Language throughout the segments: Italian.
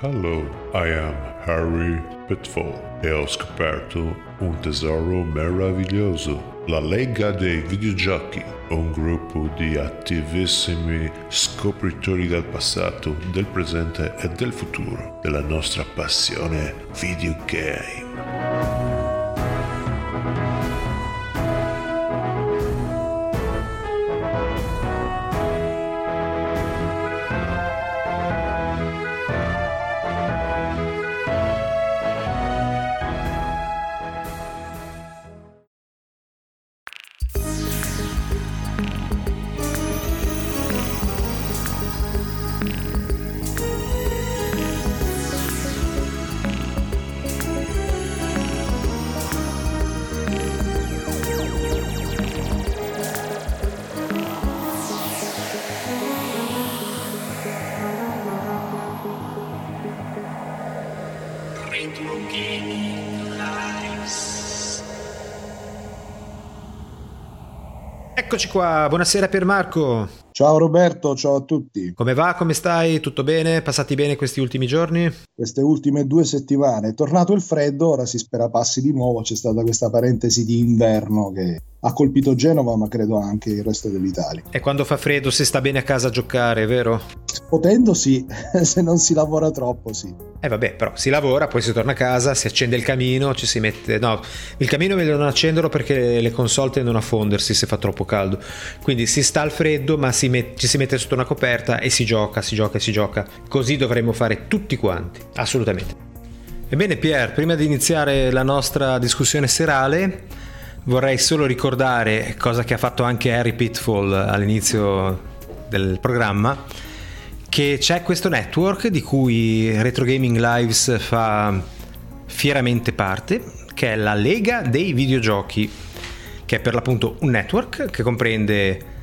Hello, I am Harry Pitfall e ho scoperto un tesoro meraviglioso, la Lega dei Videogiochi, un gruppo di attivissimi scopritori del passato, del presente e del futuro della nostra passione videogame. Eccoci qua, buonasera Pier Marco. Ciao Roberto, ciao a tutti. Come va? Come stai? Tutto bene? Passati bene questi ultimi giorni? Queste ultime due settimane è tornato il freddo, ora si spera passi di nuovo, c'è stata questa parentesi di inverno che ha colpito Genova, ma credo anche il resto dell'Italia. E quando fa freddo si sta bene a casa a giocare, vero? Potendo sì, se non si lavora troppo sì. Eh vabbè, però si lavora, poi si torna a casa, si accende il camino, ci si mette... No, il camino meglio non accenderlo perché le console tendono a fondersi se fa troppo caldo. Quindi si sta al freddo, ma si met- ci si mette sotto una coperta e si gioca, si gioca e si gioca. Così dovremmo fare tutti quanti, assolutamente. Ebbene Pier, prima di iniziare la nostra discussione serale, vorrei solo ricordare, cosa che ha fatto anche Harry Pitfall all'inizio del programma, che c'è questo network di cui Retro Gaming Lives fa fieramente parte, che è la Lega dei Videogiochi, che è per l'appunto un network che comprende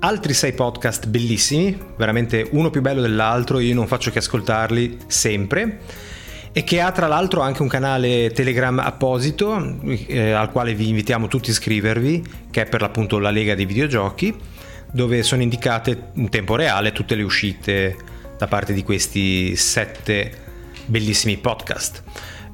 altri sei podcast bellissimi, veramente uno più bello dell'altro, io non faccio che ascoltarli sempre e che ha tra l'altro anche un canale Telegram apposito eh, al quale vi invitiamo tutti a iscrivervi, che è per l'appunto la Lega dei Videogiochi, dove sono indicate in tempo reale tutte le uscite da parte di questi sette bellissimi podcast.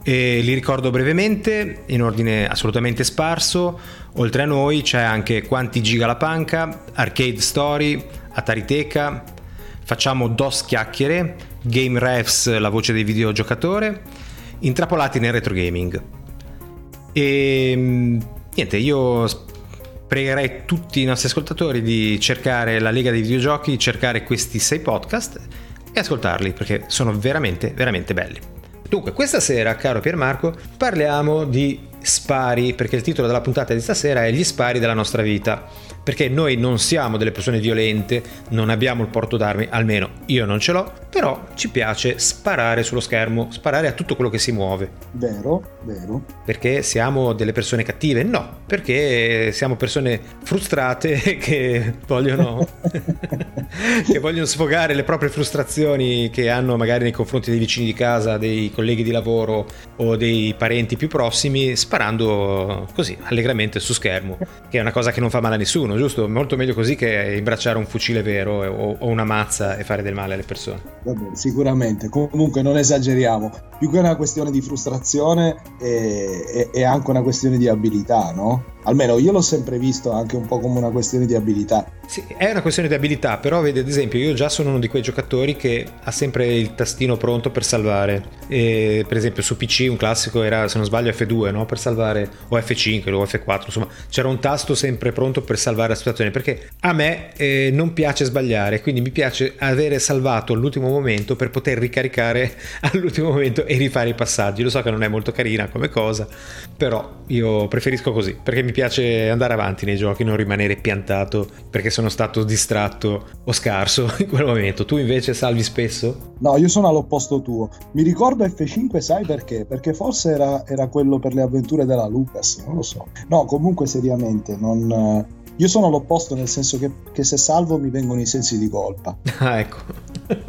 E li ricordo brevemente, in ordine assolutamente sparso. Oltre a noi c'è anche Quanti Giga la Panca, Arcade Story, Atariteca, Facciamo DOS Chiacchiere, Game Refs, la voce dei videogiocatore, intrappolati nel retro gaming. E mm, niente, io pregherei tutti i nostri ascoltatori di cercare la Lega dei Videogiochi, cercare questi sei podcast e ascoltarli perché sono veramente, veramente belli. Dunque, questa sera, caro Piermarco, parliamo di spari, perché il titolo della puntata di stasera è Gli spari della nostra vita. Perché noi non siamo delle persone violente, non abbiamo il porto d'armi, almeno io non ce l'ho, però ci piace sparare sullo schermo, sparare a tutto quello che si muove. Vero, vero. Perché siamo delle persone cattive? No, perché siamo persone frustrate che vogliono, che vogliono sfogare le proprie frustrazioni che hanno magari nei confronti dei vicini di casa, dei colleghi di lavoro o dei parenti più prossimi, sparando così allegramente su schermo, che è una cosa che non fa male a nessuno, giusto? Molto meglio così che imbracciare un fucile vero o, o una mazza e fare del male alle persone. Vabbè, sicuramente. Comunque non esageriamo. Più che una questione di frustrazione è, è- è anche una questione di abilità, no? Almeno io l'ho sempre visto anche un po' come una questione di abilità. Sì, è una questione di abilità, però vedi ad esempio io già sono uno di quei giocatori che ha sempre il tastino pronto per salvare. E, per esempio su PC un classico era, se non sbaglio, F2, no? Per salvare, o F5 o F4, insomma, c'era un tasto sempre pronto per salvare la situazione, perché a me eh, non piace sbagliare, quindi mi piace avere salvato all'ultimo momento per poter ricaricare all'ultimo momento e rifare i passaggi. Lo so che non è molto carina come cosa, però io preferisco così, perché mi piace andare avanti nei giochi, non rimanere piantato perché sono stato distratto o scarso in quel momento. Tu invece salvi spesso? No, io sono all'opposto tuo. Mi ricordo F5, sai perché? Perché forse era, era quello per le avventure della Lucas, non lo so. No, comunque seriamente, non... Io sono all'opposto nel senso che, che se salvo mi vengono i sensi di colpa. Ah, ecco.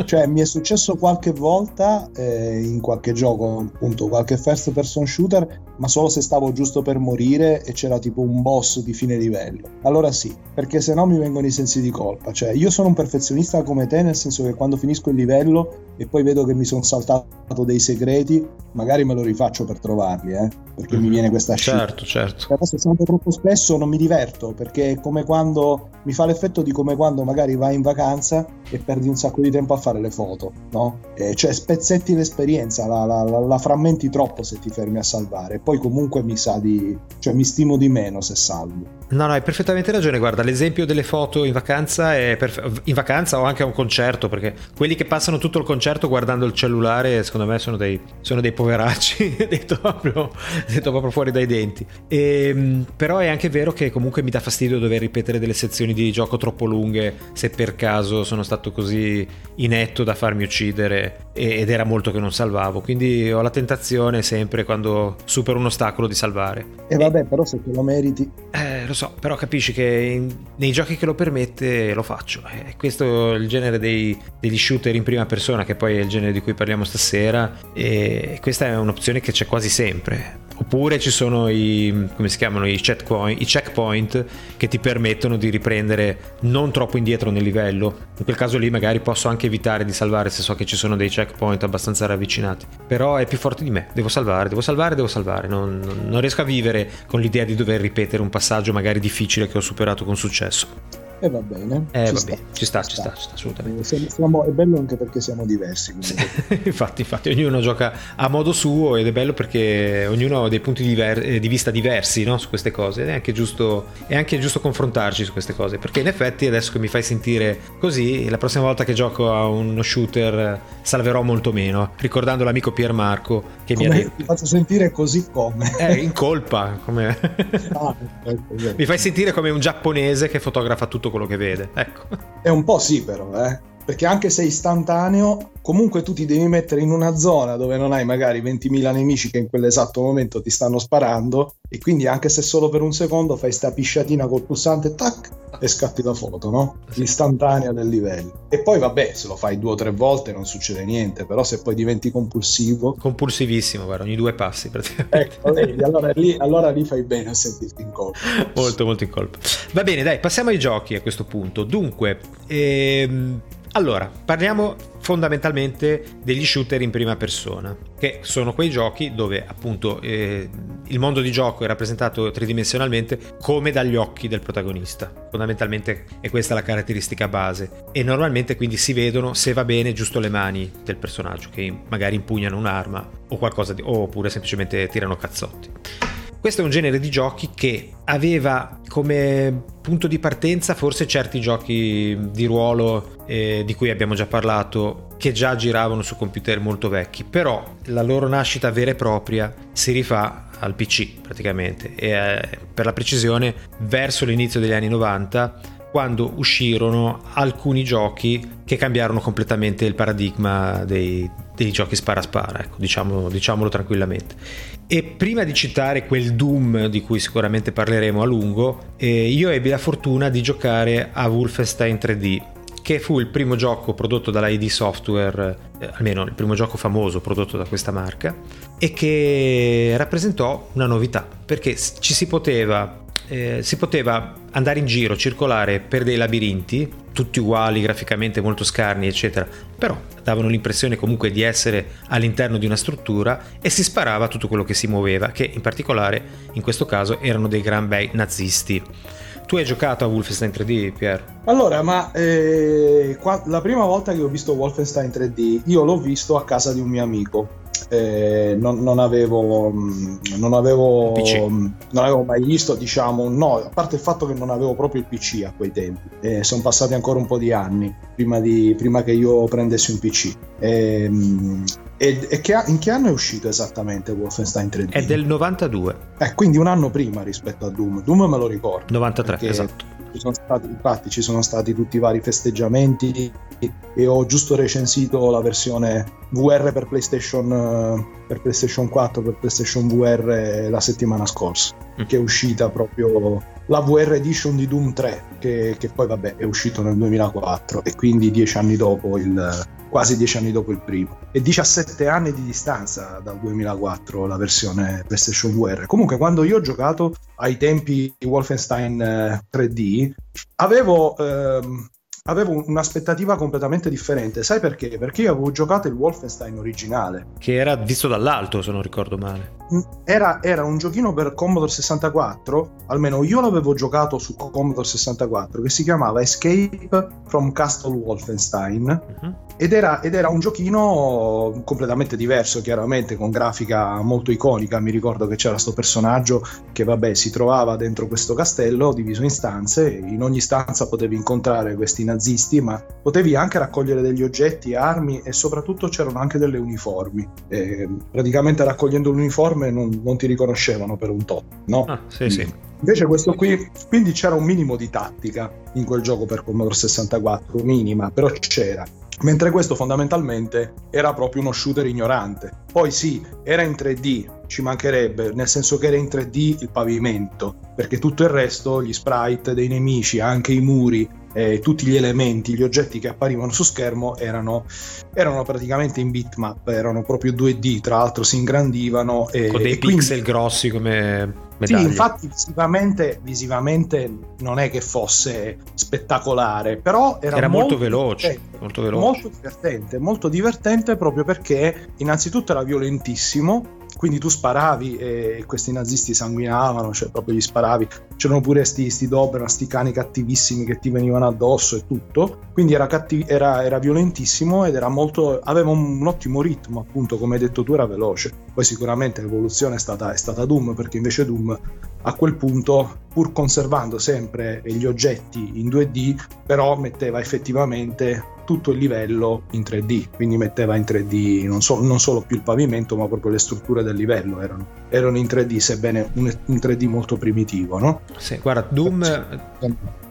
cioè mi è successo qualche volta eh, in qualche gioco, appunto qualche first person shooter, ma solo se stavo giusto per morire e c'era tipo un boss di fine livello. Allora sì, perché se no mi vengono i sensi di colpa. Cioè io sono un perfezionista come te, nel senso che quando finisco il livello e poi vedo che mi sono saltato dei segreti, magari me lo rifaccio per trovarli, eh, perché mm-hmm. mi viene questa scelta. Certo, certo. Se sono troppo spesso non mi diverto, perché come quando mi fa l'effetto di come quando magari vai in vacanza e perdi un sacco di tempo a fare le foto, no? Eh, cioè spezzetti l'esperienza, la, la, la, la, frammenti troppo se ti fermi a salvare, poi comunque mi sa di... cioè mi stimo di meno se salvo. No, no, hai perfettamente ragione, guarda, l'esempio delle foto in vacanza è perf- in vacanza o anche a un concerto, perché quelli che passano tutto il concerto guardando il cellulare, secondo me sono dei, sono dei poveracci, detto, proprio, detto proprio fuori dai denti. E, ehm, però è anche vero che comunque mi dà fastidio dover ripetere delle sezioni di gioco troppo lunghe se per caso sono stato così inetto da farmi uccidere ed era molto che non salvavo, quindi ho la tentazione sempre quando supero un ostacolo di salvare. E vabbè, però se te lo meriti... Eh, lo so, però capisci che in, nei giochi che lo permette lo faccio. E questo è il genere dei, degli shooter in prima persona, che poi è il genere di cui parliamo stasera. E questa è un'opzione che c'è quasi sempre. Oppure ci sono i, come si chiamano, i checkpoint, i checkpoint che ti permettono di riprendere non troppo indietro nel livello. In quel caso lì magari posso anche evitare di salvare se so che ci sono dei checkpoint abbastanza ravvicinati. Però è più forte di me, devo salvare, devo salvare, devo salvare. Non, non, riesco a vivere con l'idea di dover ripetere un passaggio magari difficile che ho superato con successo. E va bene. Eh, ci, va sta, bene. ci, sta, ci, sta, ci sta, assolutamente. Siamo, siamo, è bello anche perché siamo diversi. infatti, infatti, ognuno gioca a modo suo ed è bello perché ognuno ha dei punti diver- eh, di vista diversi no? su queste cose. È anche, giusto, è anche giusto confrontarci su queste cose. Perché in effetti, adesso che mi fai sentire così, la prossima volta che gioco a uno shooter salverò molto meno. Ricordando l'amico Piermarco che come mi ha detto. Ti faccio sentire così come. Eh, in colpa. Come... ah, mi fai sentire come un giapponese che fotografa tutto tutto quello che vede. Ecco. È un po' sì, però, eh. Perché anche se è istantaneo, comunque tu ti devi mettere in una zona dove non hai magari 20.000 nemici che in quell'esatto momento ti stanno sparando e quindi anche se solo per un secondo fai sta pisciatina col pulsante, tac, e scatti la foto, no? Istantanea del livello. E poi vabbè, se lo fai due o tre volte non succede niente, però se poi diventi compulsivo... Compulsivissimo, guarda, ogni due passi praticamente. Ecco, vedi, allora lì, allora lì fai bene a sentirti in colpa. molto, molto in colpa. Va bene, dai, passiamo ai giochi a questo punto. Dunque, ehm allora, parliamo fondamentalmente degli shooter in prima persona, che sono quei giochi dove appunto eh, il mondo di gioco è rappresentato tridimensionalmente come dagli occhi del protagonista. Fondamentalmente è questa la caratteristica base e normalmente quindi si vedono se va bene giusto le mani del personaggio che magari impugnano un'arma o qualcosa di, oppure semplicemente tirano cazzotti. Questo è un genere di giochi che aveva come punto di partenza forse certi giochi di ruolo eh, di cui abbiamo già parlato che già giravano su computer molto vecchi, però la loro nascita vera e propria si rifà al PC praticamente. E eh, per la precisione verso l'inizio degli anni 90 quando uscirono alcuni giochi che cambiarono completamente il paradigma dei, dei giochi spara spara, ecco, diciamolo, diciamolo tranquillamente. E prima di citare quel Doom di cui sicuramente parleremo a lungo, eh, io ebbi la fortuna di giocare a Wolfenstein 3D, che fu il primo gioco prodotto dalla ID Software, eh, almeno il primo gioco famoso prodotto da questa marca, e che rappresentò una novità, perché ci si poteva eh, si poteva andare in giro, circolare per dei labirinti, tutti uguali, graficamente molto scarni, eccetera, però davano l'impressione comunque di essere all'interno di una struttura e si sparava tutto quello che si muoveva, che in particolare in questo caso erano dei gran bei nazisti. Tu hai giocato a Wolfenstein 3D, Pier? Allora, ma eh, qua, la prima volta che ho visto Wolfenstein 3D, io l'ho visto a casa di un mio amico eh, non, non, avevo, mm, non, avevo, mm, non avevo mai visto, diciamo, no, a parte il fatto che non avevo proprio il PC a quei tempi, eh, sono passati ancora un po' di anni prima, di, prima che io prendessi un PC. Eh, e, e che, in che anno è uscito esattamente Wolfenstein 3D? È del 92. Eh, quindi un anno prima rispetto a Doom. Doom me lo ricordo. 93, esatto ci sono stati, infatti ci sono stati tutti i vari festeggiamenti e ho giusto recensito la versione VR per PlayStation, eh, per PlayStation 4, per PlayStation VR la settimana scorsa, mm. che è uscita proprio la VR Edition di Doom 3, che, che, poi vabbè è uscito nel 2004 e quindi dieci anni dopo il, quasi dieci anni dopo il primo. E 17 anni di distanza dal 2004 la versione PlayStation VR. Comunque, quando io ho giocato ai tempi di Wolfenstein eh, 3D, avevo. Ehm, avevo un'aspettativa completamente differente. Sai perché? Perché io avevo giocato il Wolfenstein originale. Che era visto dall'alto, se non ricordo male. Era, era, un giochino per Commodore 64, almeno io l'avevo giocato su Commodore 64, che si chiamava Escape from Castle Wolfenstein. Uh-huh. Ed, era, ed era un giochino completamente diverso, chiaramente, con grafica molto iconica. Mi ricordo che c'era questo personaggio che, vabbè, si trovava dentro questo castello diviso in stanze. In ogni stanza potevi incontrare questi nazisti, ma potevi anche raccogliere degli oggetti, armi e soprattutto c'erano anche delle uniformi. E praticamente raccogliendo l'uniforme non, non, ti riconoscevano per un top, no? Ah, sì, sì. Invece questo qui, quindi c'era un minimo di tattica in quel gioco per Commodore 64, minima, però c'era. Mentre questo fondamentalmente era proprio uno shooter ignorante. Poi sì, era in 3D, ci mancherebbe, nel senso che era in 3D il pavimento, perché tutto il resto, gli sprite dei nemici, anche i muri, eh, tutti gli elementi, gli oggetti che apparivano su schermo erano, erano, praticamente in bitmap, erano proprio 2D, tra l'altro si ingrandivano. E, Con dei e pixel quindi, grossi come medaglie. Sì, infatti visivamente, visivamente, non è che fosse spettacolare, però era, era molto, molto, veloce, molto veloce. Molto divertente, molto divertente proprio perché innanzitutto era violentissimo quindi tu sparavi e questi nazisti sanguinavano, cioè proprio gli sparavi, c'erano pure sti, sti Doberman, sti cani cattivissimi che ti venivano addosso e tutto, quindi era, cattiv- era, era violentissimo ed era molto, aveva un, un, ottimo ritmo appunto, come hai detto tu era veloce, poi sicuramente l'evoluzione è stata, è stata Doom, perché invece Doom a quel punto, pur conservando sempre gli oggetti in 2D, però metteva effettivamente tutto il livello in 3D, quindi metteva in 3D non, so, non solo più il pavimento, ma proprio le strutture del livello erano, erano in 3D, sebbene un, un 3D molto primitivo, no? Sì, guarda, Doom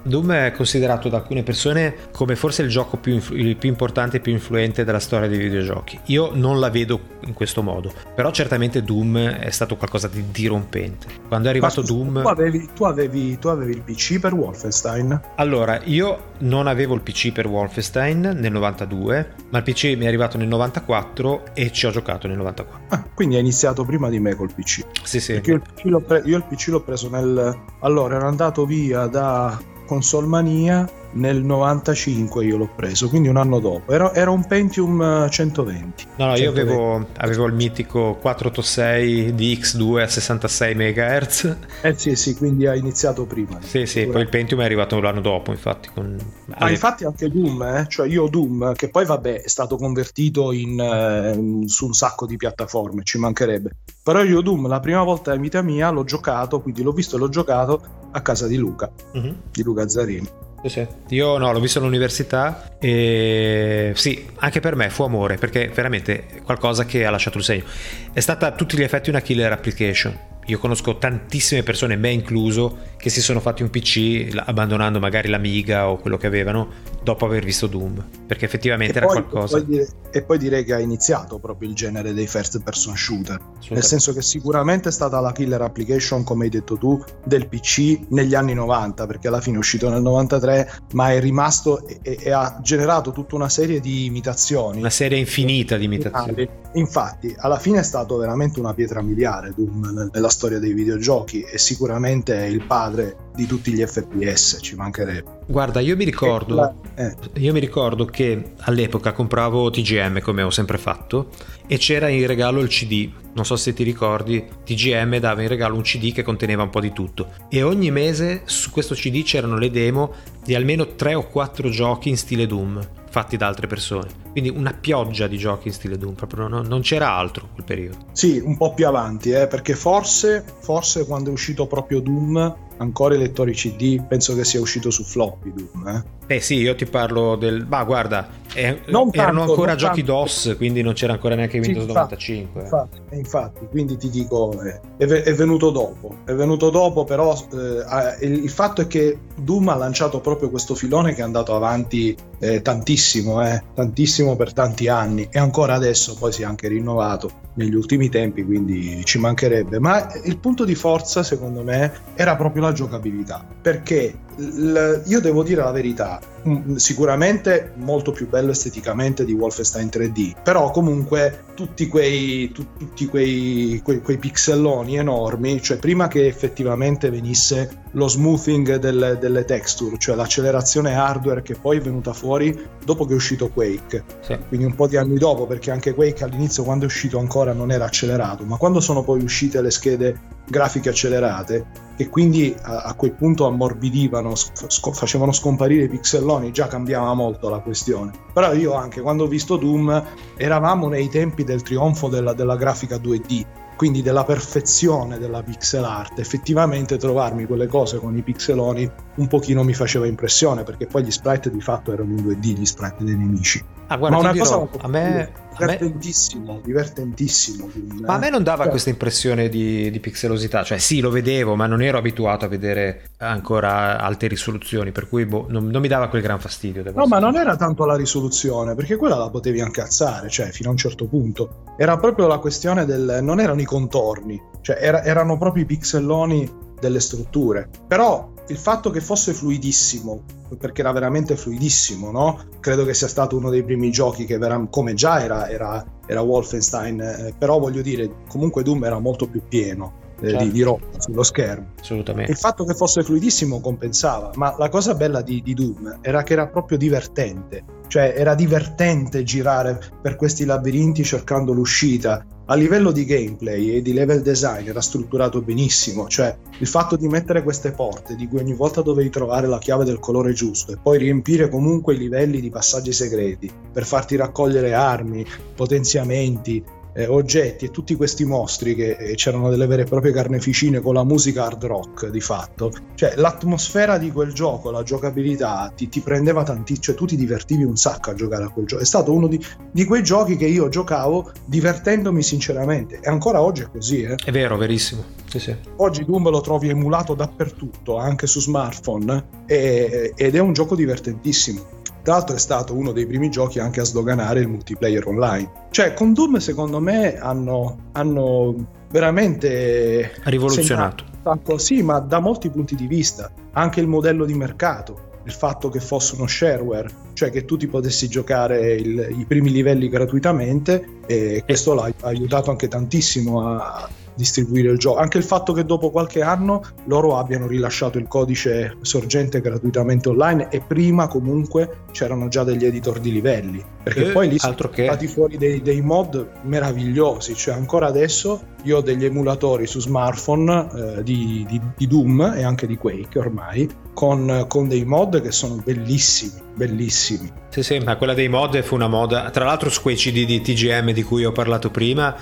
Doom è considerato da alcune persone come forse il gioco più, influ- il più importante e più influente della storia dei videogiochi. Io non la vedo in questo modo, però certamente Doom è stato qualcosa di dirompente. Quando è arrivato scusa, Doom... Tu avevi, tu, avevi, tu avevi il PC per Wolfenstein? Allora, io non avevo il PC per Wolfenstein nel 92, ma il PC mi è arrivato nel 94 e ci ho giocato nel 94. Ah, quindi hai iniziato prima di me col PC. Sì, sì. Perché io il PC l'ho, pre- io il PC l'ho preso nel... Allora, ero andato via da Console Mania nel 95 io l'ho preso, quindi un anno dopo. Era, era un Pentium 120. No, no, 120. io avevo, avevo, il mitico 486 di X2 a 66 MHz. Eh sì, sì, quindi ha iniziato prima. Sì, sì, poi il Pentium è arrivato l'anno dopo, infatti. Con... Ma infatti anche Doom, eh? cioè io Doom, che poi vabbè è stato convertito in, eh, su un sacco di piattaforme, ci mancherebbe. Però io Doom la prima volta in vita mia l'ho giocato, quindi l'ho visto e l'ho giocato a casa di Luca, uh-huh. di Luca Zarini. Sì. Io no, l'ho visto all'università e sì, anche per me fu amore perché veramente qualcosa che ha lasciato il segno. È stata a tutti gli effetti una killer application io conosco tantissime persone, me incluso, che si sono fatti un PC abbandonando magari l'Amiga o quello che avevano dopo aver visto Doom, perché effettivamente e era poi, qualcosa. E poi, dire, e poi, direi che ha iniziato proprio il genere dei first person shooter, nel senso che sicuramente è stata la killer application, come hai detto tu, del PC negli anni 90, perché alla fine è uscito nel 93, ma è rimasto e, e ha generato tutta una serie di imitazioni. Una serie infinita di imitazioni. Infatti, alla fine è stato veramente una pietra miliare Doom nella storia dei videogiochi e sicuramente è il padre di tutti gli FPS, ci mancherebbe. Guarda, io mi ricordo, eh. io mi ricordo che all'epoca compravo TGM come ho sempre fatto e c'era in regalo il CD. Non so se ti ricordi, TGM dava in regalo un CD che conteneva un po' di tutto e ogni mese su questo CD c'erano le demo di almeno 3 o 4 giochi in stile Doom fatti da altre persone. Quindi una pioggia di giochi in stile Doom, proprio non, non c'era altro quel periodo. Sì, un po' più avanti, eh, perché forse, forse quando è uscito proprio Doom ancora i lettori CD penso che sia uscito su floppy Doom eh? eh sì io ti parlo del ma guarda è, erano tanto, ancora giochi tanto. DOS quindi non c'era ancora neanche Windows sì, 95 infatti, eh. infatti, quindi ti dico eh, è, è, venuto dopo è venuto dopo però eh, il, il, fatto è che Doom ha lanciato proprio questo filone che è andato avanti eh, tantissimo eh, tantissimo per tanti anni e ancora adesso poi si è anche rinnovato negli ultimi tempi quindi ci mancherebbe ma il punto di forza secondo me era proprio la giocabilità, perché l- io devo dire la verità, mm, sicuramente molto più bello esteticamente di Wolfenstein 3D, però comunque tutti quei, tu- tutti quei, quei, quei pixelloni enormi, cioè prima che effettivamente venisse lo smoothing del- delle texture, cioè l'accelerazione hardware che poi è venuta fuori dopo che è uscito Quake, Sì. quindi un po' di anni dopo, perché anche Quake all'inizio quando è uscito ancora non era accelerato, ma quando sono poi uscite le schede grafiche accelerate, che quindi a, a quel punto ammorbidivano, sc- facevano scomparire i pixelloni, già cambiava molto la questione. Però io anche quando ho visto Doom eravamo nei tempi del trionfo della, della grafica 2D, quindi della perfezione della pixel art. Effettivamente trovarmi quelle cose con i pixeloni un pochino mi faceva impressione, perché poi gli sprite di fatto erano in 2D, gli sprite dei nemici. Ah, guarda, ma una dirò, cosa a me, a me- divertentissimo, divertentissimo. ma a me non dava Cioè, questa impressione di, di pixelosità, cioè sì, lo vedevo, ma non ero abituato a vedere ancora alte risoluzioni, per cui boh, non, non mi dava quel gran fastidio. No, ma non era tanto la risoluzione, perché quella la potevi anche alzare, cioè fino a un certo punto. Era proprio la questione del... non erano i contorni, cioè era- erano proprio i pixelloni delle strutture. Però il fatto che fosse fluidissimo, perché era veramente fluidissimo, no? Credo che sia stato uno dei primi giochi che, vera- come già era, era, era Wolfenstein, eh, però voglio dire, comunque Doom era molto più pieno eh, Certo. di, di roba sullo schermo. Assolutamente. Il fatto che fosse fluidissimo compensava, ma la cosa bella di, di Doom era che era proprio divertente, cioè era divertente girare per questi labirinti cercando l'uscita. A livello di gameplay e di level design era strutturato benissimo, cioè il fatto di mettere queste porte di cui ogni volta dovevi trovare la chiave del colore giusto e poi riempire comunque i livelli di passaggi segreti per farti raccogliere armi, potenziamenti, eh, oggetti e tutti questi mostri che eh, c'erano delle vere e proprie carneficine con la musica hard rock di fatto. Cioè l'atmosfera di quel gioco, la giocabilità ti, ti prendeva tantissimo, cioè tu ti divertivi un sacco a giocare a quel gioco. È stato uno di, di quei giochi che io giocavo divertendomi sinceramente e ancora oggi è così. Eh. È vero, verissimo. Sì, sì. Oggi Doom lo trovi emulato dappertutto, anche su smartphone, e- ed è un gioco divertentissimo. Tra l'altro è stato uno dei primi giochi anche a sdoganare il multiplayer online. Cioè, con Doom secondo me hanno, hanno veramente Rivoluzionato. segnato- Sì, ma da molti punti di vista. Anche il modello di mercato, il fatto che fosse uno shareware, cioè che tu ti potessi giocare il- i primi livelli gratuitamente, e questo l'ha aiutato anche tantissimo a distribuire il gioco. Anche il fatto che dopo qualche anno loro abbiano rilasciato il codice sorgente gratuitamente online e prima comunque c'erano già degli editor di livelli. Perché Eh, poi lì sono che. stati fuori dei, dei mod meravigliosi, cioè ancora adesso io ho degli emulatori su smartphone eh, di, di- di Doom e anche di Quake ormai, con, con dei mod che sono bellissimi, bellissimi. Sì, sì, ma quella dei mod fu una moda. Tra l'altro, su quei CD di TGM di cui ho parlato prima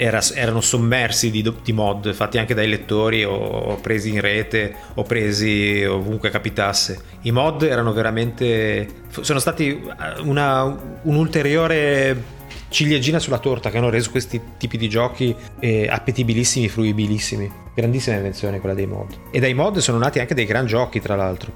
era- erano sommersi di, di mod fatti anche dai lettori o, o presi in rete o presi ovunque capitasse. I mod erano veramente. sono stati eh, una, un'ulteriore ciliegina sulla torta che hanno reso questi tipi di giochi eh, appetibilissimi, fruibilissimi. Grandissima invenzione quella dei mod. E dai mod sono nati anche dei gran giochi, tra l'altro.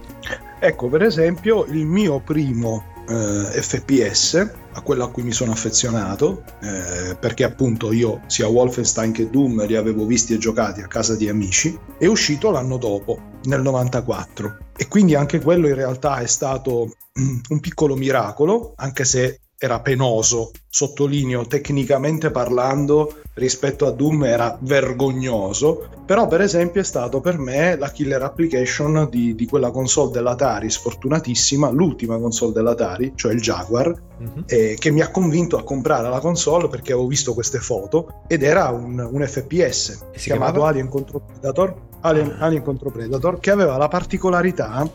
Ecco, per esempio, il mio primo eh, FPS, a quello a cui mi sono affezionato, eh, perché appunto io sia Wolfenstein che Doom li avevo visti e giocati a casa di amici, è uscito l'anno dopo, nel 94. E quindi anche quello in realtà è stato un piccolo miracolo, anche se era penoso, sottolineo tecnicamente parlando, rispetto a Doom era vergognoso, però per esempio è stato per me la killer application di, di quella console dell'Atari sfortunatissima, l'ultima console dell'Atari, cioè il Jaguar, Mhm. eh, che mi ha convinto a comprare la console perché avevo visto queste foto ed era un, un FPS si chiamato chiamava? Alien contro Predator, Alien, Alien contro Predator, che aveva la particolarità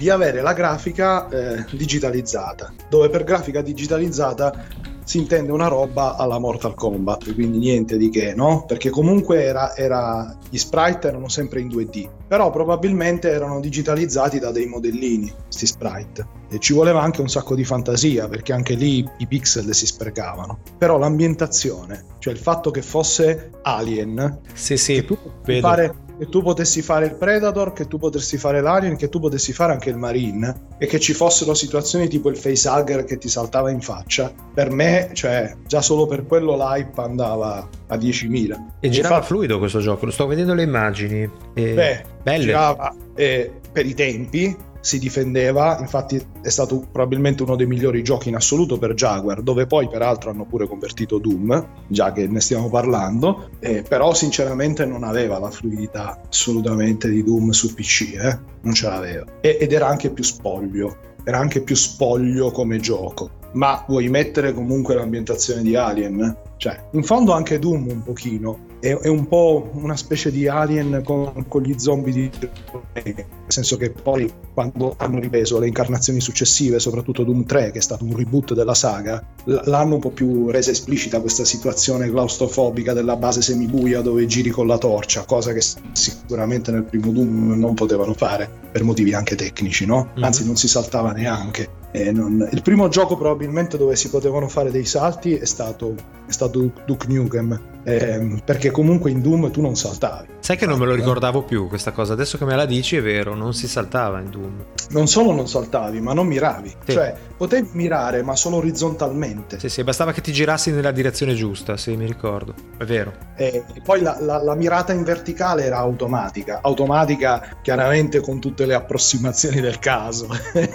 di avere la grafica eh, digitalizzata, dove per grafica digitalizzata si intende una roba alla Mortal Kombat, quindi niente di che, no? Perché comunque era, era- gli sprite erano sempre in 2D, però probabilmente erano digitalizzati da dei modellini, questi sprite. E ci voleva anche un sacco di fantasia, perché anche lì i pixel si sprecavano. Però l'ambientazione, cioè il fatto che fosse Alien, Sì, sì, tu vedo. fare che tu potessi fare il Predator, che tu potessi fare l'Alien, che tu potessi fare anche il Marine e che ci fossero situazioni tipo il facehugger che ti saltava in faccia, per me, cioè, già solo per quello l'hype andava a 10.000. E girava Infatti- fluido questo gioco, lo sto vedendo le immagini. E... Beh, Belle. girava eh, per i tempi, si difendeva, infatti è stato probabilmente uno dei migliori giochi in assoluto per Jaguar, dove poi peraltro hanno pure convertito Doom, già che ne stiamo parlando, eh, però sinceramente non aveva la fluidità assolutamente di Doom su PC, eh? non ce l'aveva. E- ed era anche più spoglio, era anche più spoglio come gioco. Ma vuoi mettere comunque l'ambientazione di Alien? Cioè, in fondo anche Doom un pochino, è, è un po' una specie di Alien con, con gli zombie di nel senso che poi quando hanno ripreso le incarnazioni successive, soprattutto Doom 3 che è stato un reboot della saga, l'hanno un po' più resa esplicita questa situazione claustrofobica della base semibuia dove giri con la torcia, cosa che sicuramente nel primo Doom non potevano fare per motivi anche tecnici, no? Mhm. Anzi non si saltava neanche. E non- Il primo gioco probabilmente dove si potevano fare dei salti è stato, è stato Duke Nukem, ehm, perché comunque in Doom tu non saltavi. Sai che non me lo ricordavo più questa cosa, adesso che me la dici è vero, non si saltava in Doom. Non solo non saltavi, ma non miravi. Sì. Cioè, potevi mirare, ma solo orizzontalmente. Sì, sì, bastava che ti girassi nella direzione giusta, sì, mi ricordo. È vero. E poi la, la- la mirata in verticale era automatica. Automatica, chiaramente, con tutte le approssimazioni del caso.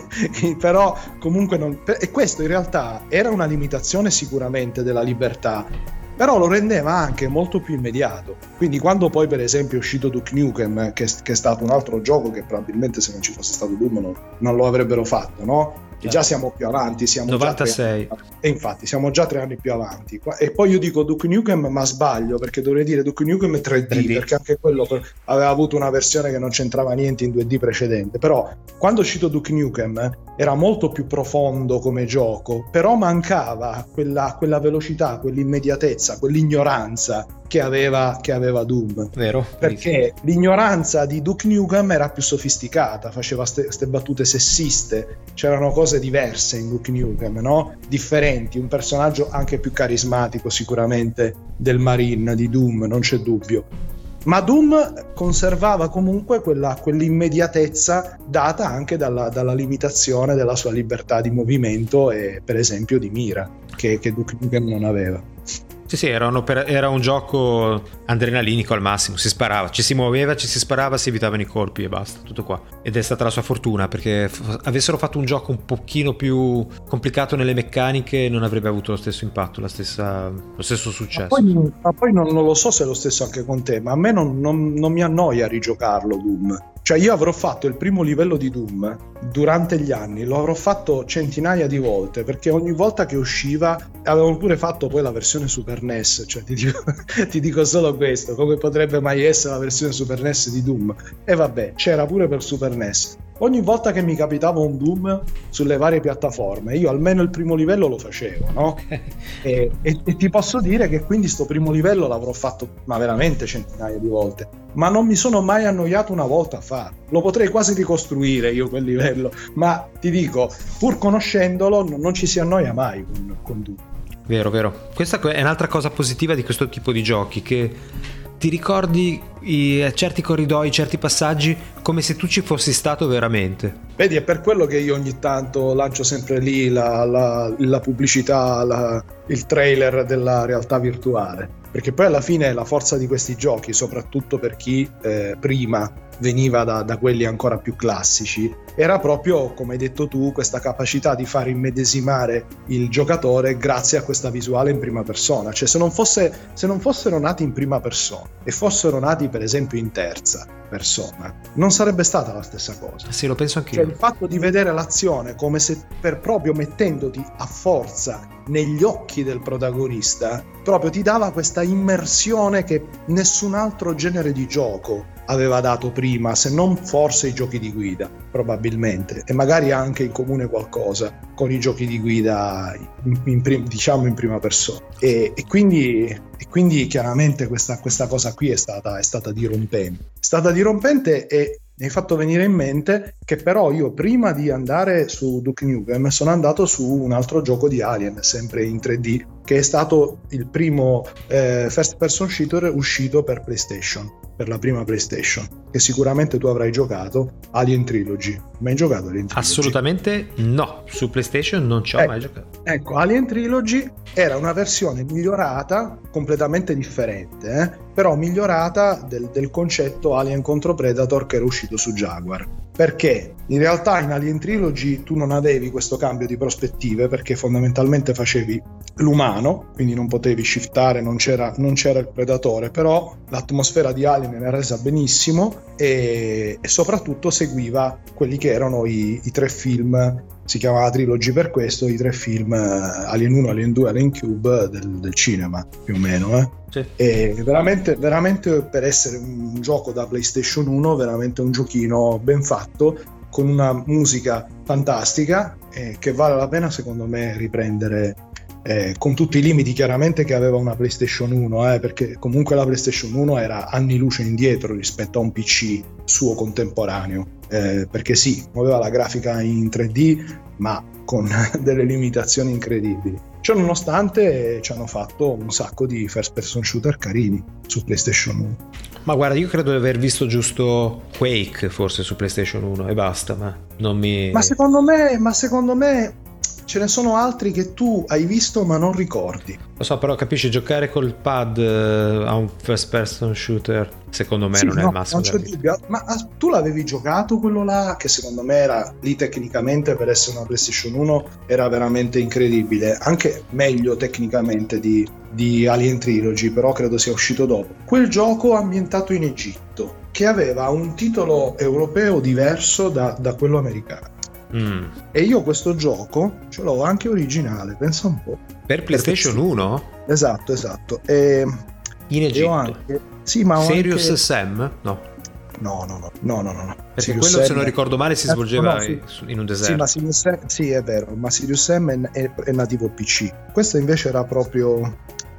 Però, comunque, non... e questo in realtà era una limitazione sicuramente della libertà. Però lo rendeva anche molto più immediato. Quindi, quando poi, per esempio, è uscito Duke Nukem, che, che è stato un altro gioco che probabilmente se non ci fosse stato Doom non, non lo avrebbero fatto, no? E già siamo più avanti, siamo già tre 96. e infatti siamo già tre anni più avanti. E poi io dico Duke Nukem, ma sbaglio perché dovrei dire Duke Nukem 3D, 3D. perché anche quello aveva avuto una versione che non c'entrava niente in 2D precedente. Però quando è uscito Duke Nukem era molto più profondo come gioco, però mancava quella, quella velocità, quell'immediatezza, quell'ignoranza che aveva, che aveva Doom. Vero? Perché l'ignoranza di Duke Nukem era più sofisticata, faceva queste battute sessiste, c'erano cose diverse in Duke Nukem, no? Differenti, un personaggio anche più carismatico sicuramente del Marine, di Doom, non c'è dubbio. Ma Doom conservava comunque quella, quell'immediatezza data anche dalla, dalla limitazione della sua libertà di movimento e per esempio di mira, che, che Duke Nukem non aveva. Sì, sì, era un, opera- era un gioco adrenalinico al massimo, si sparava, ci si muoveva, ci si sparava, si evitavano i colpi e basta, tutto qua. Ed è stata la sua fortuna perché f- avessero fatto un gioco un pochino più complicato nelle meccaniche non avrebbe avuto lo stesso impatto, stessa- lo stesso Ma successo. poi, ma poi non, non lo so se è lo stesso anche con te, ma a me non, non- non mi annoia rigiocarlo Doom. Cioè io avrò fatto il primo livello di Doom durante gli anni, lo avrò fatto centinaia di volte, perché ogni volta che usciva avevano pure fatto poi la versione Super NES, cioè ti dico, ti dico solo questo, come potrebbe mai essere la versione Super NES di Doom? E vabbè, c'era pure per Super NES. Ogni volta che mi capitava un Doom sulle varie piattaforme, io almeno il primo livello lo facevo, no? E, e- e ti posso dire che quindi sto primo livello l'avrò fatto ma veramente centinaia di volte ma non mi sono mai annoiato una volta a farlo lo potrei quasi ricostruire io quel livello ma ti dico pur conoscendolo non, non ci si annoia mai con, con Doom Vero, vero. Questa è un'altra cosa positiva di questo tipo di giochi, che ti ricordi i- certi corridoi, certi passaggi come se tu ci fossi stato veramente. Vedi, è per quello che io ogni tanto lancio sempre lì la, la- la pubblicità, la- il trailer della realtà virtuale. Perché poi alla fine la forza di questi giochi, soprattutto per chi eh, prima veniva da, da quelli ancora più classici, era proprio, come hai detto tu, questa capacità di far immedesimare il giocatore grazie a questa visuale in prima persona. Cioè, se non, fosse, se non fossero nati in prima persona e fossero nati, per esempio, in terza persona, non sarebbe stata la stessa cosa. Sì, lo penso Cioè anch'io. il fatto di vedere l'azione come se per proprio mettendoti a forza negli occhi del protagonista, proprio ti dava questa immersione che nessun altro genere di gioco aveva dato prima, se non forse i giochi di guida, probabilmente, e magari anche in comune qualcosa con i giochi di guida in- in prim- diciamo in prima persona. E, e quindi, e quindi chiaramente questa, questa cosa qui è stata, è stata dirompente. È stata dirompente e mi hai fatto venire in mente che però io prima di andare su Duke Nukem sono andato su un altro gioco di Alien, sempre in 3D, che è stato il primo eh, first person shooter uscito per PlayStation per la prima PlayStation, che sicuramente tu avrai giocato, Alien Trilogy. Mai giocato Alien Trilogy? Assolutamente no, su PlayStation non ci ho Eh, mai giocato. Ecco, Alien Trilogy era una versione migliorata, completamente differente, eh, però migliorata del, del concetto Alien contro Predator che era uscito su Jaguar. Perché in realtà in Alien Trilogy tu non avevi questo cambio di prospettive perché fondamentalmente facevi l'umano, quindi non potevi shiftare, non c'era, non c'era il predatore, però l'atmosfera di Alien era resa benissimo e, e soprattutto seguiva quelli che erano i, i tre film si chiamava Trilogy per questo, i tre film eh, Alien 1, Alien 2, Alien Cube del, del cinema, più o meno. Eh. Sì. E veramente, veramente per essere un gioco da PlayStation 1, veramente un giochino ben fatto, con una musica fantastica eh, che vale la pena secondo me riprendere eh, con tutti i limiti chiaramente che aveva una PlayStation 1, eh, perché comunque la PlayStation 1 era anni luce indietro rispetto a un PC suo contemporaneo, eh, perché sì, muoveva la grafica in 3D, ma con delle limitazioni incredibili. Ciò nonostante ci hanno fatto un sacco di first person shooter carini su PlayStation 1. Ma guarda, io credo di aver visto giusto Quake forse su PlayStation 1 e basta, ma non mi... Ma secondo me, ma secondo me ce ne sono altri che tu hai visto ma non ricordi. Lo so, però capisci, giocare col pad eh, a un first person shooter, secondo me Sì, non è no, il massimo. non c'è dubbio. Ma ah, tu l'avevi giocato quello là, che secondo me era lì tecnicamente per essere una PlayStation 1 era veramente incredibile, anche meglio tecnicamente di, di Alien Trilogy, però credo sia uscito dopo. Quel gioco ambientato in Egitto, che aveva un titolo europeo diverso da, da quello americano. Mm. E io questo gioco ce l'ho anche originale, pensa un po'. Per PlayStation 1? Esatto, esatto. E, In Egitto. anche... Sì, ma Serious anche... Sam? No. No, no, no, no, no, no, no. Perché Sirius quello, se Sam- non ricordo male, si Eh, svolgeva no, sì. in- un Sì, deserto. ma Sirius Sam, sì, è vero, ma Sirius Sam è, è- è nativo PC. Questo invece era proprio,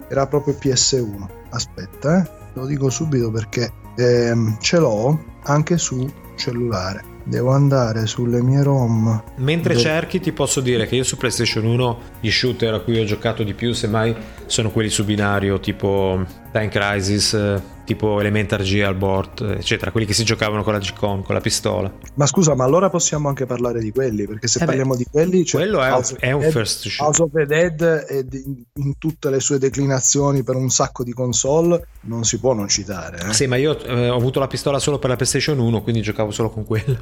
era proprio PS1. Aspetta, eh, lo dico subito perché ehm, ce l'ho anche su cellulare. Devo andare sulle mie ROM. Mentre Beh. cerchi, ti posso dire che io su PlayStation 1 gli shooter a cui ho giocato di più, semmai, sono quelli su binario, tipo Time Crisis, eh, tipo Elementar G al board, eccetera, quelli che si giocavano con la G-Con, con la pistola. Ma scusa, ma allora possiamo anche parlare di quelli? Perché se Eh beh, parliamo di quelli, c'è Quello è è un Dead- first shooter. House of the Dead è in tutte le sue declinazioni per un sacco di console non si può non citare. eh. Sì, ma io eh, ho avuto la pistola solo per la PlayStation 1, quindi giocavo solo con quella.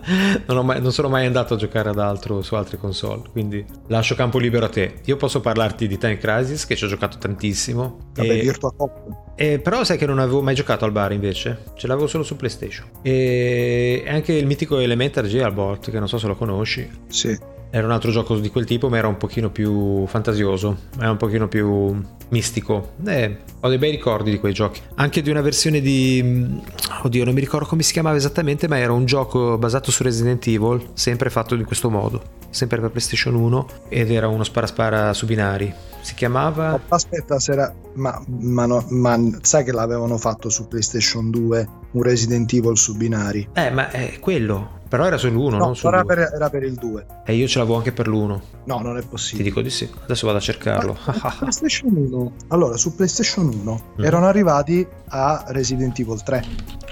non, mai- non sono mai andato a giocare ad altro su altre console, quindi lascio campo libero a te. Io posso parlarti di Time Crisis, che ci ho giocato tantissimo. Vabbè, e- Virtua Cop. Eh, però sai che non avevo mai giocato al bar invece, ce l'avevo solo su PlayStation. E anche il mitico Elementar G al board, che non so se lo conosci, Sì. Era un altro gioco di quel tipo, ma era un pochino più fantasioso, era un pochino più mistico. Eh, ho dei bei ricordi di quei giochi. Anche di una versione di... Oddio, non mi ricordo come si chiamava esattamente, ma era un gioco basato su Resident Evil, sempre fatto in questo modo, sempre per PlayStation 1, ed era uno spara-spara su binari. Si chiamava... Aspetta, se era... ma, ma no- ma sai che l'avevano fatto su PlayStation 2 un Resident Evil su binari? Eh, ma è quello. Però era sull'1, No, non sul era 2. per, era per il 2. E io ce l'avevo anche per l'1. No, non è Ti possibile. dico di sì. Adesso vado a cercarlo. PlayStation 1. Allora, su PlayStation 1 Mm. erano arrivati a Resident Evil 3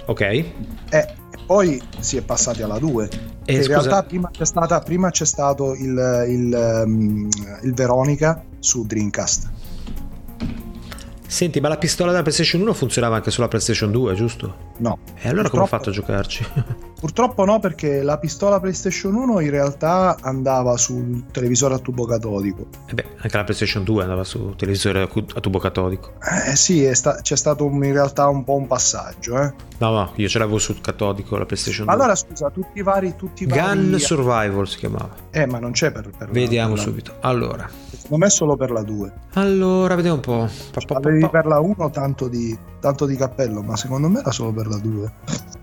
ok. e poi si è passati alla 2. E in scusa, realtà prima c'è, stata, prima c'è stato il, il, um, il Veronica su Dreamcast. Senti, ma la pistola della PlayStation 1 funzionava anche sulla PlayStation 2, giusto? No. E allora come ho fatto a giocarci? Purtroppo no, perché la pistola PlayStation 1 in realtà andava sul televisore a tubo catodico. E beh, anche la PlayStation 2 andava su televisore a tubo catodico. Eh sì, sta- c'è stato in realtà un po' un passaggio. Eh. No, no, io ce l'avevo sul catodico la PlayStation Ma 2. allora scusa, tutti i vari... Tutti i Gun vari... Survival si chiamava. Eh, ma non c'è per... per la- Vediamo la- subito. Allora, Secondo me è solo per la 2. allora, vediamo un po'. Pa, pa, pa, pa. per la 1 tanto di, tanto di cappello, ma secondo me era solo per la 2.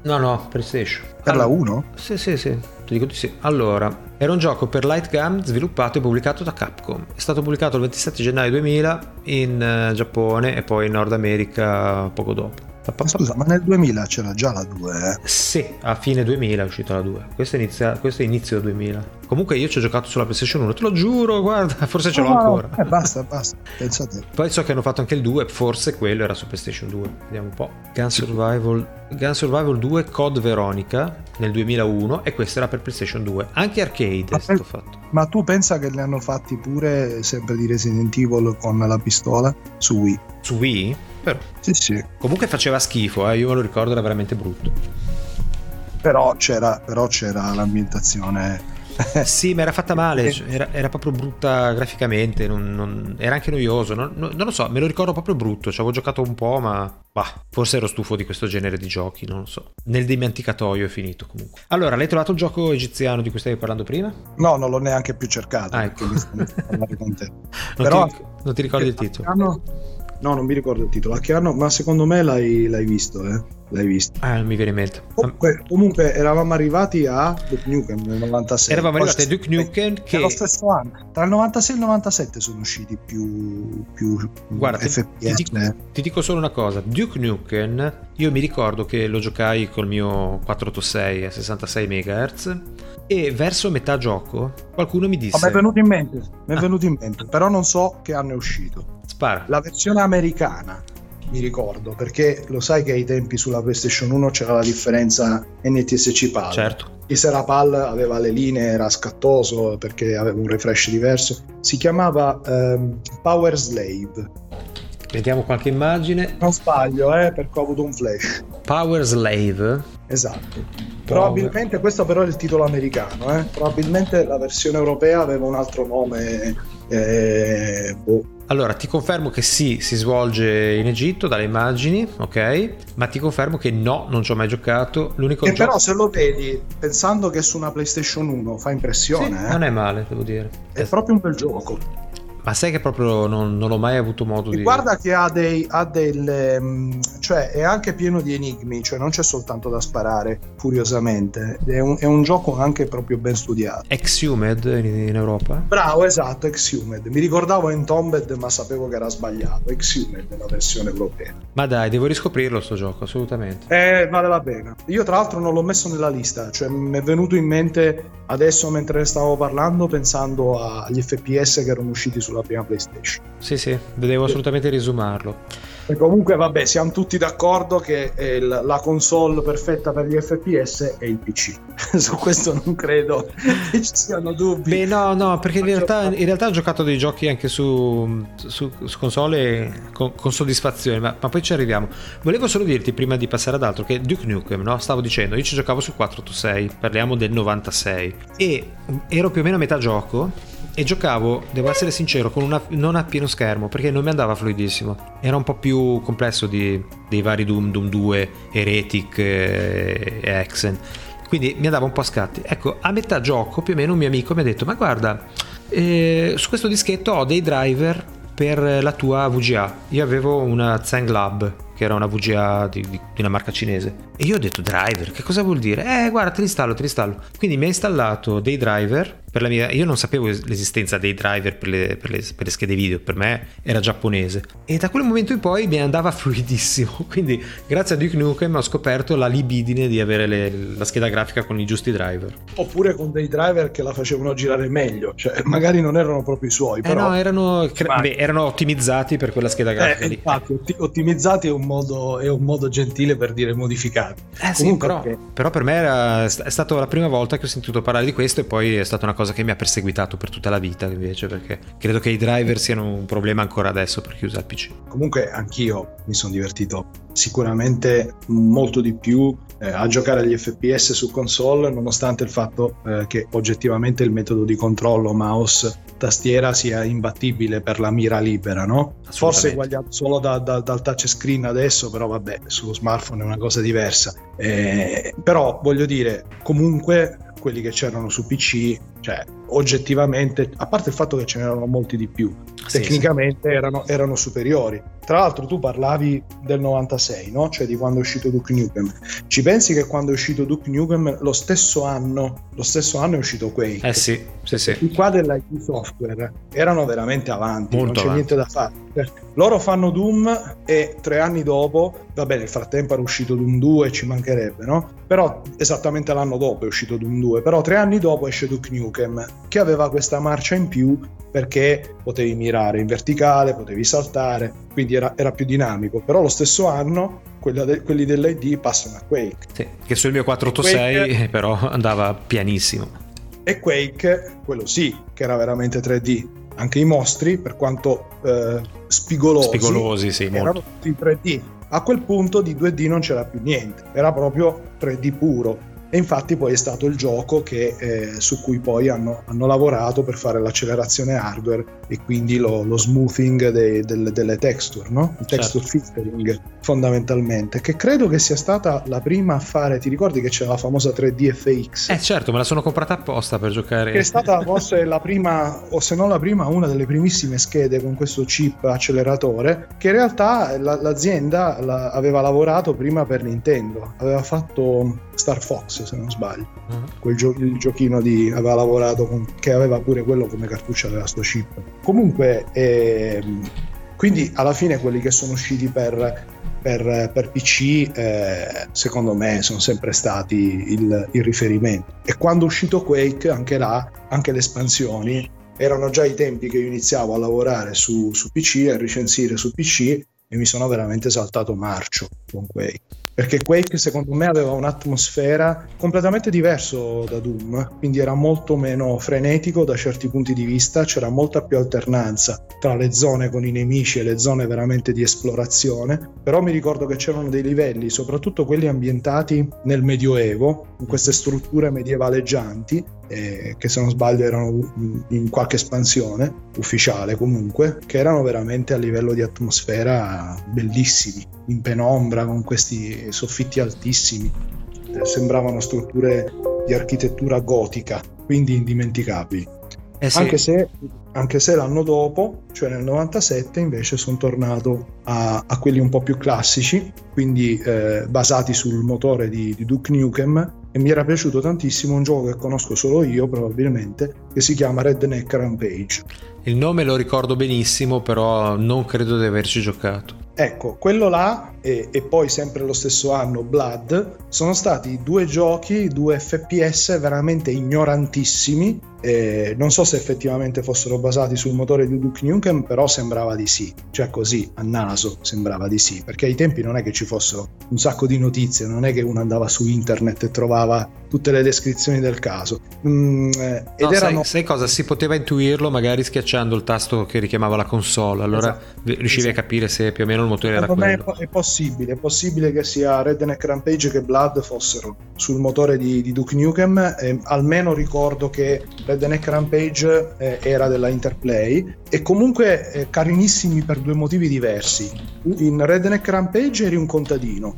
No, no, PlayStation. Per la Allora- 1? Sì, sì, sì, ti dico di sì. Allora, era un gioco per Light Gun sviluppato e pubblicato da Capcom. È stato pubblicato il 27 gennaio 2000 in eh, Giappone e poi in Nord America poco dopo. Scusa, ma nel 2000 c'era già la 2, eh? Sì, a fine 2000 è uscita la 2. Questo è, inizia- questo è inizio 2000. Comunque io ci ho giocato sulla PlayStation 1, te lo giuro, guarda, forse ce l'ho No, ancora. Eh, basta, basta. Pensate. Poi so che hanno fatto anche il 2, forse quello era su PlayStation 2. Vediamo un po'. Gun Survival, Gun Survival 2 Code Veronica nel 2001 e questo era per PlayStation 2. Anche arcade è Ma stato per- fatto. Ma tu pensa che ne hanno fatti pure sempre di Resident Evil con la pistola su Wii? Su Wii? Però. Sì, sì. Comunque faceva schifo, eh, io me lo ricordo, era veramente brutto. Però c'era, però c'era l'ambientazione. Sì, ma era fatta male, era, era proprio brutta graficamente, non- non- era anche noioso, non, non- lo so, me lo ricordo proprio brutto, ci avevo giocato un po', ma bah, forse ero stufo di questo genere di giochi, non lo so. Nel dimenticatoio è finito comunque. Allora, l'hai trovato il gioco egiziano di cui stavi parlando prima? No, non l'ho neanche più cercato Ah, ecco. Non, Però- ti, non ti ricordi il titolo? No, non mi ricordo il titolo. A che anno? Ma secondo me l'hai, l'hai visto, eh? L'hai visto. Ah, non mi viene in mente. Comunque, comunque eravamo arrivati a Duke Nukem nel 96. Eravamo arrivati a Duke Nukem È che... lo stesso anno. Tra il 96 e il 97 sono usciti più, più Guarda, ti, ti FPS. dico, ti dico solo una cosa, Duke Nukem, io mi ricordo che lo giocai col mio 486 a 66 MHz e verso metà gioco qualcuno mi Oh, disse... mi è venuto in mente, mi è Ah. venuto in mente, però non so che anno è uscito. Spara. La versione americana, mi ricordo, perché lo sai che ai tempi sulla PlayStation 1 c'era la differenza NTSC PAL. Certo. Chi se era PAL aveva le linee, era scattoso perché aveva un refresh diverso. Si chiamava ehm, Power Slave. Vediamo qualche immagine. Non sbaglio, eh, perché ho avuto un flash. Power Slave. Esatto. Probabilmente questo però è il titolo americano, eh. Probabilmente la versione europea aveva un altro nome. eh, boh. Allora, ti confermo che sì, si svolge in Egitto dalle immagini, ok? Ma ti confermo che no, non ci ho mai giocato. L'unico Che gioco... però se lo vedi pensando che su una PlayStation 1 fa Sì, impressione, eh. non è male, devo dire. è proprio un bel gioco. Ma sai che proprio non, non ho mai avuto modo E di... guarda che ha dei ha delle mm, cioè è anche pieno di enigmi, cioè non c'è soltanto da sparare furiosamente, è un, è un gioco anche proprio ben studiato. Exhumed in, in Europa? Bravo, esatto, Exhumed. Mi ricordavo Entombed, ma sapevo che era sbagliato. Exhumed è la versione europea. Ma dai, devo riscoprirlo sto gioco, assolutamente. Eh, vale la pena. Io tra l'altro non l'ho messo nella lista, cioè mi è venuto in mente adesso mentre stavo parlando pensando agli FPS che erano usciti sulla prima PlayStation. Sì, sì, devo assolutamente risumarlo. E comunque vabbè, siamo tutti d'accordo che eh, la console perfetta per gli FPS è il PC. Su questo non credo che ci siano dubbi. Beh, no, no, perché in realtà, parte- in realtà ho giocato dei giochi anche su, su, su console con, con soddisfazione, ma, ma poi ci arriviamo. Volevo solo dirti prima di passare ad altro che Duke Nukem, no? Stavo dicendo, io ci giocavo sul 486, parliamo del 96, e ero più o meno a metà gioco e giocavo, devo essere sincero, con una, non a pieno schermo perché non mi andava fluidissimo. Era un po' più complesso di, dei vari Doom, Doom 2, Heretic e, e Hexen. Quindi mi andava un po' a scatti. Ecco, a metà gioco più o meno un mio amico mi ha detto: Ma guarda, eh, su questo dischetto ho dei driver per la tua VGA. Io avevo una Zeng Lab, che era una VGA di, di- di una marca cinese. E io ho detto driver, che cosa vuol dire? Eh, guarda, te li installo, te li installo. Quindi mi ha installato dei driver per la mia... Io non sapevo es- l'esistenza dei driver per le, per le- per le schede video, per me era giapponese. E da quel momento in poi mi andava fluidissimo. Quindi grazie a Duke Nukem ho scoperto la libidine di avere le- la scheda grafica con i giusti driver. Oppure con dei driver che la facevano girare meglio, cioè magari non erano proprio i suoi, Eh però no, erano, cre- beh, erano ottimizzati per quella scheda grafica Eh, lì. infatti, otti- ottimizzati è un, modo, è un modo gentile per dire modificati. Eh sì, Comunque, però, ok. però per me era, è stata la prima volta che ho sentito parlare di questo e poi è stata una cosa che mi ha perseguitato per tutta la vita invece perché credo che i driver siano un problema ancora adesso per chi usa il PC. Comunque anch'io mi sono divertito sicuramente molto di più eh, a giocare agli FPS su console, nonostante il fatto eh, che oggettivamente il metodo di controllo mouse tastiera sia imbattibile per la mira libera, no? Forse eguagliato solo da- da- dal touchscreen adesso, però vabbè, sullo smartphone è una cosa diversa. Eh, però voglio dire, comunque quelli che c'erano su PC, cioè oggettivamente, a parte il fatto che ce n'erano molti di più, Sì, tecnicamente Erano, erano superiori. tra l'altro tu parlavi del 96, no? Cioè di quando è uscito Duke Nukem. Ci pensi che quando è uscito Duke Nukem lo stesso anno, lo stesso anno è uscito Quake? Eh sì, sì, sì. I qua dell'IT Software erano veramente avanti, Molto non c'è avanti. niente da fare. Eh, Loro fanno Doom e tre anni dopo, vabbè nel frattempo era uscito Doom 2, ci mancherebbe, no? Però esattamente l'anno dopo è uscito Doom 2, però tre anni dopo esce Duke Nukem, che aveva questa marcia in più perché potevi mirare in verticale, potevi saltare, quindi era, era più dinamico. Però lo stesso anno de- quelli dell'ID passano a Quake. Sì, Che sul mio 486 Quake- eh, però andava pianissimo. E Quake, quello sì, che era veramente 3D. Anche i mostri, per quanto eh, spigolosi, Spigolosi, sì, erano molto. tutti in 3D. A quel punto di 2D non c'era più niente, era proprio 3D puro. E infatti poi è stato il gioco che, eh, su cui poi hanno, hanno lavorato per fare l'accelerazione hardware e quindi lo, lo smoothing dei- delle, delle texture, no? Il texture filtering fondamentalmente, che credo che sia stata la prima a fare, ti ricordi che c'era la famosa 3D FX? Eh certo, me la sono comprata apposta per giocare. che è stata forse la prima, o se non la prima, una delle primissime schede con questo chip acceleratore, che in realtà la- l'azienda la- aveva lavorato prima per Nintendo, aveva fatto Star Fox se non sbaglio, Ah. quel gio- il giochino di aveva lavorato con, che aveva pure quello come cartuccia aveva sto chip. Comunque, ehm, quindi alla fine quelli che sono usciti per, per- per PC, eh, secondo me, sono sempre stati il, il riferimento. E quando è uscito Quake, anche là, anche le espansioni, erano già i tempi che io iniziavo a lavorare su, su PC, a recensire su PC, e mi sono veramente saltato marcio con Quake. Perché Quake secondo me aveva un'atmosfera completamente diverso da Doom, quindi era molto meno frenetico da certi punti di vista, c'era molta più alternanza tra le zone con i nemici e le zone veramente di esplorazione, però mi ricordo che c'erano dei livelli, soprattutto quelli ambientati nel Medioevo, in queste strutture medievaleggianti, eh, che se non sbaglio erano in qualche espansione ufficiale comunque, che erano veramente a livello di atmosfera bellissimi, in penombra, con questi soffitti altissimi, eh, sembravano strutture di architettura gotica, quindi indimenticabili. Eh sì. Anche, se, anche se l'anno dopo, cioè nel 97, invece sono tornato a, a quelli un po' più classici, quindi eh, basati sul motore di, di Duke Nukem, e mi era piaciuto tantissimo un gioco che conosco solo io probabilmente, che si chiama Redneck Rampage. Il nome lo ricordo benissimo, però non credo di averci giocato. Ecco, quello là e, e poi sempre lo stesso anno Blood sono stati due giochi, due FPS veramente ignorantissimi. Eh, non so se effettivamente fossero basati sul motore di Duke Nukem, però sembrava di sì. Cioè così, a naso, sembrava di sì. Perché ai tempi non è che ci fossero un sacco di notizie, non è che uno andava su internet e trovava tutte le descrizioni del caso. Mm, eh, ed No, sai- erano... sai, cosa? Si poteva intuirlo magari schiacciando il tasto che richiamava la console, allora Esatto. riuscivi Esatto. a capire se più o meno il motore era Secondo è, quello. po- è possibile, è possibile che sia Redneck Rampage che Blood fossero sul motore di, di Duke Nukem. e almeno ricordo che Redneck Rampage eh, era della Interplay e comunque eh, carinissimi per due motivi diversi. In Redneck Rampage eri un contadino.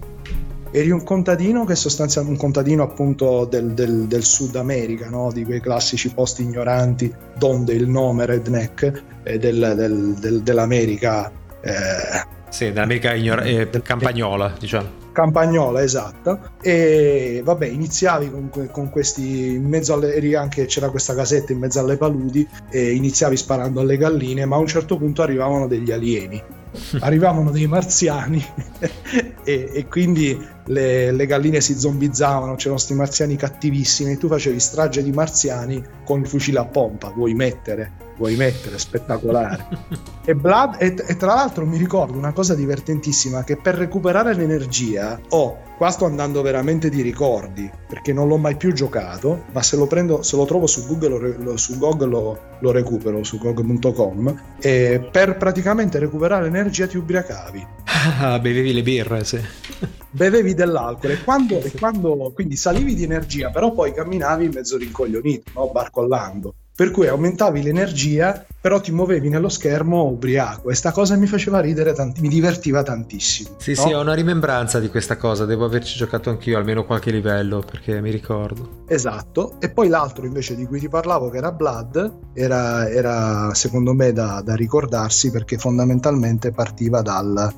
Eri un contadino che sostanzialmente un contadino appunto del, del- del Sud America, no? di quei classici posti ignoranti, donde il nome Redneck eh, del- del- del- dell'America eh, Sì, dell'America ignora- eh, campagnola, diciamo. Campagnola esatta e vabbè iniziavi con, con questi in mezzo alle eri anche c'era questa casetta in mezzo alle paludi e iniziavi sparando alle galline ma a un certo punto arrivavano degli alieni. Arrivavano dei marziani e, e quindi le, le galline si zombizzavano c'erano questi marziani cattivissimi e tu facevi strage di marziani con il fucile a pompa vuoi mettere vuoi mettere spettacolare e, Blood, e, e tra l'altro mi ricordo una cosa divertentissima che per recuperare l'energia ho qua sto andando veramente di ricordi perché non l'ho mai più giocato ma se lo prendo se lo trovo su Google lo, su Gog lo, lo recupero su gog.com e per praticamente recuperare l'energia ti ubriacavi Ah, bevevi le birre, sì. bevevi dell'alcol e quando, e quando quindi salivi di energia però poi camminavi mezzo rincoglionito no? barcollando per cui aumentavi l'energia, però ti muovevi nello schermo ubriaco e sta cosa mi faceva ridere, tanti, mi divertiva tantissimo. Sì, no? sì, ho una rimembranza di questa cosa, devo averci giocato anch'io almeno qualche livello perché mi ricordo. Esatto, e poi l'altro invece di cui ti parlavo che era Blood, era, era secondo me da, da ricordarsi perché fondamentalmente partiva dal,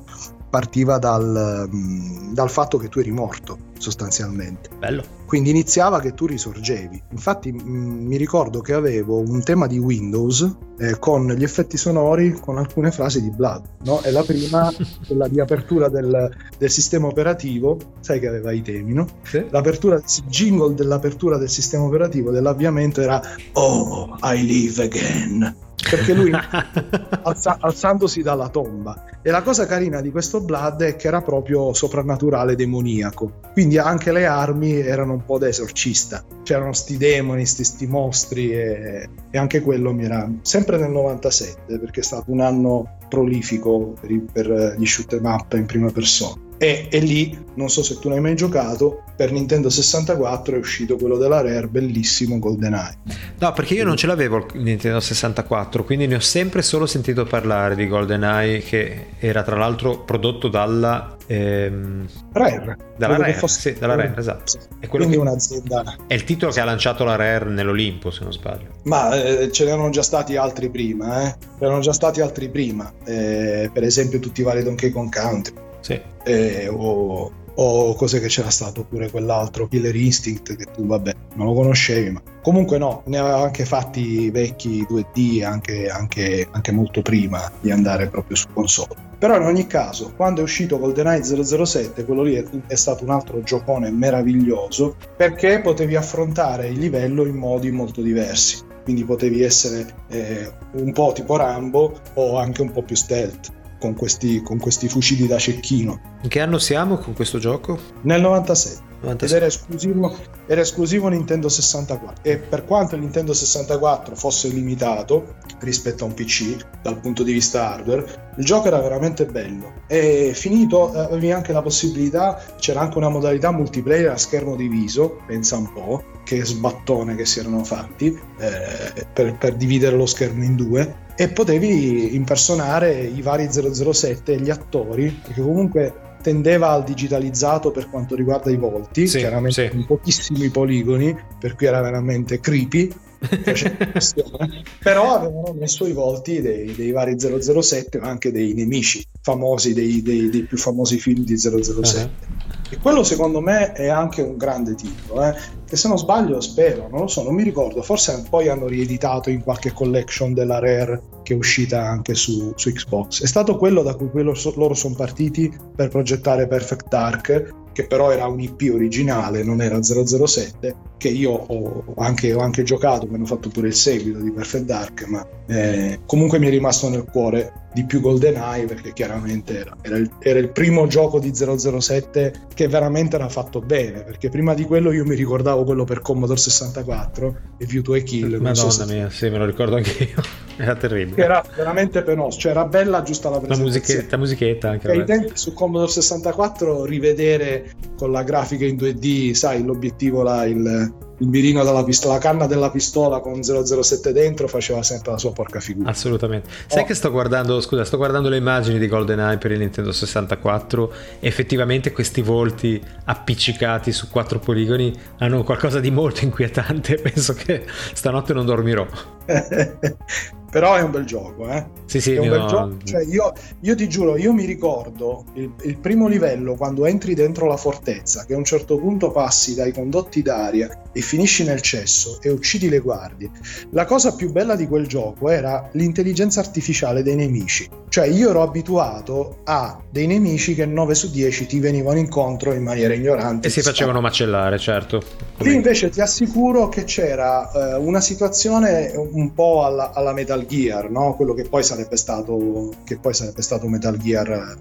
partiva dal, mm, dal, fatto che tu eri morto sostanzialmente. Bello. Quindi iniziava che tu risorgevi. Infatti mh, mi ricordo che avevo un tema di Windows eh, con gli effetti sonori con alcune frasi di Blood. No? E la prima, quella di apertura del, del, sistema operativo, sai che aveva i temi, no? Sì. L'apertura, il jingle dell'apertura del sistema operativo, dell'avviamento era Oh, I live again perché lui alza, alzandosi dalla tomba. E la cosa carina di questo Blood è che era proprio soprannaturale demoniaco. Quindi anche le armi erano un po' da esorcista. C'erano sti demoni sti, sti mostri e, e, anche quello mi era sempre nel 97 perché è stato un anno prolifico per, per gli shoot em up in prima persona e, e, lì, non so se tu l'hai mai giocato, per Nintendo 64 è uscito quello della Rare, bellissimo GoldenEye. No, perché io non ce l'avevo il Nintendo 64, quindi ne ho sempre solo sentito parlare di GoldenEye, che era tra l'altro prodotto dalla ehm, Rare. Dalla Rare, fosse... sì, dalla Rare, esatto. È quindi che... un'azienda. È il titolo che ha lanciato la Rare nell'Olimpo, se non sbaglio. Ma eh, ce n'erano già stati altri prima, eh? C'erano già stati altri prima. Eh, per esempio tutti i vari Donkey Kong Country sì. eh, o, o, cose che c'era stato pure quell'altro Killer Instinct che tu vabbè non lo conoscevi ma comunque no ne aveva anche fatti vecchi 2D anche, anche, anche molto prima di andare proprio su console. Però in ogni caso quando è uscito GoldenEye 007 quello lì è, è, stato un altro giocone meraviglioso perché potevi affrontare il livello in modi molto diversi. Quindi potevi essere eh, un po' tipo Rambo o anche un po' più stealth con questi, con questi fucili da cecchino. In che anno siamo con questo gioco? Nel 97. 96. Ed era esclusivo, era esclusivo Nintendo 64 e per quanto il Nintendo 64 fosse limitato rispetto a un PC dal punto di vista hardware il gioco era veramente bello e finito avevi anche la possibilità c'era anche una modalità multiplayer a schermo diviso pensa un po' che sbattone che si erano fatti eh, per, per dividere lo schermo in due e potevi impersonare i vari 007 e gli attori, perché comunque tendeva al digitalizzato per quanto riguarda i volti, sì, chiaramente sì. pochissimi poligoni, per cui era veramente creepy. però avevano messo i volti dei, dei, vari 007 ma anche dei nemici famosi dei, dei, dei più famosi film di 007 uh-huh. e quello secondo me è anche un grande titolo eh? Che se non sbaglio spero, non lo so, non mi ricordo, forse poi hanno rieditato in qualche collection della Rare che è uscita anche su, su Xbox. È stato quello da cui loro, loro sono partiti per progettare Perfect Dark, che però era un IP originale, non era 007, che io ho anche, ho anche giocato, mi hanno fatto pure il seguito di Perfect Dark, ma eh, comunque mi è rimasto nel cuore di più GoldenEye perché chiaramente era, era, il, era, il, primo gioco di 007 che veramente era fatto bene perché prima di quello io mi ricordavo quello per Commodore 64 e View to a Kill Madonna so mia, sì me lo ricordo anche io era terribile era veramente penoso cioè era bella giusta la presentazione la musichetta, musichetta anche ai tempi su Commodore 64 rivedere con la grafica in 2D sai l'obiettivo là il il mirino della pistola, la canna della pistola con 007 dentro faceva sempre la sua porca figura. Assolutamente. Sai oh. che sto guardando, scusa, sto guardando le immagini di GoldenEye per il Nintendo 64 effettivamente questi volti appiccicati su quattro poligoni hanno qualcosa di molto inquietante. Penso che stanotte non dormirò. però è un bel gioco, eh? Sì, sì, è un bel gioco. Cioè, io, io, ti giuro, io mi ricordo il, il, primo livello quando entri dentro la fortezza, che a un certo punto passi dai condotti d'aria e finisci nel cesso e uccidi le guardie. La cosa più bella di quel gioco era l'intelligenza artificiale dei nemici. Cioè, io ero abituato a dei nemici che 9 su 10 ti venivano incontro in maniera ignorante. E si facevano macellare, certo. Qui invece ti assicuro che c'era eh, una situazione un po' alla, alla Metal Gear, no? quello che poi sarebbe stato, che poi sarebbe stato Metal Gear,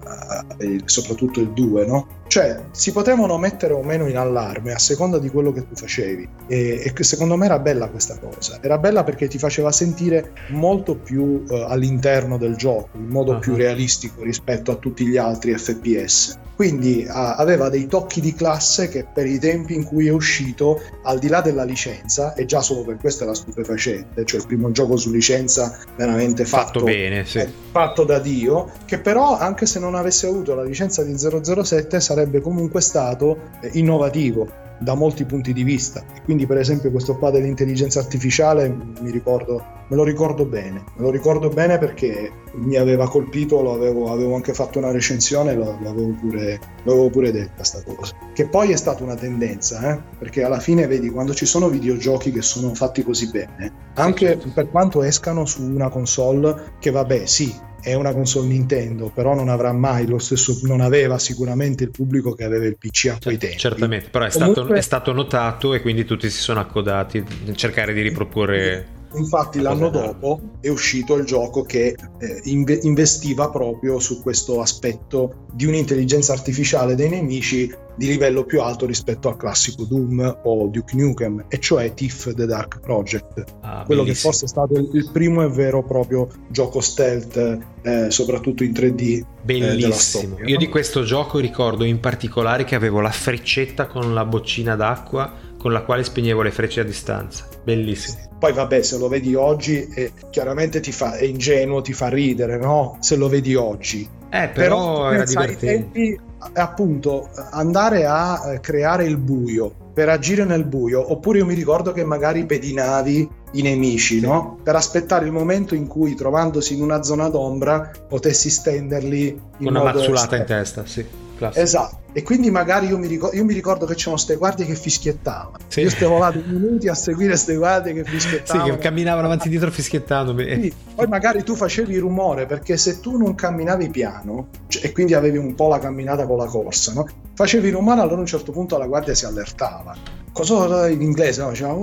eh, soprattutto il 2, no? Cioè, si potevano mettere o meno in allarme a seconda di quello che tu facevi. Giocavi. E, e secondo me era bella questa cosa. Era bella perché ti faceva sentire molto più uh, all'interno del gioco, in modo uh-huh. più realistico rispetto a tutti gli altri FPS. Quindi uh, aveva dei tocchi di classe che per i tempi in cui è uscito, al di là della licenza, e già solo per questo era stupefacente, cioè il primo gioco su licenza veramente fatto, fatto bene, sì. fatto da Dio, che però anche se non avesse avuto la licenza di 007 sarebbe comunque stato eh, innovativo da molti punti di vista. E quindi, per esempio, questo qua dell'intelligenza artificiale mi ricordo, me lo ricordo bene. Me lo ricordo bene perché mi aveva colpito, lo avevo, avevo anche fatto una recensione, lo, l'avevo, pure, l'avevo pure detta sta cosa. Che poi è stata una tendenza, eh? perché alla fine vedi quando ci sono videogiochi che sono fatti così bene, anche certo. per quanto escano su una console che vabbè, sì, è una console Nintendo, però non avrà mai lo stesso, non aveva sicuramente il pubblico che aveva il PC a quei tempi. Certamente, però è, Comunque, stato, è stato notato e quindi tutti si sono accodati a cercare di riproporre Infatti l'anno dopo è uscito il gioco che eh, inve- investiva proprio su questo aspetto di un'intelligenza artificiale dei nemici di livello più alto rispetto al classico Doom o Duke Nukem, e cioè Thief The Dark Project. Ah, quello bellissimo. che forse è stato il primo e vero proprio gioco stealth, eh, soprattutto in 3D. Eh, bellissimo. Eh, Io di questo gioco ricordo in particolare che avevo la freccetta con la boccina d'acqua con la quale spegnevo le frecce a distanza. Bellissimo. Poi vabbè, se lo vedi oggi, eh, chiaramente ti fa, è ingenuo, ti fa ridere, no? Se lo vedi oggi. Eh, però, però era divertente. Tempi, appunto, andare a eh, creare il buio per agire nel buio, oppure io mi ricordo che magari pedinavi i nemici, no? Per aspettare il momento in cui, trovandosi in una zona d'ombra, potessi stenderli in una mazzulata esterno. in testa, sì. Classico. Esatto. E quindi magari io mi, ricordo, io mi ricordo che c'erano queste guardie che fischiettavano. Sì. Io stavo là due minuti a seguire queste guardie che fischiettavano. Sì, che camminavano avanti e dietro fischiettando. Sì. Poi magari tu facevi rumore perché se tu non camminavi piano cioè, e quindi avevi un po' la camminata con la corsa, no? facevi rumore allora a un certo punto la guardia si allertava cosa in inglese no? diceva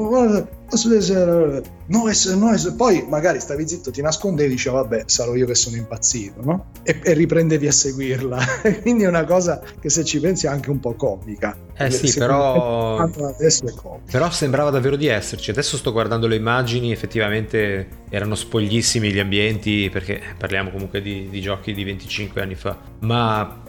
noise, noise. poi magari stavi zitto ti nascondevi e dicevi vabbè sarò io che sono impazzito no? e, e riprendevi a seguirla quindi è una cosa che se ci pensi è anche un po' comica eh sì però però sembrava davvero di esserci adesso sto guardando le immagini effettivamente erano spoglissimi gli ambienti perché parliamo comunque di, di giochi di 25 anni fa ma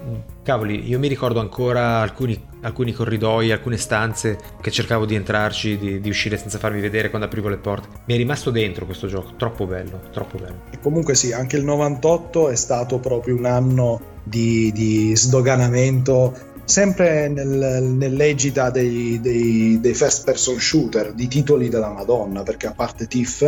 cavoli io mi ricordo ancora alcuni alcuni corridoi, alcune stanze che cercavo di entrarci, di, di, uscire senza farmi vedere quando aprivo le porte. Mi è rimasto dentro questo gioco, troppo bello, troppo bello. E comunque sì, anche il 98 è stato proprio un anno di, di sdoganamento sempre nel, nell'egida dei, dei, dei, first person shooter, di titoli della Madonna, perché a parte Tiff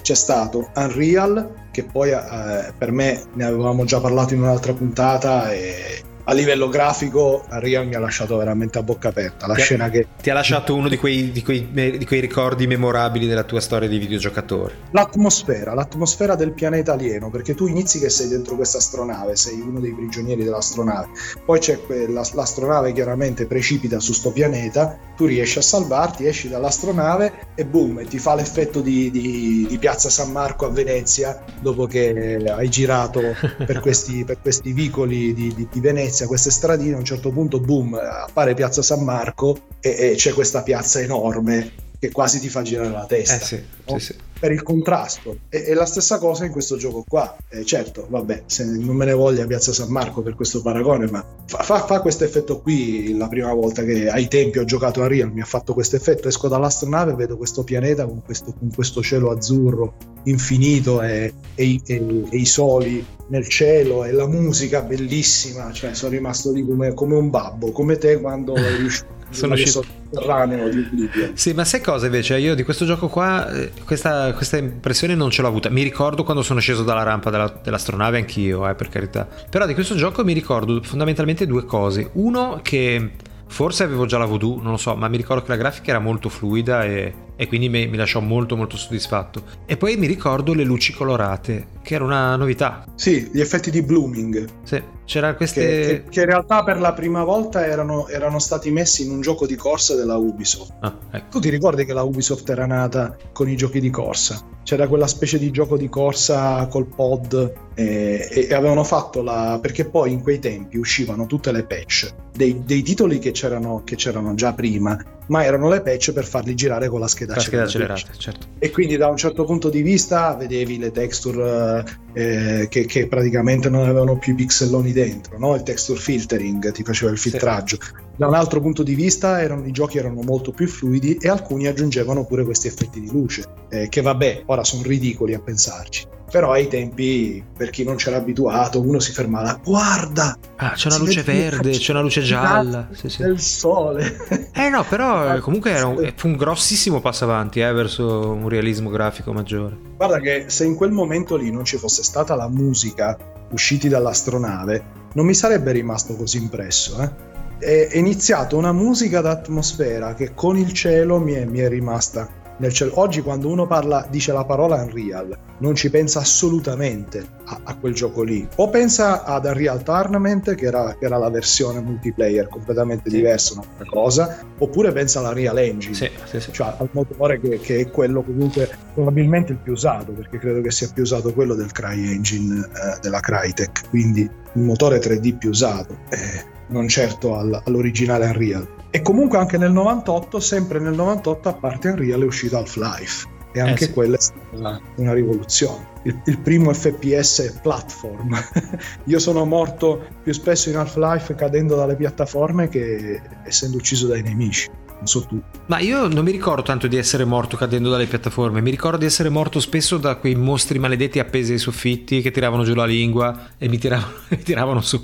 c'è stato Unreal, che poi eh, per me ne avevamo già parlato in un'altra puntata e a livello grafico Real mi ha lasciato veramente a bocca aperta. La ti scena ha, che... Ti ha lasciato uno di quei, di, quei, di quei, ricordi memorabili della tua storia di videogiocatore. L'atmosfera, l'atmosfera del pianeta alieno, perché tu inizi che sei dentro questa astronave, sei uno dei prigionieri dell'astronave, poi c'è quella, l'astronave chiaramente precipita su sto pianeta, tu riesci a salvarti, esci dall'astronave e boom, e ti fa l'effetto di, di, di Piazza San Marco a Venezia dopo che hai girato per questi, per questi vicoli di, di Venezia Venezia, queste stradine, a un certo punto, boom, appare Piazza San Marco e, e c'è questa piazza enorme che quasi ti fa girare la testa eh sì, no? sì, sì. Per il contrasto. E, e, la stessa cosa in questo gioco qua. Eh, certo, vabbè, se non me ne voglia Piazza San Marco per questo paragone, ma fa, fa, fa questo effetto qui la prima volta che ai tempi ho giocato a Real, mi ha fatto questo effetto. Esco dall'astronave e vedo questo pianeta con questo, con questo cielo azzurro infinito e, e, e, i soli nel cielo e la musica bellissima, cioè sono rimasto lì come, come un babbo, come te quando eri riuscito sono uscito sotterraneo di Oblivion. Sì, ma sai cosa invece? Io di questo gioco qua, eh, questa, questa, impressione non ce l'ho avuta. Mi ricordo quando sono sceso dalla rampa della, dell'astronave anch'io, eh, per carità. Però di questo gioco mi ricordo fondamentalmente due cose. Uno che Forse avevo già la voodoo, non lo so, ma mi ricordo che la grafica era molto fluida e, e quindi mi, mi, lasciò molto molto soddisfatto. E poi mi ricordo le luci colorate, che era una novità. Sì, gli effetti di blooming. Sì, c'era queste... Che, che, che in realtà per la prima volta erano, erano, stati messi in un gioco di corsa della Ubisoft. Ah, ecco. Tu ti ricordi che la Ubisoft era nata con i giochi di corsa? c'era quella specie di gioco di corsa col pod eh, e avevano fatto la... perché poi in quei tempi uscivano tutte le patch dei, dei titoli che c'erano, che c'erano, già prima, ma erano le patch per farli girare con la scheda, la scheda accelerata. Certo. E quindi da un certo punto di vista vedevi le texture eh, che, che, praticamente non avevano più i pixelloni dentro, no? il texture filtering ti faceva il filtraggio. Sì. Da un altro punto di vista erano, i giochi erano molto più fluidi e alcuni aggiungevano pure questi effetti di luce, eh, che vabbè, ora sono ridicoli a pensarci. Però ai tempi, per chi non c'era abituato, uno si fermava, guarda! Ah, c'è una luce verde, c'è una luce gialla. Sì, sì. Del sole. Eh no, però eh, comunque era un, fu un grossissimo passo avanti eh, verso un realismo grafico maggiore. Guarda che se in quel momento lì non ci fosse stata la musica usciti dall'astronave, non mi sarebbe rimasto così impresso, eh? è iniziato una musica d'atmosfera che con il cielo mi è, mi è rimasta cielo. Oggi quando uno parla, dice la parola Unreal, non ci pensa assolutamente a, a quel gioco lì. O pensa ad Unreal Tournament, che era, che era la versione multiplayer completamente sì. diversa, un'altra cosa, oppure pensa alla Real Engine, sì, sì, cioè al motore che, che, è quello comunque probabilmente il più usato, perché credo che sia più usato quello del Cry Engine eh, della Crytek, quindi il motore 3D più usato. Eh, non certo all- all'originale Unreal. E comunque anche nel 98, sempre nel 98, a parte Unreal, è uscito Half-Life. E anche eh sì. quella è stata una rivoluzione. Il, il primo FPS platform. Io sono morto più spesso in Half-Life cadendo dalle piattaforme che essendo ucciso dai nemici non so tu. Ma io non mi ricordo tanto di essere morto cadendo dalle piattaforme, mi ricordo di essere morto spesso da quei mostri maledetti appesi ai soffitti che tiravano giù la lingua e mi tiravano, mi tiravano su.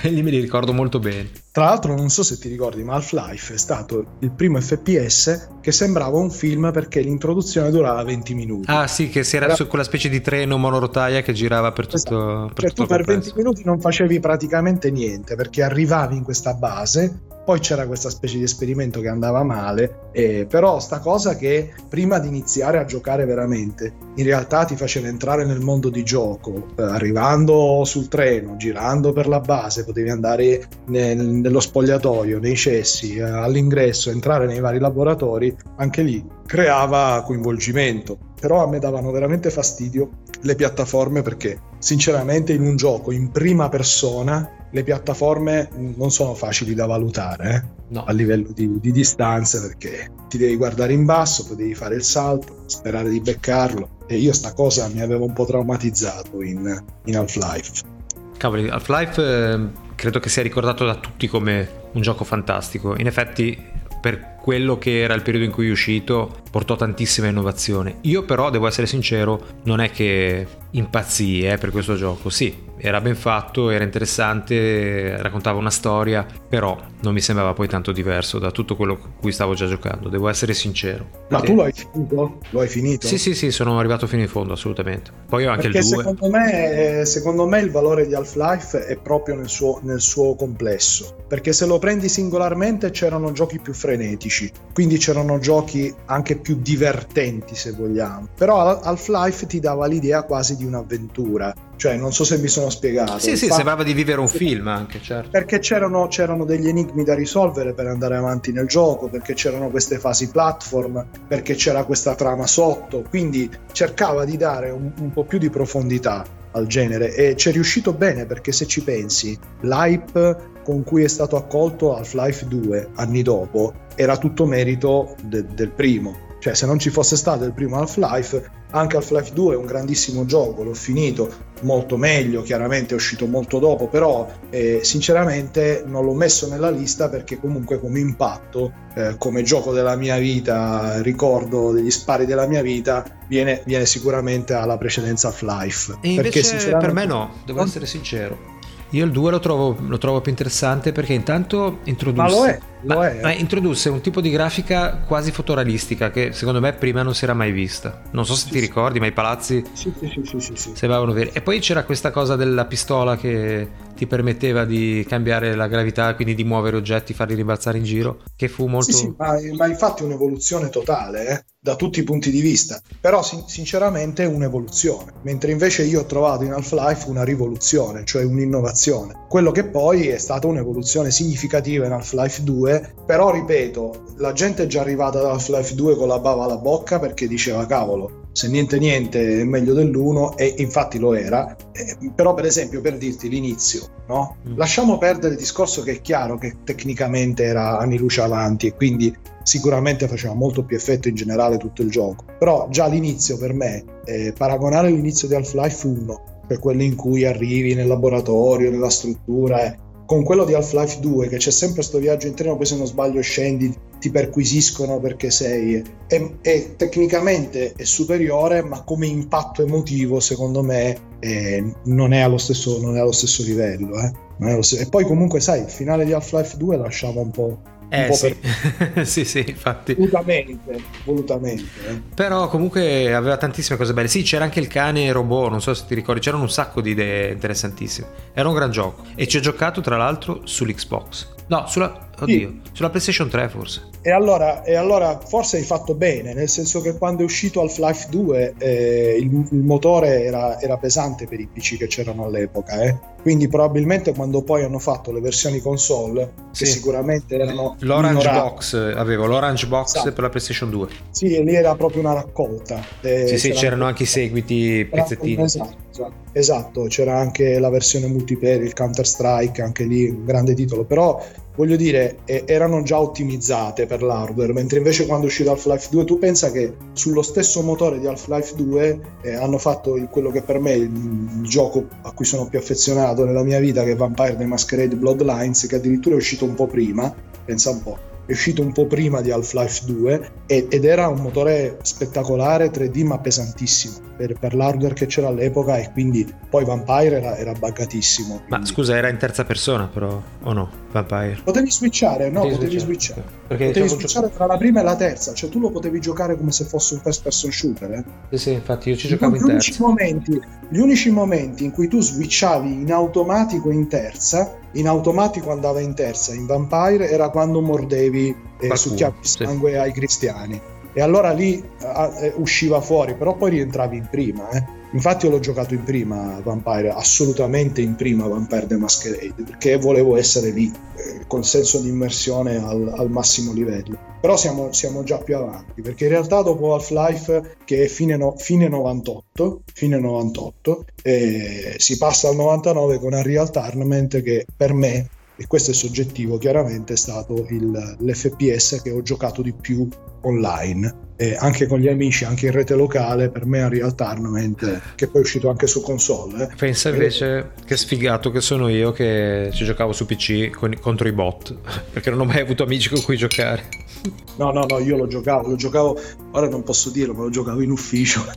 Quelli me li ricordo molto bene. Tra l'altro non so se ti ricordi, ma Half-Life è stato il primo FPS che sembrava un film perché l'introduzione durava 20 minuti. Ah sì, che si era, era... su quella specie di treno monorotaia che girava per tutto... Esatto. Per cioè tutto tu per 20 minuti non facevi praticamente niente perché arrivavi in questa base poi c'era questa specie di esperimento che andava male, eh, però sta cosa che prima di iniziare a giocare veramente, in realtà ti faceva entrare nel mondo di gioco, eh, arrivando sul treno, girando per la base, potevi andare nel, nello spogliatoio, nei cessi, eh, all'ingresso, entrare nei vari laboratori, anche lì creava coinvolgimento. Però a me davano veramente fastidio le piattaforme perché sinceramente in un gioco in prima persona le piattaforme non sono facili da valutare eh? no. a livello di, di distanze perché ti devi guardare in basso, poi devi fare il salto, sperare di beccarlo e io sta cosa mi avevo un po' traumatizzato in, in Half-Life. Cavoli, Half-Life eh, credo che sia ricordato da tutti come un gioco fantastico. In effetti per quello che era il periodo in cui è uscito portò tantissima innovazione. Io però devo essere sincero, non è che impazzii eh, per questo gioco. Sì, era ben fatto, era interessante, raccontava una storia, però non mi sembrava poi tanto diverso da tutto quello con cui stavo già giocando, devo essere sincero. Ma tu l'hai finito? Lo hai finito? Sì, sì, sì, sono arrivato fino in fondo, assolutamente. Poi ho anche Perché il 2. Secondo me, secondo me il valore di Half-Life è proprio nel suo, nel suo complesso. Perché se lo prendi singolarmente c'erano giochi più frenetici, quindi c'erano giochi anche più divertenti se vogliamo. Però Half-Life ti dava l'idea quasi di un'avventura cioè, non so se mi sono spiegato. Sì, sì, fatto... sembrava di vivere un film anche, certo. Perché c'erano, c'erano, degli enigmi da risolvere per andare avanti nel gioco, perché c'erano queste fasi platform, perché c'era questa trama sotto, quindi cercava di dare un, un po' più di profondità al genere e ci è riuscito bene perché se ci pensi, l'hype con cui è stato accolto Half-Life 2 anni dopo era tutto merito de- del primo cioè, se non ci fosse stato il primo Half-Life, anche Half-Life 2 è un grandissimo gioco, l'ho finito molto meglio, chiaramente è uscito molto dopo, però eh, sinceramente non l'ho messo nella lista perché comunque come impatto, eh, come gioco della mia vita, ricordo degli spari della mia vita, viene, viene sicuramente alla precedenza Half-Life. E invece sinceramente... per me no, devo essere sincero. Io il 2 lo trovo, lo trovo, più interessante perché intanto introdusse, ma lo è, lo ma, è. Ma introdusse un tipo di grafica quasi fotorealistica che secondo me prima non si era mai vista. Non so se sì, ti sì. ricordi, ma i palazzi sì, sì, sì, sì, sembravano veri. E poi c'era questa cosa della pistola che ti permetteva di cambiare la gravità, quindi di muovere oggetti, farli rimbalzare in giro, che fu molto... Sì, sì ma, ma infatti un'evoluzione totale, eh? da tutti i punti di vista, però sin- sinceramente è un'evoluzione, mentre invece io ho trovato in Half-Life una rivoluzione, cioè un'innovazione. Quello che poi è stata un'evoluzione significativa in Half-Life 2, però ripeto, la gente è già arrivata da Half-Life 2 con la bava alla bocca perché diceva cavolo, se niente niente è meglio dell'1 e infatti lo era, eh, però per esempio per dirti l'inizio, no? mm. lasciamo perdere il discorso che è chiaro che tecnicamente era anni luce avanti e quindi sicuramente faceva molto più effetto in generale tutto il gioco, però già l'inizio per me, eh, paragonare l'inizio di Half-Life 1, cioè quello in cui arrivi nel laboratorio, nella struttura, eh, con quello di Half-Life 2 che c'è sempre questo viaggio in treno poi se non sbaglio scendi ti perquisiscono perché sei è, è, tecnicamente è superiore ma come impatto emotivo secondo me eh, non, è allo stesso, non è allo stesso livello eh. stesso, e poi comunque sai il finale di Half-Life 2 lasciava un po' Eh sì. Per... sì, sì, infatti. Volutamente, volutamente. Eh. Però comunque aveva tantissime cose belle. Sì, c'era anche il cane robot, non so se ti ricordi, c'erano un sacco di idee interessantissime. Era un gran gioco. E ci ho giocato tra l'altro sull'Xbox. No, sulla, oddio, sì. sulla PlayStation 3 forse. E allora, e allora, forse hai fatto bene, nel senso che quando è uscito Half-Life 2 eh, il, il, motore era, era, pesante per i PC che c'erano all'epoca, eh? quindi probabilmente quando poi hanno fatto le versioni console, sì. che sicuramente erano... L'Orange Box, avevo l'Orange Box esatto. per la PlayStation 2. Sì, e lì era proprio una raccolta. Eh, sì, sì, c'erano anche i seguiti pezzettini. Esatto, esatto, esatto, c'era anche la versione multiplayer, il Counter Strike, anche lì un grande titolo, però voglio dire, erano già ottimizzate per l'hardware, mentre invece quando è uscito Half-Life 2 tu pensa che sullo stesso motore di Half-Life 2 eh, hanno fatto il, quello che per me è il, il, gioco a cui sono più affezionato nella mia vita, che è Vampire the Masquerade Bloodlines, che addirittura è uscito un po' prima, pensa un po' è uscito un po' prima di Half-Life 2 ed era un motore spettacolare 3D ma pesantissimo per, per l'hardware che c'era all'epoca e quindi poi Vampire era, era buggatissimo. Quindi. Ma scusa, era in terza persona però, o no? Vampire? Potevi switchare, no, potevi, potevi switchare. Perché potevi diciamo switchare tra la prima e la terza, cioè tu lo potevi giocare come se fosse un first person shooter. Eh? Sì, sì, infatti io ci giocavo in terza. Momenti, gli unici momenti in cui tu switchavi in automatico in terza in automatico andava in terza in Vampire era quando mordevi e eh, succhiavi sangue sì. ai cristiani e allora lì eh, usciva fuori però poi rientravi in prima eh. infatti io l'ho giocato in prima Vampire assolutamente in prima Vampire the Masquerade perché volevo essere lì eh, col senso di immersione al, al massimo livello però siamo, siamo, già più avanti perché in realtà dopo Half-Life che è fine, no, fine 98 fine 98 eh, si passa al 99 con Unreal Tournament che per me e questo è soggettivo chiaramente è stato il, l'FPS che ho giocato di più online eh, anche con gli amici, anche in rete locale, per me è Unreal Tournament, che poi è uscito anche su console. Eh. Pensa invece eh, che sfigato che sono io che ci giocavo su PC con, contro i bot, perché non ho mai avuto amici con cui giocare. No, no, no, io lo giocavo, lo giocavo, ora non posso dirlo, ma lo giocavo in ufficio.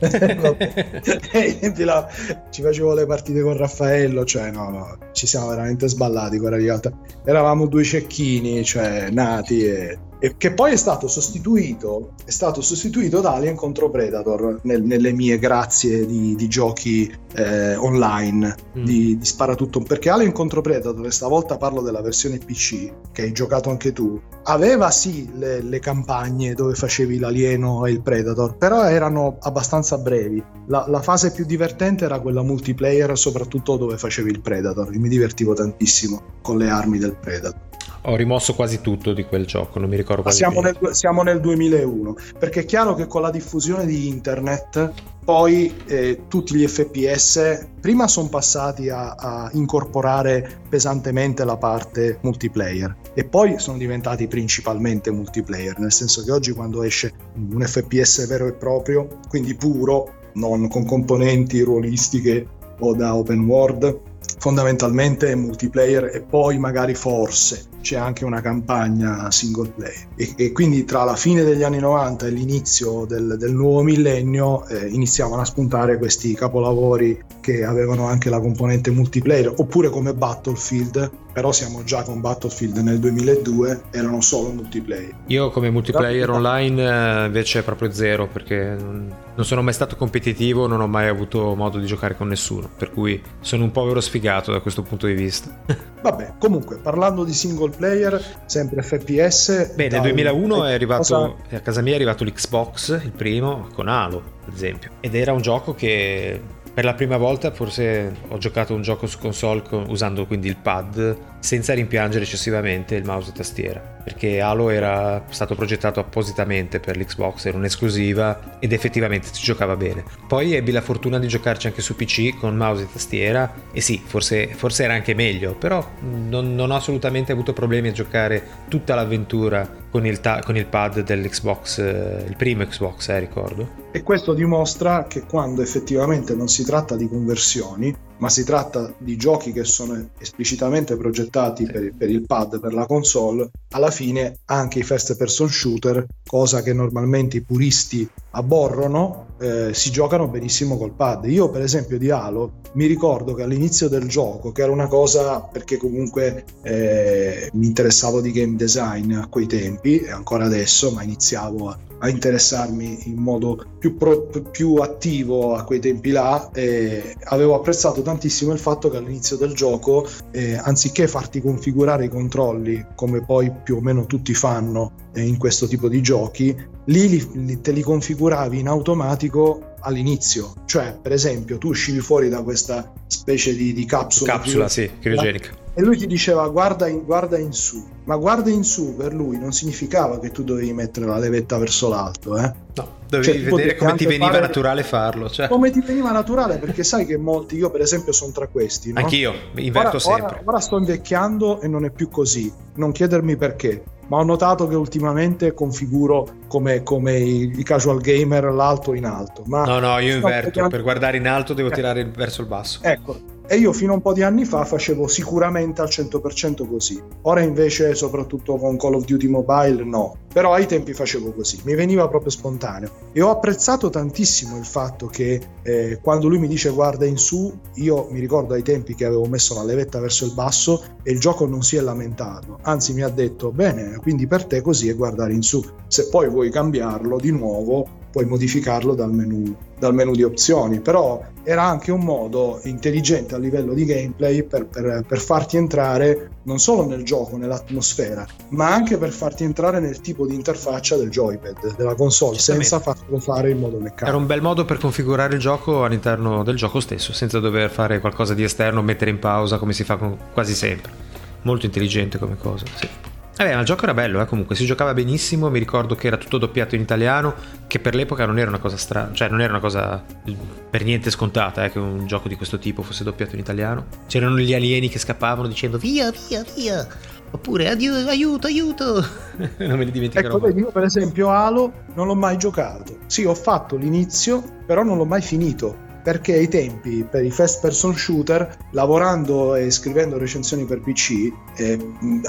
ci facevo le partite con Raffaello, cioè no, no, ci siamo veramente sballati con Unreal Eravamo due cecchini, cioè nati e che poi è stato sostituito, è stato sostituito da Alien contro Predator nel, nelle mie grazie di, di giochi eh, online mm. di, di sparatutto perché Alien contro Predator, e stavolta parlo della versione PC che hai giocato anche tu, aveva sì le, le campagne dove facevi l'alieno e il Predator, però erano abbastanza brevi. La, la fase più divertente era quella multiplayer, soprattutto dove facevi il Predator. mi divertivo tantissimo con le armi del Predator. Ho rimosso quasi tutto di quel gioco, non mi ricordo quasi siamo nel, siamo nel, 2001, perché è chiaro che con la diffusione di internet poi eh, tutti gli FPS prima sono passati a, a, incorporare pesantemente la parte multiplayer e poi sono diventati principalmente multiplayer, nel senso che oggi quando esce un FPS vero e proprio, quindi puro, non con componenti ruolistiche o da open world, fondamentalmente è multiplayer e poi magari forse c'è anche una campagna single player e, e quindi tra la fine degli anni 90 e l'inizio del, del nuovo millennio eh, iniziavano a spuntare questi capolavori che avevano anche la componente multiplayer oppure come Battlefield però siamo già con Battlefield nel 2002 erano solo multiplayer io come multiplayer online eh, invece proprio zero perché non, sono mai stato competitivo non ho mai avuto modo di giocare con nessuno per cui sono un povero sfigato da questo punto di vista vabbè comunque parlando di single player, sempre FPS. Beh, nel 2001 è arrivato, cosa... a casa mia è arrivato l'Xbox, il primo, con Halo, ad esempio. Ed era un gioco che per la prima volta forse ho giocato un gioco su console con, usando quindi il pad senza rimpiangere eccessivamente il mouse e tastiera, perché Halo era stato progettato appositamente per l'Xbox, era un'esclusiva ed effettivamente si giocava bene. Poi ebbi la fortuna di giocarci anche su PC con mouse e tastiera e sì, forse, forse era anche meglio, però non, non, ho assolutamente avuto problemi a giocare tutta l'avventura con il, ta- con il pad dell'Xbox, eh, il primo Xbox, eh, ricordo. E questo dimostra che quando effettivamente non si tratta di conversioni, ma si tratta di giochi che sono esplicitamente progettati per, per, il pad, per la console, alla fine anche i first person shooter, cosa che normalmente i puristi aborrono, eh, si giocano benissimo col pad. Io per esempio di Halo mi ricordo che all'inizio del gioco, che era una cosa perché comunque eh, mi interessavo di game design a quei tempi e ancora adesso, ma iniziavo a a interessarmi in modo più, pro, più attivo a quei tempi là e avevo apprezzato tantissimo il fatto che all'inizio del gioco eh, anziché farti configurare i controlli come poi più o meno tutti fanno eh, in questo tipo di giochi lì li, li, te li configuravi in automatico all'inizio. Cioè per esempio tu uscivi fuori da questa specie di, di capsula capsula sì, criogenica e lui ti diceva guarda in, guarda in, su, ma guarda in su per lui non significava che tu dovevi mettere la levetta verso l'alto, eh? No, dovevi cioè, vedere come ti veniva fare... naturale farlo. Cioè. Come ti veniva naturale, perché sai che molti, io per esempio sono tra questi. No? Anch'io, inverto ora, sempre. Ora, ora sto invecchiando e non è più così, non chiedermi perché ma ho notato che ultimamente configuro come, come i, casual gamer l'alto in alto. Ma no, no, io inverto, per guardare in alto devo eh. tirare verso il basso. Ecco, e io fino a un po' di anni fa facevo sicuramente al 100% così. Ora invece, soprattutto con Call of Duty Mobile, no. Però ai tempi facevo così, mi veniva proprio spontaneo. E ho apprezzato tantissimo il fatto che eh, quando lui mi dice guarda in su, io mi ricordo ai tempi che avevo messo la levetta verso il basso e il gioco non si è lamentato. Anzi mi ha detto bene, quindi per te così è guardare in su. Se poi vuoi cambiarlo di nuovo, puoi modificarlo dal menu, dal menu di opzioni, però era anche un modo intelligente a livello di gameplay per, per, per, farti entrare non solo nel gioco, nell'atmosfera, ma anche per farti entrare nel tipo di interfaccia del joypad, della console, senza farlo fare in modo meccanico. Era un bel modo per configurare il gioco all'interno del gioco stesso, senza dover fare qualcosa di esterno, mettere in pausa come si fa quasi sempre. Molto intelligente come cosa, sì. Vabbè, ma il gioco era bello, eh, comunque si giocava benissimo, mi ricordo che era tutto doppiato in italiano, che per l'epoca non era una cosa strana, cioè non era una cosa per niente scontata eh, che un gioco di questo tipo fosse doppiato in italiano. C'erano gli alieni che scappavano dicendo via, via, via, oppure aiuto, aiuto. non me li dimenticherò. Ecco, vedi, io per esempio Halo non l'ho mai giocato. Sì, ho fatto l'inizio, però non l'ho mai finito perché ai tempi per i first person shooter lavorando e scrivendo recensioni per PC eh,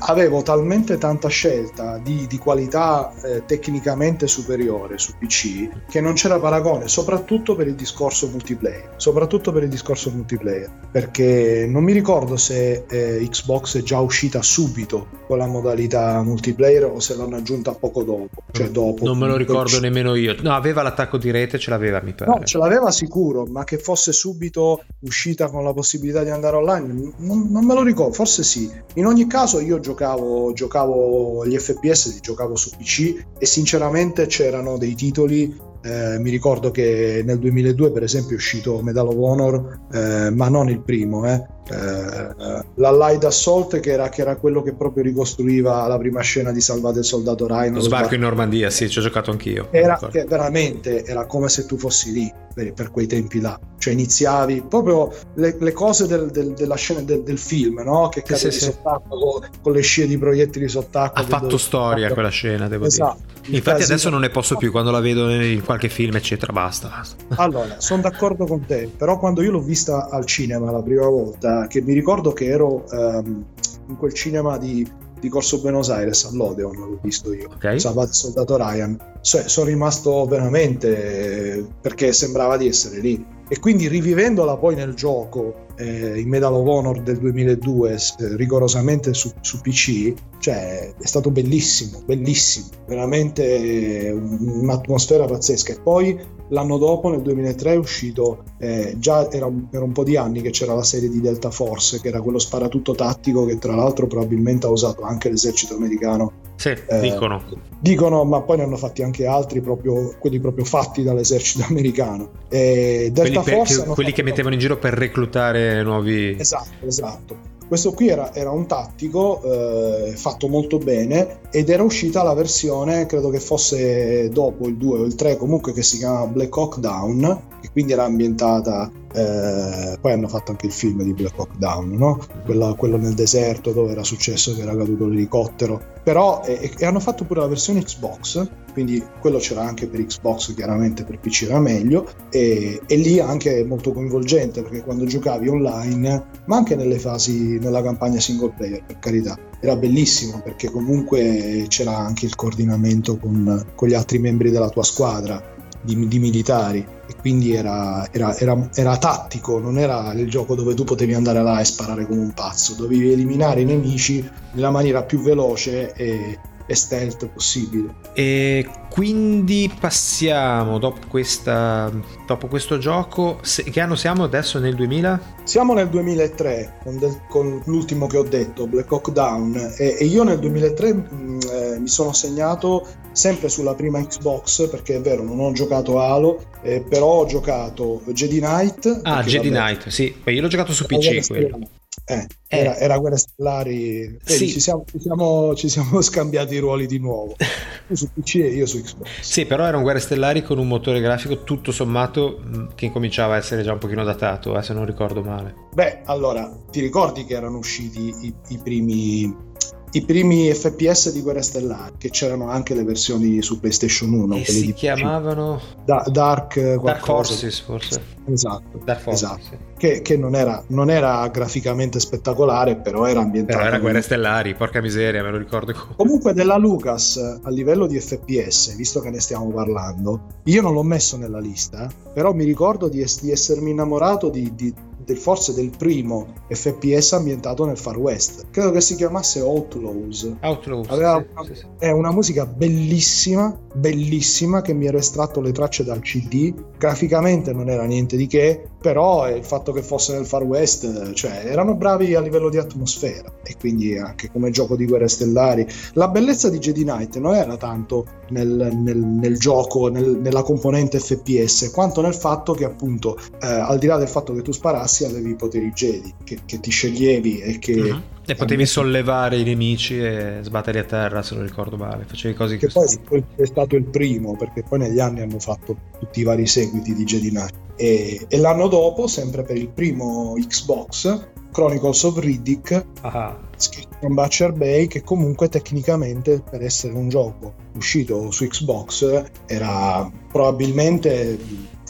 avevo talmente tanta scelta di, di qualità eh, tecnicamente superiore su PC che non c'era paragone soprattutto per il discorso multiplayer soprattutto per il discorso multiplayer perché non mi ricordo se eh, Xbox è già uscita subito con la modalità multiplayer o se l'hanno aggiunta poco dopo cioè dopo non me lo ricordo nemmeno io. No aveva l'attacco di rete ce l'aveva mi pare. no ce l'aveva sicuro ma che fosse subito uscita con la possibilità di andare online, non, non, me lo ricordo, forse sì. In ogni caso io giocavo, giocavo gli FPS, li giocavo su PC e sinceramente c'erano dei titoli eh, mi ricordo che nel 2002 per esempio è uscito Medal of Honor eh, ma non il primo eh. eh l'Allied Assault che era, che era, quello che proprio ricostruiva la prima scena di Salvate il soldato Ryan lo sbarco in Normandia sì ci ho giocato anch'io era che veramente era come se tu fossi lì per, quei tempi là cioè iniziavi proprio le, le cose del, del, della scena del, del film no? che cadevi sì, sì, sott'acqua con, con, le scie di proiettili sott'acqua ha fatto storia quella scena devo esatto. dire infatti adesso non ne posso più quando la vedo in qualche film, eccetera, basta. basta. Allora, sono d'accordo con te, però quando io l'ho vista al cinema la prima volta, che mi ricordo che ero um, in quel cinema di, di Corso Buenos Aires all'Odeon, l'ho visto io, okay. Salvato Soldato Ryan, cioè, sono rimasto veramente perché sembrava di essere lì. E quindi rivivendola poi nel gioco, eh, in Medal of Honor del 2002 eh, rigorosamente su, su, PC cioè è stato bellissimo bellissimo veramente un'atmosfera pazzesca e poi l'anno dopo nel 2003 è uscito eh, già era, era, un po' di anni che c'era la serie di Delta Force che era quello sparatutto tattico che tra l'altro probabilmente ha usato anche l'esercito americano. Sì, eh, dicono. dicono ma poi ne hanno fatti anche altri proprio quelli proprio fatti dall'esercito americano. E Delta quelli, per, Force che, quelli che mettevano in giro per reclutare nuovi esatto esatto Questo qui era, era un tattico eh, fatto molto bene ed era uscita la versione, credo che fosse dopo il 2 o il 3, comunque che si chiama Black Hawk Down, che quindi era ambientata eh, poi hanno fatto anche il film di Black Hawk Down, no? quello, quello, nel deserto dove era successo che era caduto l'elicottero. Però e, e hanno fatto pure la versione Xbox, quindi quello c'era anche per Xbox, chiaramente per PC era meglio, e, e lì anche molto coinvolgente perché quando giocavi online, ma anche nelle fasi, nella campagna single player, per carità, era bellissimo perché comunque c'era anche il coordinamento con, con gli altri membri della tua squadra di, di militari. E quindi era, era, era, era, tattico, non era il gioco dove tu potevi andare là e sparare come un pazzo, dovevi eliminare i nemici nella maniera più veloce e, e stealth possibile. E quindi passiamo dopo, questa, dopo questo gioco, se, che anno siamo adesso nel 2000? Siamo nel 2003 con, del, con l'ultimo che ho detto, Black Hawk Down. E, e io nel 2003 mh, mm, eh, mi sono segnato sempre sulla prima Xbox perché è vero non ho giocato Halo eh, però ho giocato Jedi Knight ah Jedi vabbè, Knight sì. Io l'ho giocato su PC quello eh, eh. Era, era Guerre Stellari. Sì. ci, siamo, ci, siamo, ci, siamo, scambiati i ruoli di nuovo. Tu su PC e io su Xbox. Sì, però erano Guerre Stellari con un motore grafico tutto sommato mm, che cominciava a essere già un pochino datato, eh, se non ricordo male. Beh, allora, ti ricordi che erano usciti i, i primi i primi FPS di Guerra Stellare, che c'erano anche le versioni su PlayStation 1. E si chiamavano da- Dark, Dark Forces, forse. Esatto, Dark Forces, esatto. Sì. Che, che non, era, non, era, graficamente spettacolare, però era ambientato. Però era Guerre Stellari, porca miseria, me lo ricordo. Comunque della Lucas, a livello di FPS, visto che ne stiamo parlando, io non l'ho messo nella lista, però mi ricordo di, di essermi innamorato di, di del, forse del primo FPS ambientato nel Far West. Credo che si chiamasse Outlaws. Outlaws. Aveva sì, sì, sì. È una musica bellissima, bellissima, che mi ero estratto le tracce dal CD. Graficamente non era niente di che, però il fatto che fosse nel Far West, cioè erano bravi a livello di atmosfera e quindi anche come gioco di guerre stellari. La bellezza di Jedi Knight non era tanto nel, nel, nel gioco, nel, nella componente FPS, quanto nel fatto che appunto, eh, al di là del fatto che tu sparassi, avevi i poteri Jedi che, che ti sceglievi e che... Uh-huh. E potevi sollevare i nemici e sbatterli a terra, se non ricordo male. Facevi cose che poi tipo. è stato il primo, perché poi negli anni hanno fatto tutti i vari seguiti di Jedi Knight. E, e l'anno dopo, sempre per il primo Xbox, Chronicles of Riddick, ah. scritto con Butcher Bay, che comunque tecnicamente per essere un gioco uscito su Xbox era probabilmente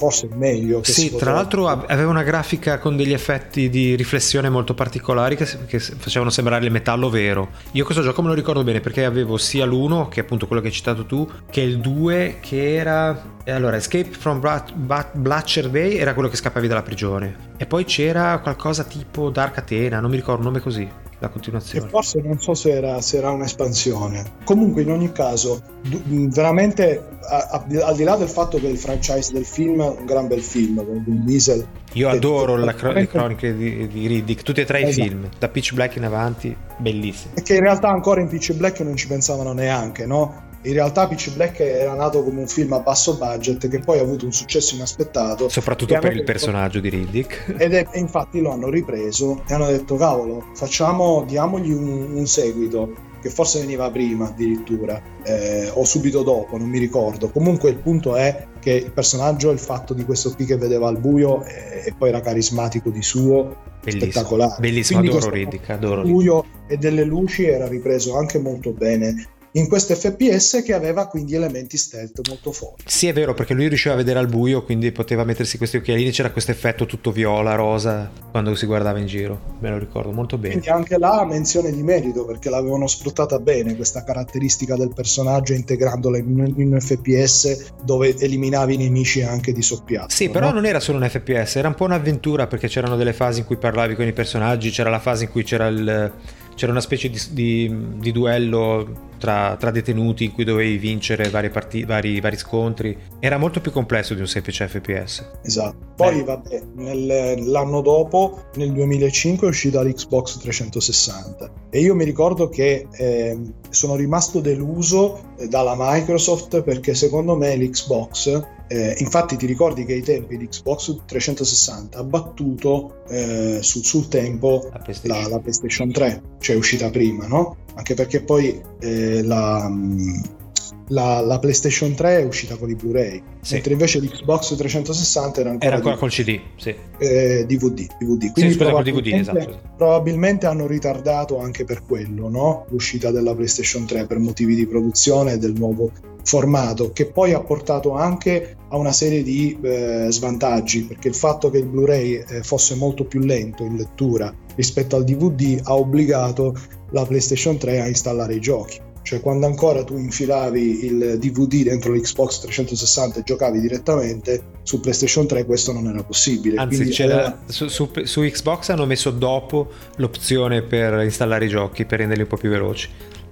forse meglio. Che sì, tra l'altro aveva una grafica con degli effetti di riflessione molto particolari che, che, facevano sembrare il metallo vero. Io questo gioco me lo ricordo bene perché avevo sia l'1, che è appunto quello che hai citato tu, che il 2 che era... Allora, Escape from Blatcher Bay era quello che scappavi dalla prigione. E poi c'era qualcosa tipo Dark Athena, non mi ricordo un nome così la continuazione. E forse non so se era, se era, un'espansione. Comunque, in ogni caso, veramente a, a, al di là del fatto che il franchise del film è un gran bel film con Vin Diesel. Io adoro la, le croniche di, di, Riddick, tutti e tre esatto. i film, da Pitch Black in avanti, bellissimi. E che in realtà ancora in Pitch Black non ci pensavano neanche, no? In realtà Pitch Black era nato come un film a basso budget che poi ha avuto un successo inaspettato. Soprattutto per il personaggio di Riddick. Ed è, infatti lo hanno ripreso e hanno detto cavolo facciamo diamogli un, un seguito che forse veniva prima addirittura eh, o subito dopo non mi ricordo. Comunque il punto è che il personaggio il fatto di questo qui che vedeva al buio e, e poi era carismatico di suo Bellissimo. spettacolare. bellissimo Quindi adoro Riddick adoro il buio e delle luci era ripreso anche molto bene in questo FPS che aveva quindi elementi stealth molto forti. Sì, è vero, perché lui riusciva a vedere al buio, quindi poteva mettersi questi occhialini, c'era questo effetto tutto viola, rosa, quando si guardava in giro, me lo ricordo molto bene. Quindi anche là menzione di merito, perché l'avevano sfruttata bene questa caratteristica del personaggio integrandola in un, in un FPS dove eliminavi i nemici anche di soppiatto. Sì, però no? non era solo un FPS, era un po' un'avventura perché c'erano delle fasi in cui parlavi con i personaggi, c'era la fase in cui c'era il c'era una specie di, di, di duello tra, tra, detenuti in cui dovevi vincere vari, parti, vari, vari, scontri. Era molto più complesso di un semplice FPS. Esatto. Poi, eh. vabbè, nel, l'anno dopo, nel 2005, è uscita l'Xbox 360 e io mi ricordo che eh, sono rimasto deluso dalla Microsoft perché secondo me l'Xbox Eh, infatti ti ricordi che ai tempi l'Xbox 360 ha battuto eh, sul, sul, tempo la PlayStation. La, la PlayStation 3, cioè uscita prima, no? Anche perché poi eh, la... Mh, la, la, PlayStation 3 è uscita con i Blu-ray, sì. mentre invece l'Xbox 360 era ancora, era ancora col CD, sì. eh, DVD, DVD. Quindi sì, scusa, probabilmente, DVD, esatto. probabilmente hanno ritardato anche per quello no? l'uscita della PlayStation 3 per motivi di produzione del nuovo formato, che poi ha portato anche a una serie di eh, svantaggi, perché il fatto che il Blu-ray eh, fosse molto più lento in lettura rispetto al DVD ha obbligato la PlayStation 3 a installare i giochi cioè quando ancora tu infilavi il DVD dentro l'Xbox 360 e giocavi direttamente su PlayStation 3 questo non era possibile anzi era... su, su, su, Xbox hanno messo dopo l'opzione per installare i giochi per renderli un po' più veloci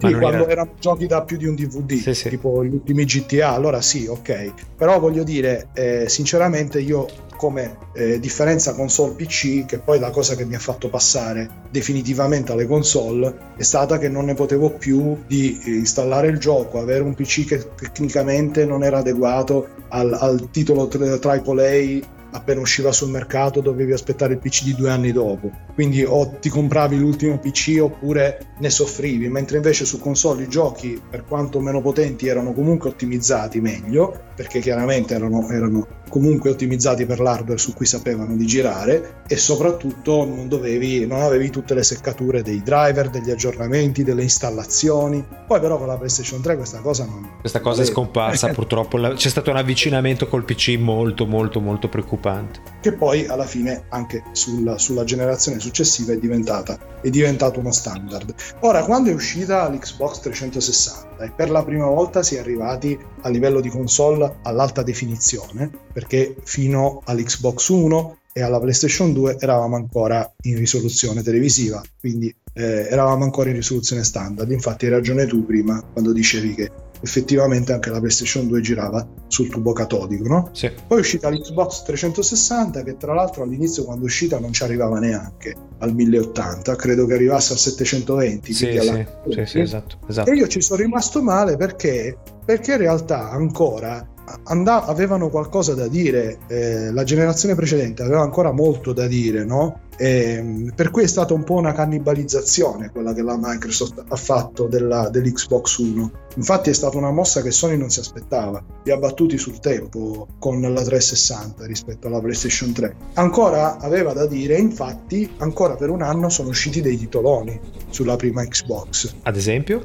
sì, quando era... erano giochi da più di un DVD, sì, sì. tipo gli ultimi GTA, allora sì, ok. Però voglio dire, eh, sinceramente io come eh, differenza console PC, che poi la cosa che mi ha fatto passare definitivamente alle console è stata che non ne potevo più di installare il gioco, avere un PC che tecnicamente non era adeguato al, al titolo AAA appena usciva sul mercato dovevi aspettare il PC di due anni dopo. Quindi o ti compravi l'ultimo PC oppure ne soffrivi mentre invece su console i giochi per quanto meno potenti erano comunque ottimizzati meglio perché chiaramente erano, erano comunque ottimizzati per l'hardware su cui sapevano di girare e soprattutto non, dovevi, non avevi tutte le seccature dei driver, degli aggiornamenti, delle installazioni. Poi però con la PlayStation 3 questa cosa non... Questa cosa è scomparsa purtroppo, c'è stato un avvicinamento col PC molto molto molto preoccupante. Che poi alla fine anche sulla, sulla generazione successiva è, diventata, è diventato uno standard. Ora quando è uscita l'Xbox 360 e per la prima volta si è arrivati a livello di console all'alta definizione, perché fino all'Xbox 1 e alla PlayStation 2 eravamo ancora in risoluzione televisiva, quindi eh, eravamo ancora in risoluzione standard. Infatti hai ragione tu prima quando dicevi che effettivamente anche la PlayStation 2 girava sul tubo catodico, no? Sì. Poi è uscita l'Xbox 360 che tra l'altro all'inizio quando è uscita non ci arrivava neanche al 1080, credo che arrivasse al 720. Sì, alla... sì, sì, sì, esatto, esatto. E io ci sono rimasto male perché, perché in realtà ancora and- avevano qualcosa da dire, eh, la generazione precedente aveva ancora molto da dire, no? E, per cui è stata un po' una cannibalizzazione quella che la Microsoft ha fatto della, dell'Xbox One. Infatti è stata una mossa che Sony non si aspettava, li ha battuti sul tempo con la 360 rispetto alla PlayStation 3. Ancora aveva da dire, infatti ancora per un anno sono usciti dei titoloni sulla prima Xbox. Ad esempio?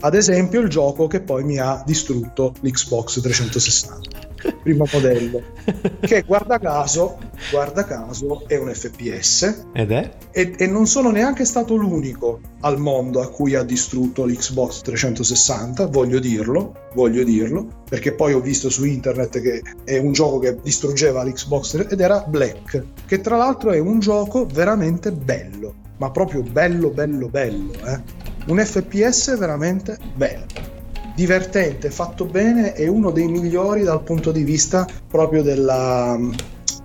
Ad esempio il gioco che poi mi ha distrutto l'Xbox 360, primo modello, che guarda caso, guarda caso è un FPS. Ed è? E, e non sono neanche stato l'unico al mondo a cui ha distrutto l'Xbox 360, voglio dirlo, voglio dirlo, perché poi ho visto su internet che è un gioco che distruggeva l'Xbox ed era Black, che tra l'altro è un gioco veramente bello, ma proprio bello, bello, bello, eh un FPS veramente bello divertente, fatto bene e uno dei migliori dal punto di vista proprio della,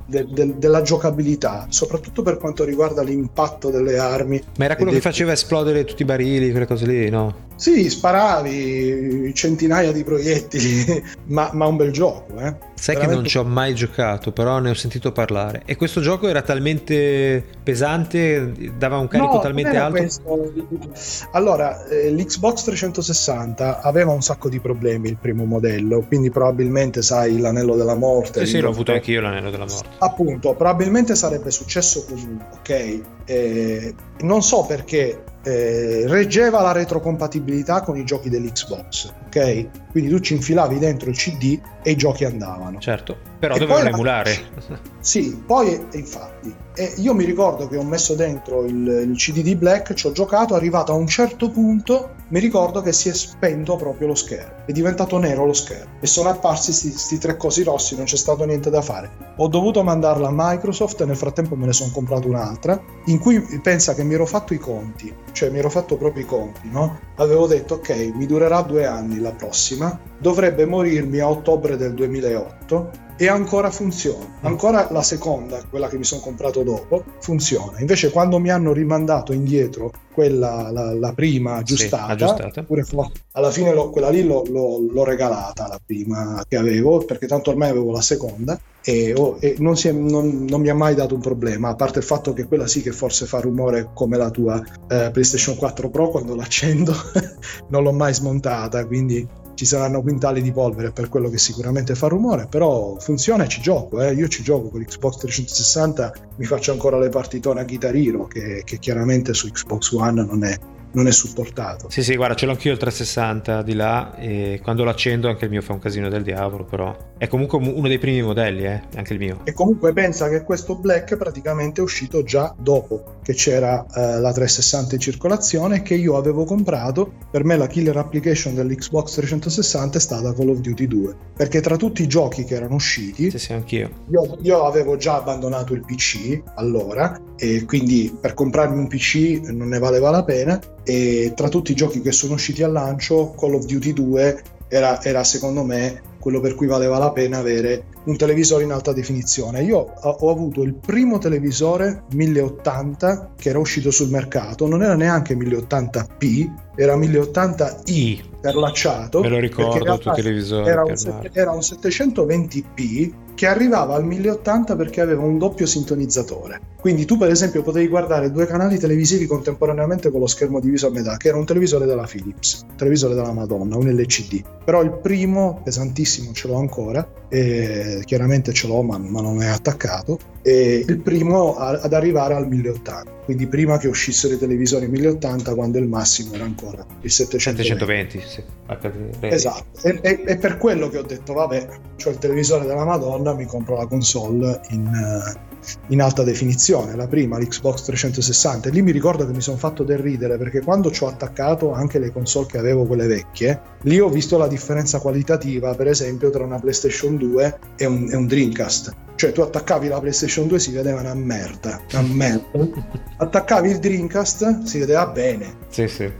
de, de, della giocabilità, soprattutto per quanto riguarda l'impatto delle armi. Ma era quello che faceva esplodere tutti i barili, quelle cose lì, no? Sì, sparavi centinaia di proiettili, ma, ma un bel gioco. Eh? Sai Veramente... che non ci ho mai giocato, però ne ho sentito parlare. E questo gioco era talmente pesante, dava un carico no, talmente alto? Questo. Allora, eh, l'Xbox 360 aveva un sacco di problemi il primo modello, quindi probabilmente sai l'anello della morte. Sì, sì, l'ho avuto anche io l'anello della morte. Appunto, probabilmente sarebbe successo comunque, ok? Eh, non so perché eh, reggeva la retrocompatibilità con i giochi dell'Xbox, ok? Quindi tu ci infilavi dentro il CD e i giochi andavano. Certo, però e dovevano emulare. Sì, poi infatti. E io mi ricordo che ho messo dentro il, il CD di Black, ci ho giocato, arrivato a un certo punto, mi ricordo che si è spento proprio lo schermo, è diventato nero lo schermo e sono apparsi questi tre cosi rossi, non c'è stato niente da fare. Ho dovuto mandarla a Microsoft e nel frattempo me ne sono comprato un'altra, in cui pensa che mi ero fatto i conti, cioè mi ero fatto proprio i conti, no? Avevo detto ok, mi durerà due anni la prossima, dovrebbe morirmi a ottobre del 2008 lanciato e ancora funziona. Ancora la seconda, quella che mi sono comprato dopo, funziona. Invece quando mi hanno rimandato indietro quella, la, la prima aggiustata, Sì, aggiustata. pure fu- alla fine l'ho- quella lì l'ho, l'ho- l'ho regalata, la prima che avevo, perché tanto ormai avevo la seconda e, oh, e non, si è- non- non mi ha mai dato un problema, a parte il fatto che quella sì che forse fa rumore come la tua eh, PlayStation 4 Pro quando l'accendo, non l'ho mai smontata, quindi ci saranno quintali di polvere per quello che sicuramente fa rumore, però funziona e ci gioco, eh. io ci gioco con l'Xbox 360, mi faccio ancora le partitone a Guitar Hero che, che chiaramente su Xbox One non è, non è supportato. Sì, sì, guarda, ce l'ho anch'io il 360 di là e quando lo accendo anche il mio fa un casino del diavolo, però è comunque uno dei primi modelli, eh, anche il mio. E comunque pensa che questo Black praticamente è uscito già dopo che c'era eh, la 360 in circolazione e che io avevo comprato. Per me la killer application dell'Xbox 360 è stata Call of Duty 2, perché tra tutti i giochi che erano usciti, Sì, sì, anch'io. io, io avevo già abbandonato il PC allora e quindi per comprarmi un PC non ne valeva la pena e tra tutti i giochi che sono usciti al lancio Call of Duty 2 era, era secondo me quello per cui valeva la pena avere un televisore in alta definizione. Io ho avuto il primo televisore 1080 che era uscito sul mercato, non era neanche 1080p, era 1080i I, perlacciato. me lo ricordo tuo televisore. era un, era un 720p che arrivava al 1080 perché aveva un doppio sintonizzatore. Quindi tu per esempio potevi guardare due canali televisivi contemporaneamente con lo schermo diviso a metà, che era un televisore della Philips, un televisore della Madonna, un LCD. Però il primo, pesantissimo, ce l'ho ancora, e chiaramente ce l'ho ma, ma non è attaccato, e il primo ad arrivare al 1080. Quindi prima che uscissero i televisori 1080 quando il massimo era ancora il 720. 720, sì. Esatto, e, e- e per quello che ho detto, vabbè, c'ho il televisore della Madonna, mi compro la console in, eh, in alta definizione, la prima, l'Xbox 360. E lì mi ricordo che mi sono fatto del ridere perché quando ci ho attaccato anche le console che avevo, quelle vecchie, lì ho visto la differenza qualitativa, per esempio, tra una PlayStation 2 e un, e un Dreamcast. Cioè tu attaccavi la PlayStation 2 si vedeva una merda, una merda. Attaccavi il Dreamcast si vedeva bene Sì, sì.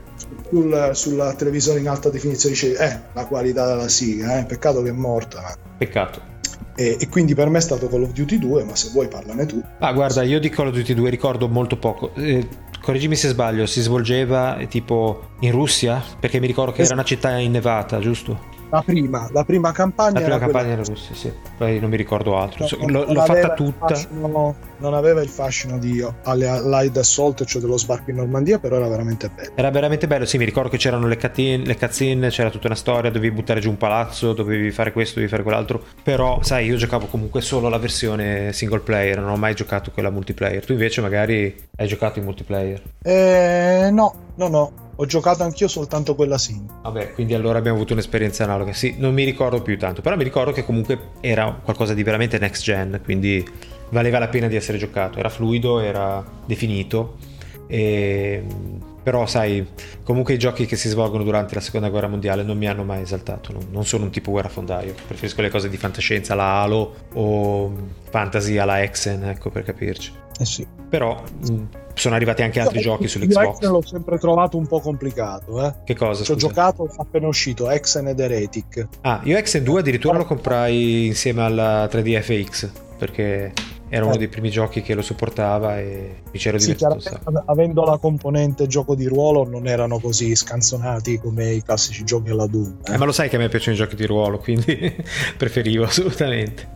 sul, sul televisore in alta definizione dicevi eh la qualità della siga eh, peccato che è morta ma- Peccato. E, e quindi per me è stato Call of Duty 2 ma se vuoi parlane tu Ah, guarda, io di Call of Duty 2 ricordo molto poco. Eh, correggimi se sbaglio, si svolgeva eh, tipo in Russia? Perché mi ricordo che Es- era una città innevata, giusto? La prima, la prima campagna La prima era quella- campagna era Russia, sì. Poi non mi ricordo altro. L'ho, non l'ho fatta tutta. fascino- non aveva il fascino di Allied Assault cioè dello sbarco in Normandia però era veramente bello Era veramente bello, sì, mi ricordo che c'erano le cutscene, le cutscene, c'era tutta una storia, dovevi buttare giù un palazzo, dovevi fare questo, dovevi fare quell'altro. Però, sai, io giocavo comunque solo la versione single player, non ho mai giocato quella multiplayer. Tu invece magari hai giocato in multiplayer. eh, no no no ho giocato anch'io soltanto quella single Vabbè, quindi allora abbiamo avuto un'esperienza analoga. Sì, non mi ricordo più tanto, però mi ricordo che comunque era qualcosa di veramente next gen, quindi valeva la pena di essere giocato. Era fluido, era definito. E... Però, sai, comunque i giochi che si svolgono durante la seconda guerra mondiale non mi hanno mai esaltato. Non, sono un tipo guerrafondaio. Preferisco le cose di fantascienza, la Halo o fantasy alla Exen, ecco per capirci. eh sì Però sono arrivati anche altri Io- giochi io sull'Xbox. Exen l'ho sempre trovato un po' complicato eh Che cosa? ci ho giocato appena uscito Exen ed Heretic Ah, io Exen 2 addirittura lo comprai insieme alla 3DFX perché era uno Eh. dei primi giochi che lo supportava e mi c'ero Sì, avendo la componente gioco di ruolo non erano così scanzonati come i classici giochi alla Doom. eh. Eh, ma lo sai che a me piacciono i giochi di ruolo, quindi preferivo assolutamente.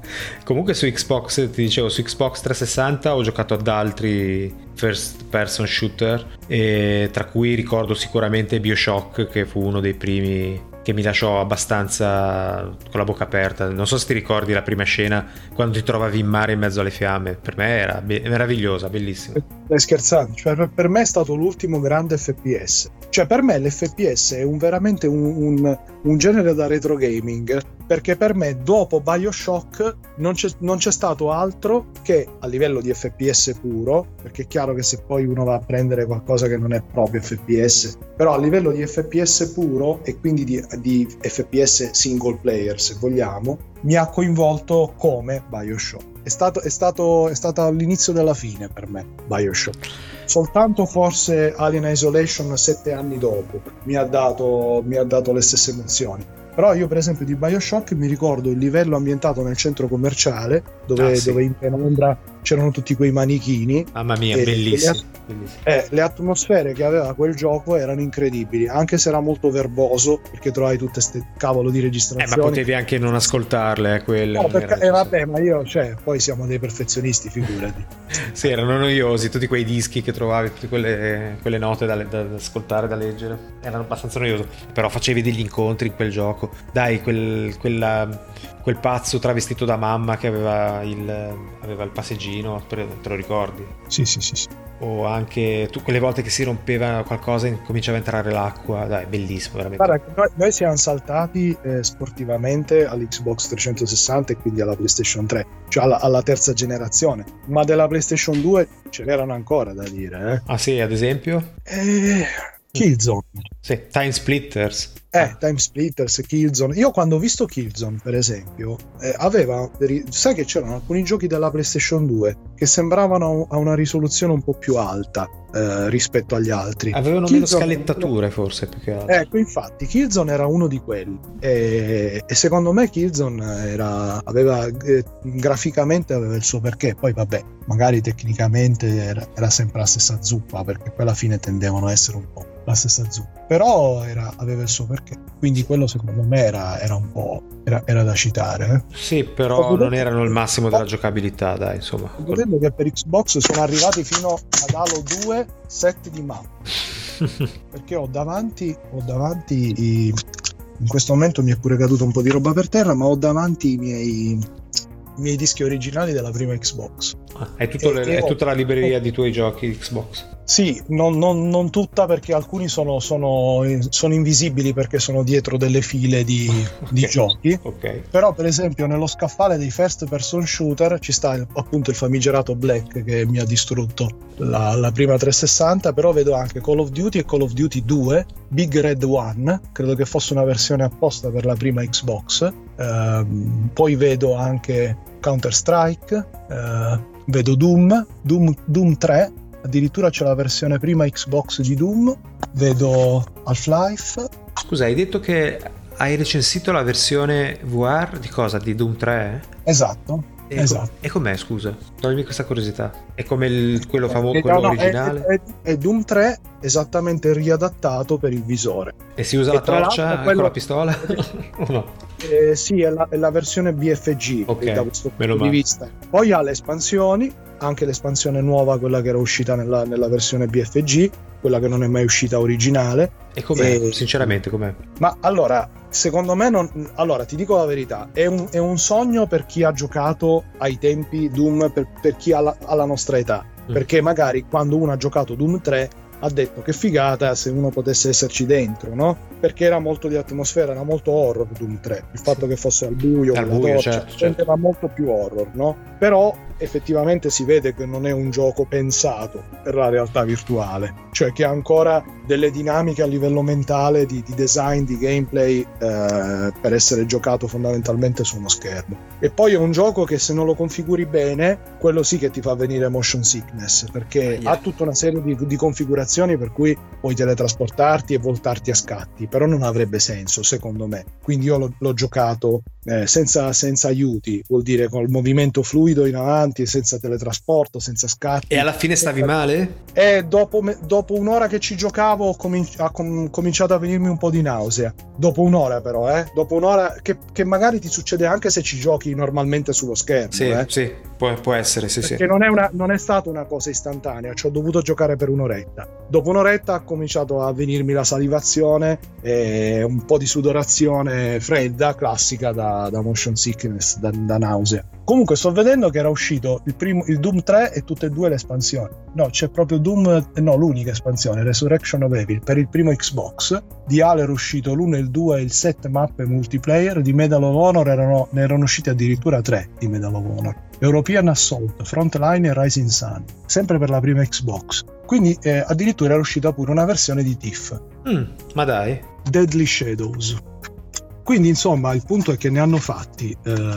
Comunque su Xbox, ti dicevo, su Xbox 360 ho giocato ad altri first person shooter, e tra cui ricordo sicuramente Bioshock, che fu uno dei primi che mi lasciò abbastanza con la bocca aperta. Non so se ti ricordi la prima scena quando ti trovavi in mare in mezzo alle fiamme. Per me era be- meravigliosa, bellissima. Stai scherzando? Cioè, per, me è stato l'ultimo grande FPS. Cioè, per me l'FPS è un- veramente un, un- un genere da retro gaming. Perché per me, dopo Bioshock, non c'è, non c'è stato altro che a livello di FPS puro. Perché è chiaro che se poi uno va a prendere qualcosa che non è proprio FPS, però a livello di FPS puro e quindi di, di FPS single player, se vogliamo, mi ha coinvolto come Bioshock. È stato, è stato, è stato l'inizio della fine per me, Bioshock. Soltanto forse Alien Isolation sette anni dopo mi ha dato, mi ha dato le stesse emozioni. Però io per esempio di Bioshock mi ricordo il livello ambientato nel centro commerciale dove, Ah, sì. dove in penombra c'erano tutti quei manichini Mamma mia, bellissimo. e bellissimo. Eh, le atmosfere che aveva quel gioco erano incredibili, anche se era molto verboso, perché trovavi tutte queste cavolo di Eh, ma registrazioni. potevi anche non ascoltarle, eh, quelle. No, perché, eh, vabbè, ma io, cioè, poi siamo dei perfezionisti, figurati. Sì, erano noiosi tutti quei dischi che trovavi, tutte quelle, quelle note da, da- da ascoltare, da leggere. Erano abbastanza noiosi. Però facevi degli incontri in quel gioco. Dai, quel, quella- quel pazzo travestito da mamma che aveva il, aveva il passeggino, te te lo ricordi? Sì, sì, sì. sì. O anche tu, quelle volte che si rompeva qualcosa e cominciava a entrare l'acqua. Dai, bellissimo, veramente. Guarda, noi, noi siamo saltati eh, sportivamente all'Xbox 360 e quindi alla PlayStation 3, cioè alla, alla terza generazione. Ma della PlayStation 2 ce n'erano ancora da dire. Ah sì, ad esempio? Eh. Eh, Killzone. Sì, Time Splitters. Eh, Time Splitters, Killzone. Io quando ho visto Killzone, per esempio, eh, aveva. Sai che c'erano alcuni giochi della PlayStation 2 che sembravano a una risoluzione un po' più alta eh, rispetto agli altri. Avevano meno Killzone- scalettature forse più che altro. Ecco, infatti, Killzone era uno di quelli. E, e secondo me Killzone era, aveva eh, graficamente aveva il suo perché. Poi, vabbè, magari tecnicamente era, era sempre la stessa zuppa, perché poi alla fine tendevano a essere un po' la stessa zuppa. Però era- aveva il suo perché. Quindi quello secondo me era, era un po'. Era, era da citare. eh. Sì, però Ho non erano il massimo della giocabilità, dai, insomma. Vedendo che per Xbox sono arrivati fino ad Halo 2 set di mappa. perché ho davanti, ho davanti i- in questo momento mi è pure caduto un po' di roba per terra, ma ho davanti i miei, i miei dischi originali della prima Xbox. Ah, è, tutto le- e è tutta la libreria di tuoi giochi Xbox. Sì, non, non- non tutta perché alcuni sono, sono- sono invisibili perché sono dietro delle file di, di Ok. giochi. Ok. Però, per esempio, nello scaffale dei first person shooter ci sta il- appunto il famigerato Black che mi ha distrutto la, la prima 360. Però vedo anche Call of Duty e Call of Duty 2, Big Red One, credo che fosse una versione apposta per la prima Xbox. Ehm, poi vedo anche Counter Strike, vedo Doom, Doom, Doom 3. Addirittura c'è la versione prima Xbox di Doom, vedo Half-Life, Scusa, hai detto che hai recensito la versione VR di cosa? Di Doom 3? esatto, E, Esatto. e com'è, scusa? Toglimi questa curiosità. È come il- quello famoso, Eh, quello no, no, è- originale? È, è Doom 3 esattamente riadattato per il visore. e si usa e la torcia con quello- la pistola? o no? Eh, sì, è la, è la versione BFG Ok, da questo punto di vista. Poi ha le espansioni, anche l'espansione nuova, quella che era uscita nella, nella versione BFG, quella che non è mai uscita originale. E com'è? Eh, Sinceramente, com'è? Ma allora, secondo me, non, allora ti dico la verità: è un, è un sogno per chi ha giocato ai tempi Doom, per, per chi ha la, ha la nostra età. Mm. Perché magari quando uno ha giocato Doom 3 ha detto che figata se uno potesse esserci dentro, no? Perché era molto di atmosfera, era molto horror Doom 3. Il fatto che fosse al buio, Al buio, torcia, certo, certo. rendeva molto più horror, no? Però effettivamente si vede che non è un gioco pensato per la realtà virtuale, cioè che ha ancora delle dinamiche a livello mentale di, di design, di gameplay eh, per essere giocato fondamentalmente su uno schermo. E poi è un gioco che se non lo configuri bene, quello sì che ti fa venire motion sickness, perché Aia. ha tutta una serie di, di configurazioni per cui puoi teletrasportarti e voltarti a scatti, però non avrebbe senso secondo me. Quindi io l'ho, l'ho giocato eh, senza, senza aiuti, vuol dire col movimento fluido in avanti, senza teletrasporto, senza scatti. E alla fine stavi male? E dopo, me- dopo un'ora che ci giocavo ho comin- ha com- cominciato a venirmi un po' di nausea. Dopo un'ora però, eh? Dopo un'ora che, che magari ti succede anche se ci giochi normalmente sullo schermo. Sì, eh? sì, può, può essere, sì, sì. Perché non è, una- non è stata una cosa istantanea, ci ho dovuto giocare per un'oretta. Dopo un'oretta ha cominciato a venirmi la salivazione e un po' di sudorazione fredda, classica da, da motion sickness, da, da nausea. Comunque sto vedendo che era uscito il, primo, il Doom 3 e tutte e due le espansioni. No, c'è proprio Doom, no, l'unica espansione, Resurrection of Evil, per il primo Xbox. Di Halo era uscito l'1, il 2 e il 7 mappe multiplayer. Di Medal of Honor erano, ne erano usciti addirittura 3 di Medal of Honor. European Assault, Frontline e Rising Sun, sempre per la prima Xbox. Quindi eh, addirittura era uscita pure una versione di TIFF, Mm, ma dai. Deadly Shadows. Quindi insomma il punto è che ne hanno fatti. eh,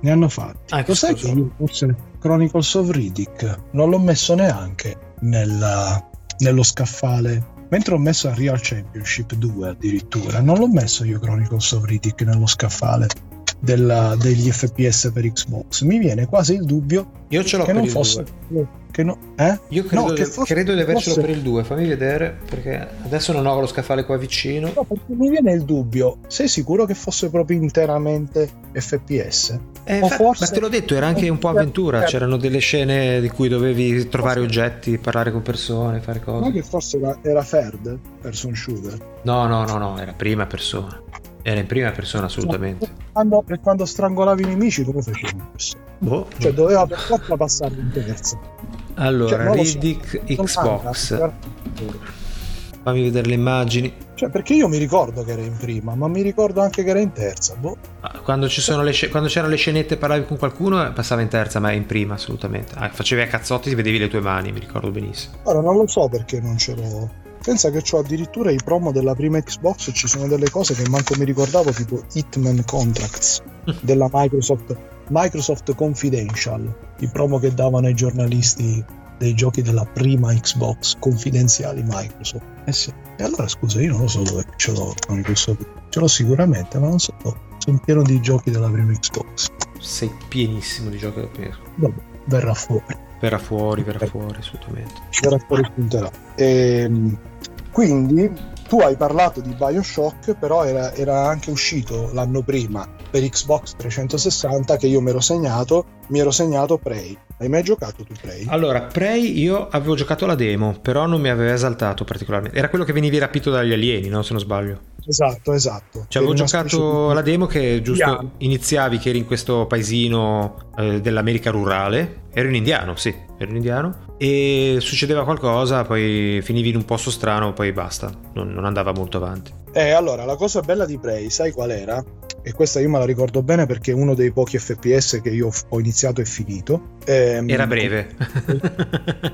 ne hanno fatti. Anche Lo sai che io forse Chronicles of Riddick non l'ho messo neanche nella- nello scaffale mentre ho messo Unreal Championship 2 addirittura, non l'ho messo io Chronicles of Riddick nello scaffale della- degli FPS per Xbox. Mi viene quasi il dubbio Io ce l'ho che per non il fosse... 2. Che no, eh? Io credo, No, che di- fosse- credo di avercelo fosse- per il 2, fammi vedere perché adesso non ho lo scaffale qua vicino. No, mi viene il dubbio, sei sicuro che fosse proprio interamente FPS? Eh, O infatti, forse- Ma te l'ho detto, era anche un po' avventura, c'erano delle scene di cui dovevi trovare oggetti, parlare con persone, fare Ma cose. che forse era, era Third Person Shooter? No, no, no, no, era prima persona. Era in prima persona assolutamente. Quando, e quando strangolavi i nemici come facevi? Boh. Cioè doveva per forza passare in terza. Allora, cioè, so. Riddick Non Xbox. manca. Fammi vedere le immagini. Cioè, perché io mi ricordo che era in prima, ma mi ricordo anche che era in terza. Boh. Ah, Quando, ci sono le sce- quando c'erano le scenette e parlavi con qualcuno, passava in terza, ma in prima assolutamente. Ah, facevi a cazzotti, vedevi le tue mani, mi ricordo benissimo. Ora non lo so perché non ce l'ho. Pensa che ho addirittura i promo della prima Xbox, ci sono delle cose che manco mi ricordavo, tipo Hitman Contracts della Microsoft, Microsoft Confidential, i promo che davano ai giornalisti dei giochi della prima Xbox confidenziali Microsoft. Eh sì. E allora scusa, io non lo so dove ce l'ho con questo. Ce l'ho sicuramente, ma non so dove. Sono pieno di giochi della prima Xbox. Sei pienissimo di giochi da prima. Vabbè, verrà fuori. Verrà fuori, verrà fuori, assolutamente. verrà fuori spunterà. Ehm, quindi tu hai parlato di Bioshock, però era, era anche uscito l'anno prima per Xbox 360 che io mi ero segnato, mi ero segnato Prey. Hai mai giocato tu Prey? Allora, Prey io avevo giocato la demo, però non mi aveva esaltato particolarmente. Era quello che venivi rapito dagli alieni, no? Se non sbaglio. Esatto, esatto. Cioè, avevo giocato di- la demo che giusto Indiano. iniziavi che eri in questo paesino eh, dell'America rurale. Ero un indiano, sì, ero un indiano. E succedeva qualcosa, poi finivi in un posto strano, poi basta. Non, non andava molto avanti. Eh, allora, la cosa bella di Prey, sai qual era? E questa io me la ricordo bene perché è uno dei pochi FPS che io ho iniziato e finito. Ehm, Era breve.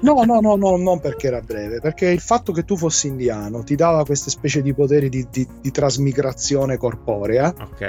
No, no, no, no, non perché era breve, perché il fatto che tu fossi indiano ti dava queste specie di poteri di, di- di trasmigrazione corporea ok.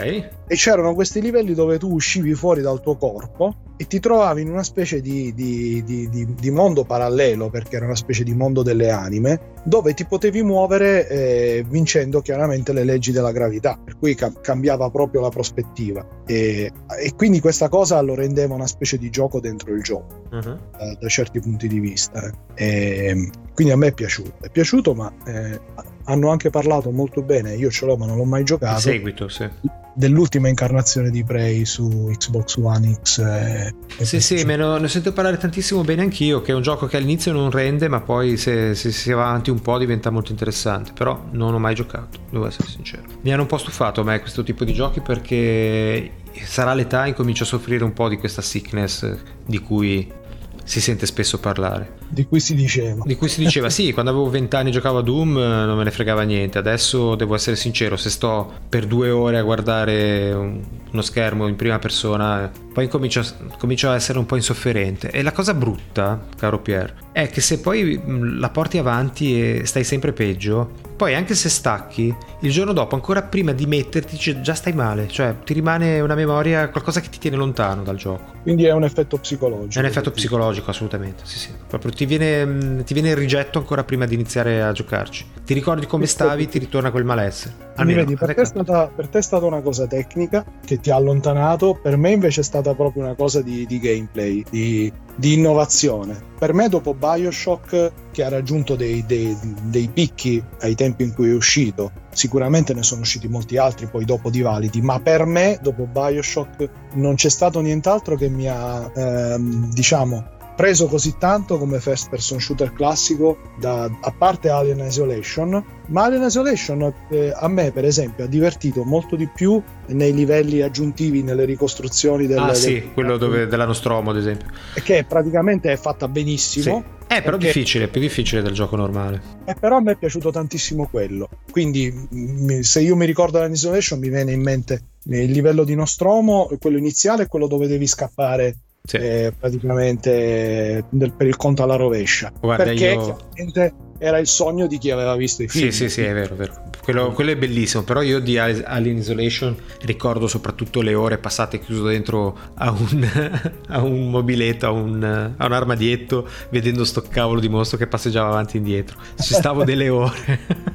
e c'erano questi livelli dove tu uscivi fuori dal tuo corpo e ti trovavi in una specie di, di- di- di- mondo parallelo, perché era una specie di mondo delle anime, dove ti potevi muovere eh, vincendo chiaramente le leggi della gravità, per cui ca- cambiava proprio la prospettiva. E, e quindi questa cosa lo rendeva una specie di gioco dentro il gioco Mhm. da, da certi punti di vista. eh. E, quindi a me è piaciuto, è piaciuto, ma eh, hanno anche parlato molto bene. Io ce l'ho, ma non l'ho mai Il giocato. seguito, sì. Dell'ultima incarnazione di Prey su Xbox One X. eh, e Sì, sì, me ne, ne sento parlare tantissimo bene anch'io, che è un gioco che all'inizio non rende, ma poi se, se si va avanti un po' diventa molto interessante, però non ho mai giocato, devo essere sincero. Mi hanno un po' stufato a me questo tipo di giochi perché sarà l'età incomincio a soffrire un po' di questa sickness di cui si sente spesso parlare. Di cui si diceva. Di cui si diceva sì, quando avevo 20 anni giocavo a Doom eh, non me ne fregava niente, adesso devo essere sincero, se sto per due ore a guardare un- uno schermo in prima persona, poi comincio, comincio a essere un po' insofferente. E la cosa brutta, caro Pier, è che se poi mh, la porti avanti e stai sempre peggio, poi anche se stacchi, il giorno dopo, ancora prima di metterti, già stai male, cioè ti rimane una memoria, qualcosa che ti tiene lontano dal gioco. Quindi è un effetto psicologico. È un effetto psicologico, assolutamente. Sì, sì. Proprio ti viene, mh, ti viene il rigetto ancora prima di iniziare a giocarci. Ti ricordi come stavi, ti ritorna quel malessere. Almeno vedi, per, a te è stata, per te è stata una cosa tecnica che ti ha allontanato, per me invece è stata proprio una cosa di, di gameplay, di, di innovazione. Per me dopo Bioshock, che ha raggiunto dei, dei- dei picchi ai tempi in cui è uscito, sicuramente ne sono usciti molti altri poi dopo di validi, ma per me dopo Bioshock non c'è stato nient'altro che mi ha, ehm, diciamo, preso così tanto come first person shooter classico, da- a parte Alien Isolation, ma Alien Isolation eh, a me per esempio ha divertito molto di più nei livelli aggiuntivi, nelle ricostruzioni del, Ah sì, del- quello dove, della Nostromo ad esempio. che praticamente è fatta Sì. benissimo. Eh, però Perché- difficile, più difficile del gioco normale. E però a me è piaciuto tantissimo quello. Quindi, m- se io mi ricordo Alien Isolation, mi viene in mente il livello di Nostromo, quello iniziale quello dove devi scappare Sì. eh, praticamente del- per il conto alla rovescia. Guarda, perché io- era il sogno di chi aveva visto i film. Sì, sì, sì, è vero, è vero. quello, quello è bellissimo, però io di Alien Isolation ricordo soprattutto le ore passate chiuso dentro a un, a un mobiletto, a un, a un armadietto, vedendo sto cavolo di mostro che passeggiava avanti e indietro. Ci stavo delle ore.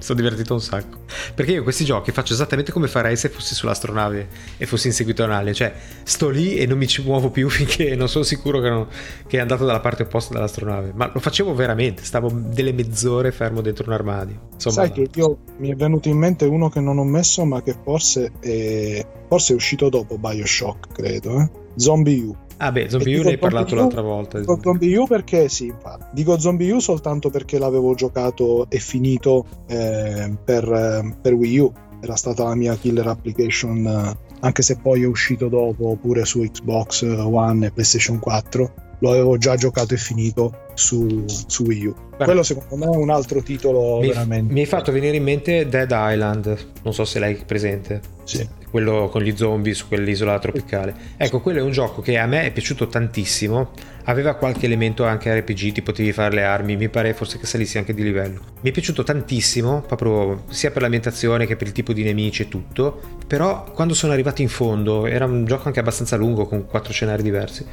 Sono divertito un sacco. Perché io questi giochi faccio esattamente come farei se fossi sull'astronave e fossi inseguito da un alien. Cioè, sto lì e non mi ci muovo più finché non sono sicuro che, non, che è andato dalla parte opposta dell'astronave. Ma lo facevo veramente, stavo delle mezz'ore fermo dentro un armadio. Insomma, Sai che io mi è venuto in mente uno che non ho messo, ma che forse è, forse è uscito dopo Bioshock, credo. Eh? Zombie U. Ah beh, Zombie U ne hai parlato l'altra volta. Dico Zombie U perché sì, infatti. Dico Zombie U soltanto perché l'avevo giocato e finito eh, per, eh, per, Wii U. Era stata la mia killer application, eh, anche se poi è uscito dopo pure su Xbox One e PlayStation 4. Lo avevo già giocato e finito su, su Wii U. Beh, Quello secondo me è un altro titolo mi, veramente. Mi hai fatto venire in mente Dead Island, non so se l'hai presente. Sì. Quello con gli zombie su quell'isola tropicale. Ecco, quello è un gioco che a me è piaciuto tantissimo. Aveva qualche elemento anche RPG, ti potevi fare le armi, mi pare forse che salissi anche di livello. Mi è piaciuto tantissimo, proprio sia per l'ambientazione che per il tipo di nemici e tutto. Però quando sono arrivato in fondo, era un gioco anche abbastanza lungo con quattro scenari diversi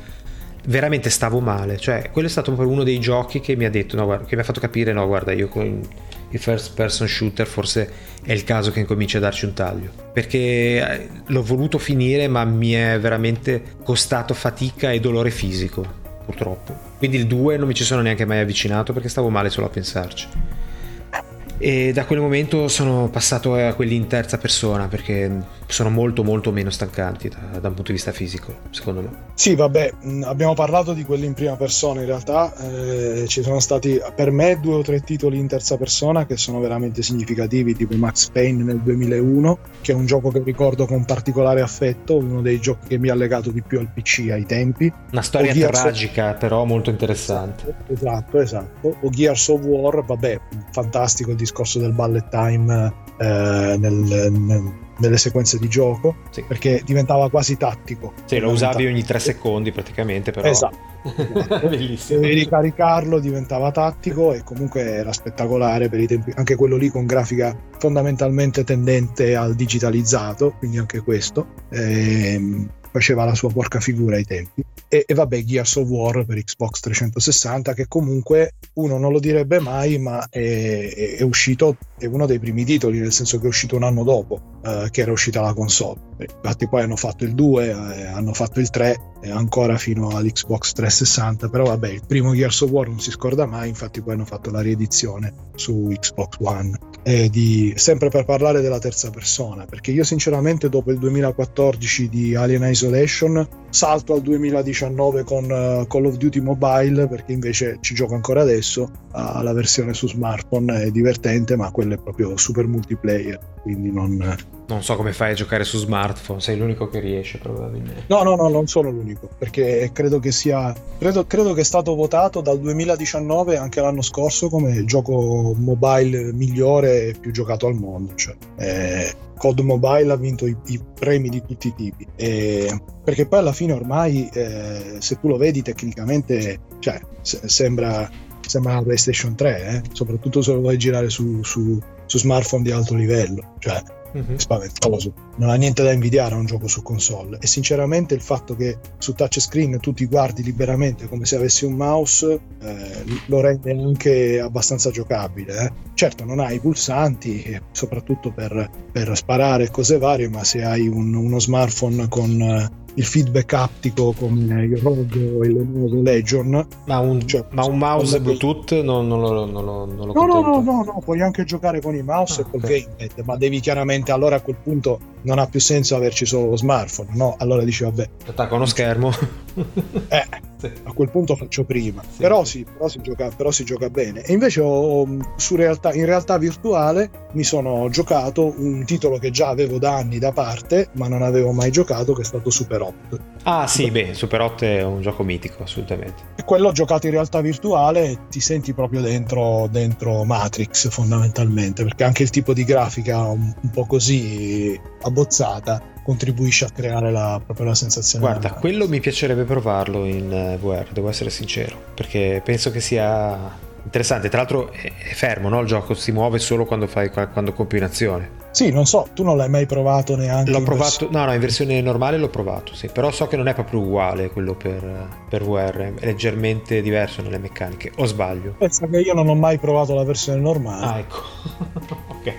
veramente stavo male. Cioè, quello è stato uno dei giochi che mi ha detto, no, guarda, che mi ha fatto capire, no, guarda, io con i first person shooter forse è il caso che incominci a darci un taglio. Perché eh, l'ho voluto finire, ma mi è veramente costato fatica e dolore fisico, purtroppo. Quindi il 2 non mi ci sono neanche mai avvicinato perché stavo male solo a pensarci e da quel momento sono passato a quelli in terza persona perché sono molto molto meno stancanti da, da un punto di vista fisico secondo me. Sì vabbè abbiamo parlato di quelli in prima persona in realtà eh, ci sono stati per me due o tre titoli in terza persona che sono veramente significativi tipo Max Payne nel 2001 che è un gioco che ricordo con particolare affetto uno dei giochi che mi ha legato di più al PC ai tempi. Una storia tragica of... però molto interessante. Esatto esatto. O Gears of War vabbè fantastico il discorso del bullet time eh, nel, nel, nelle sequenze di gioco sì. perché diventava quasi tattico. Sì, lo usavi ogni tre secondi praticamente, però. Esatto. Bellissimo. Devi ricaricarlo, diventava tattico e comunque era spettacolare per i tempi. Anche quello lì con grafica fondamentalmente tendente al digitalizzato, quindi anche questo. Ehm, faceva la sua porca figura ai tempi. E, e, vabbè, Gears of War per Xbox 360, che comunque uno non lo direbbe mai, ma è, è, uscito, è uno dei primi titoli, nel senso che è uscito un anno dopo eh, che era uscita la console. Infatti poi hanno fatto il 2, eh, hanno fatto il 3 e ancora fino all'Xbox 360, però vabbè, il primo Gears of War non si scorda mai, infatti poi hanno fatto la riedizione su Xbox One. Di, sempre per parlare della terza persona, perché io sinceramente dopo il 2014 di Alien Isolation salto al 2019 con uh, Call of Duty Mobile perché invece ci gioco ancora adesso uh, la versione su smartphone è divertente ma quello è proprio super multiplayer quindi non, non so come fai a giocare su smartphone, sei l'unico che riesce probabilmente. No, no, no, non sono l'unico, perché credo che sia credo, credo che è stato votato dal 2019 anche l'anno scorso come il gioco mobile migliore e più giocato al mondo, cioè eh, Code Mobile ha vinto i, i premi di tutti i tipi. E, perché poi alla fine ormai eh, se tu lo vedi tecnicamente, cioè, se, sembra sembra una PlayStation 3, eh? soprattutto se lo vuoi girare su, su, su, smartphone di alto livello. Cioè, mm-hmm. spaventoso. Non ha niente da invidiare a un gioco su console. E sinceramente il fatto che su touchscreen tu ti guardi liberamente come se avessi un mouse eh, lo rende anche abbastanza giocabile. Eh. Certo, non hai i pulsanti, soprattutto per, per sparare cose varie, ma se hai un, uno smartphone con eh, il feedback aptico come il Rogue o il Lenovo Legion. Ma un, cioè, ma un mouse Bluetooth non, non, lo, non, lo, non lo no, no, no, no, no, puoi anche giocare con i mouse ah, e col okay. gamepad, ma devi chiaramente allora a quel punto non ha più senso averci solo lo smartphone, no? Allora dici vabbè. Attacca uno schermo. eh, sì. a quel punto faccio prima. Sì. Però, sì, però, si gioca, però si gioca bene. E invece ho, realtà, in realtà virtuale mi sono giocato un titolo che già avevo da anni da parte, ma non avevo mai giocato, che è stato Super Hot. Ah sì, beh, Super Hot è un gioco mitico, assolutamente. E quello giocato in realtà virtuale ti senti proprio dentro, dentro Matrix fondamentalmente, perché anche il tipo di grafica un, un po' così abbozzata contribuisce a creare la, proprio la sensazione. Guarda, quello mi piacerebbe provarlo in uh, VR, devo essere sincero, perché penso che sia Interessante, tra l'altro è fermo, no? Il gioco si muove solo quando, fai, quando compi un'azione. Sì, non so, tu non l'hai mai provato neanche. L'ho provato, no, no, in versione normale l'ho provato, sì, però so che non è proprio uguale quello per, per VR, è leggermente diverso nelle meccaniche, o sbaglio? Pensa che io non ho mai provato la versione normale. Ah, ecco. ok.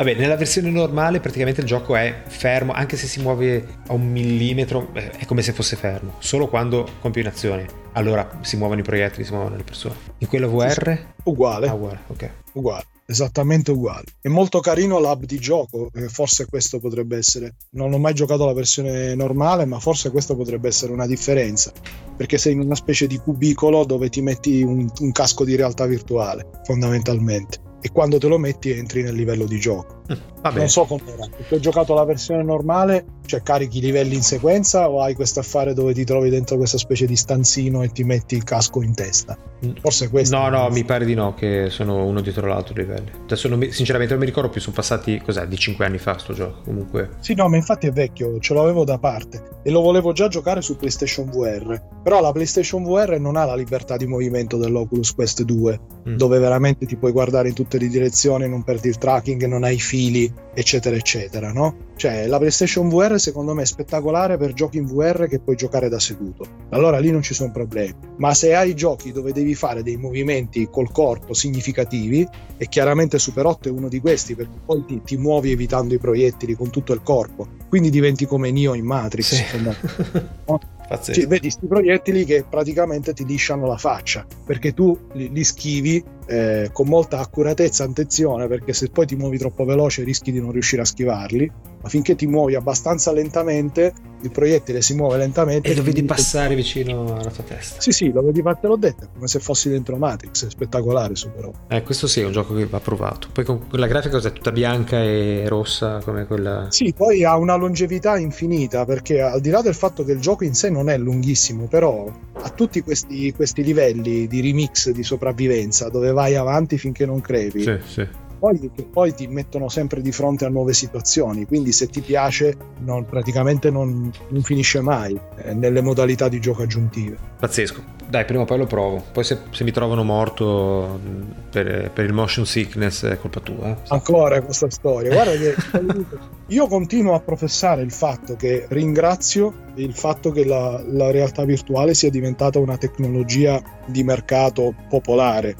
Vabbè, nella versione normale praticamente il gioco è fermo, anche se si muove a un millimetro, eh, è come se fosse fermo, solo quando compie un'azione. Allora si muovono i proiettili, si muovono le persone. In quello VR? Uguale. Ah, uguale, ok. uguale, esattamente uguale. È molto carino l'hub di gioco, eh, forse questo potrebbe essere. Non ho mai giocato la versione normale, ma forse questo potrebbe essere una differenza, perché sei in una specie di cubicolo dove ti metti un, un casco di realtà virtuale, fondamentalmente. E quando te lo metti entri nel livello di gioco. Mm. Non so com'era. Se hai giocato la versione normale, cioè carichi i livelli in sequenza o hai questo affare dove ti trovi dentro questa specie di stanzino e ti metti il casco in testa? Forse questo. No, no, mi pare di no, che sono uno dietro l'altro i livelli. Adesso non mi- sinceramente non mi ricordo più, sono passati, cos'è, di 5 anni fa sto gioco, comunque. Sì, no, ma infatti è vecchio, ce l'avevo da parte e lo volevo già giocare su PlayStation VR. Però la PlayStation VR non ha la libertà di movimento dell'Oculus Quest 2, Mm. dove veramente ti puoi guardare in tutte le direzioni, non perdi il tracking, non hai fili, eccetera, eccetera, no? Cioè, la PlayStation VR secondo me spettacolare per giochi in VR che puoi giocare da seduto. Allora lì non ci sono problemi. Ma se hai giochi dove devi fare dei movimenti col corpo significativi, e chiaramente Super 8 è uno di questi, perché poi ti, ti muovi evitando i proiettili con tutto il corpo. Quindi diventi come Neo in Matrix. Sì. Pazzesco. Sì, vedi questi proiettili che praticamente ti lisciano la faccia perché tu li, li schivi eh, con molta accuratezza e attenzione perché se poi ti muovi troppo veloce rischi di non riuscire a schivarli ma finché ti muovi abbastanza lentamente il proiettile si muove lentamente E lo vedi passare vicino alla tua testa. sì sì lo vedi te l'ho detto è come se fossi dentro Matrix è spettacolare Super 8 Eh, questo sì, è un gioco che va provato. Poi con la grafica cos'è? Tutta bianca e rossa come quella... Sì, poi ha una longevità infinita perché al di là del fatto che il gioco in sé non è lunghissimo, però ha tutti questi, questi livelli di remix di sopravvivenza dove vai avanti finché non crepi, Sì, sì. Poi, che poi ti mettono sempre di fronte a nuove situazioni, quindi se ti piace non- praticamente non, non finisce mai eh, nelle modalità di gioco aggiuntive. Pazzesco. Dai, prima o poi lo provo. Poi se, se mi trovano morto mh, per, per il motion sickness è colpa tua. eh. Ancora questa storia. Guarda che io continuo a professare il fatto che ringrazio il fatto che la, la realtà virtuale sia diventata una tecnologia di mercato popolare.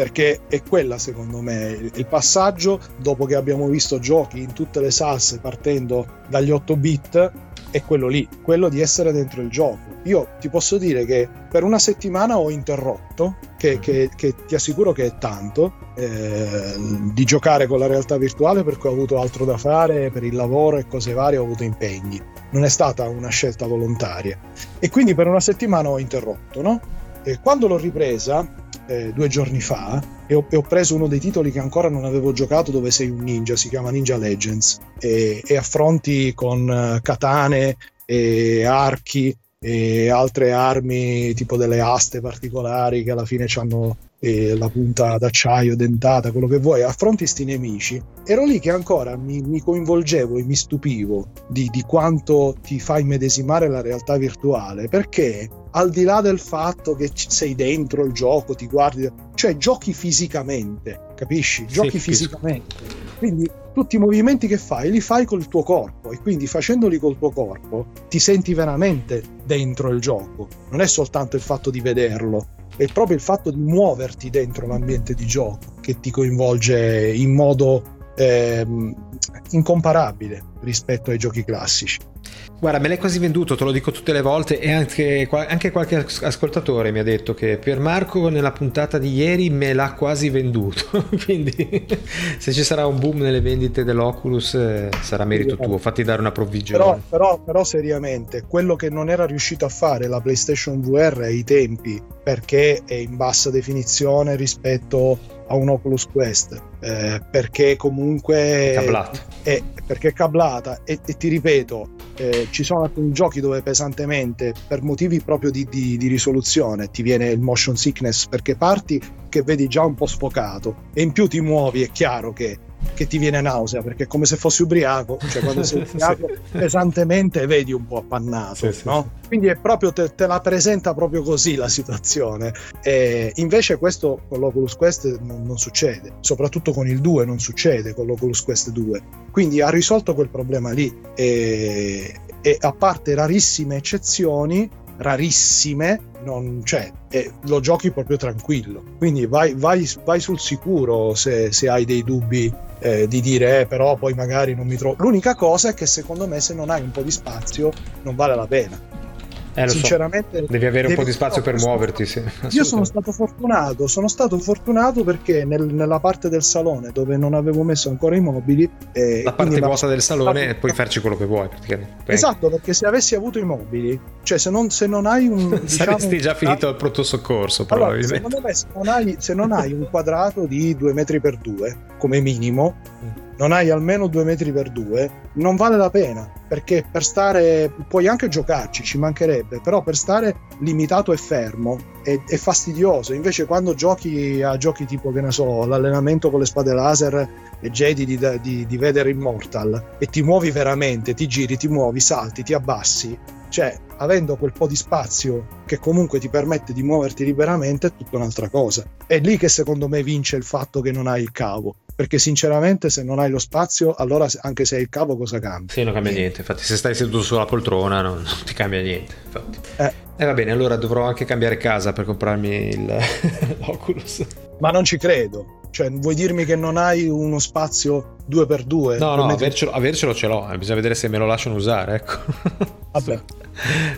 Perché è quella, secondo me, il passaggio dopo che abbiamo visto giochi in tutte le salse partendo dagli 8 bit, è quello lì, quello di essere dentro il gioco. Io ti posso dire che per una settimana ho interrotto, che, che- che ti assicuro che è tanto, eh, di giocare con la realtà virtuale perché ho avuto altro da fare per il lavoro e cose varie, ho avuto impegni. Non è stata una scelta volontaria. E quindi per una settimana ho interrotto, no? E quando l'ho ripresa, eh, due giorni fa, e ho, e ho preso uno dei titoli che ancora non avevo giocato dove sei un ninja, si chiama Ninja Legends, e, e affronti con eh, katane e archi e altre armi tipo delle aste particolari che alla fine hanno la punta d'acciaio dentata, quello che vuoi, affronti sti nemici. Ero lì che ancora mi, mi coinvolgevo e mi stupivo di, di quanto ti fa immedesimare la realtà virtuale, perché al di là del fatto che sei dentro il gioco, ti guardi, cioè giochi fisicamente, capisci? Giochi capisco. fisicamente. Quindi tutti i movimenti che fai li fai col tuo corpo e quindi facendoli col tuo corpo ti senti veramente dentro il gioco. Non è soltanto il fatto di vederlo, è proprio il fatto di muoverti dentro l'ambiente di gioco che ti coinvolge in modo ehm, incomparabile rispetto ai giochi classici. Guarda, me l'hai quasi venduto, te lo dico tutte le volte e anche, anche qualche as- ascoltatore mi ha detto che Pier Marco nella puntata di ieri me l'ha quasi venduto, quindi se ci sarà un boom nelle vendite dell'Oculus eh, sarà merito tuo, fatti dare una provvigione. Però, però, però seriamente, quello che non era riuscito a fare la PlayStation VR ai tempi, perché è in bassa definizione rispetto a un Oculus Quest, eh, perché comunque Cablato. è, perché è cablata e, e ti ripeto, eh, ci sono alcuni giochi dove pesantemente, per motivi proprio di, di- di risoluzione, ti viene il motion sickness perché parti che vedi già un po' sfocato e in più ti muovi, è chiaro che che ti viene nausea perché è come se fossi ubriaco, cioè quando sei ubriaco pesantemente vedi un po' appannato, Sì, sì, no? Quindi è proprio te, te la presenta proprio così la situazione. E invece questo con l'Oculus Quest non, non succede, soprattutto con il 2 non succede con l'Oculus Quest 2. Quindi ha risolto quel problema lì e, e a parte rarissime eccezioni, rarissime, non, cioè, eh, lo giochi proprio tranquillo. Quindi vai, vai- vai sul sicuro se, se hai dei dubbi eh, di dire, eh, però poi magari non mi trovo. L'unica cosa è che secondo me se non hai un po' di spazio non vale la pena. Eh, lo so. Sinceramente, Devi avere un po' di devi- spazio per muoverti, sì. io sono stato fortunato, sono stato fortunato perché nel- nella parte del salone dove non avevo messo ancora i mobili, eh, La parte la- vuota del salone e puoi farci quello che vuoi, praticamente. Esatto, perché se avessi avuto i mobili, cioè se non, se non hai un... diciamo, Saresti già finito al pronto soccorso, Allora, probabilmente. secondo me se non, hai, se non hai un quadrato di 2 metri per 2 come minimo, non hai almeno 2 metri per 2, non vale la pena perché per stare puoi anche giocarci, ci mancherebbe, però per stare limitato e fermo è, è fastidioso. Invece, quando giochi a giochi tipo che ne so, l'allenamento con le spade laser e Jedi di, di, di Vader Immortal e ti muovi veramente, ti giri, ti muovi, salti, ti abbassi, cioè avendo quel po' di spazio che comunque ti permette di muoverti liberamente è tutta un'altra cosa. È lì che secondo me vince il fatto che non hai il cavo. Perché sinceramente se non hai lo spazio, allora anche se hai il cavo cosa cambia? Sì, non cambia niente. Infatti, se stai seduto sulla poltrona non, non ti cambia niente. Infatti. Eh. E va bene, allora dovrò anche cambiare casa per comprarmi il, l'Oculus. Ma non ci credo. Cioè, vuoi dirmi che non hai uno spazio 2x2? No, no, avercelo, avercelo ce l'ho. eh, Bisogna vedere se me lo lasciano usare. Ecco. Vabbè.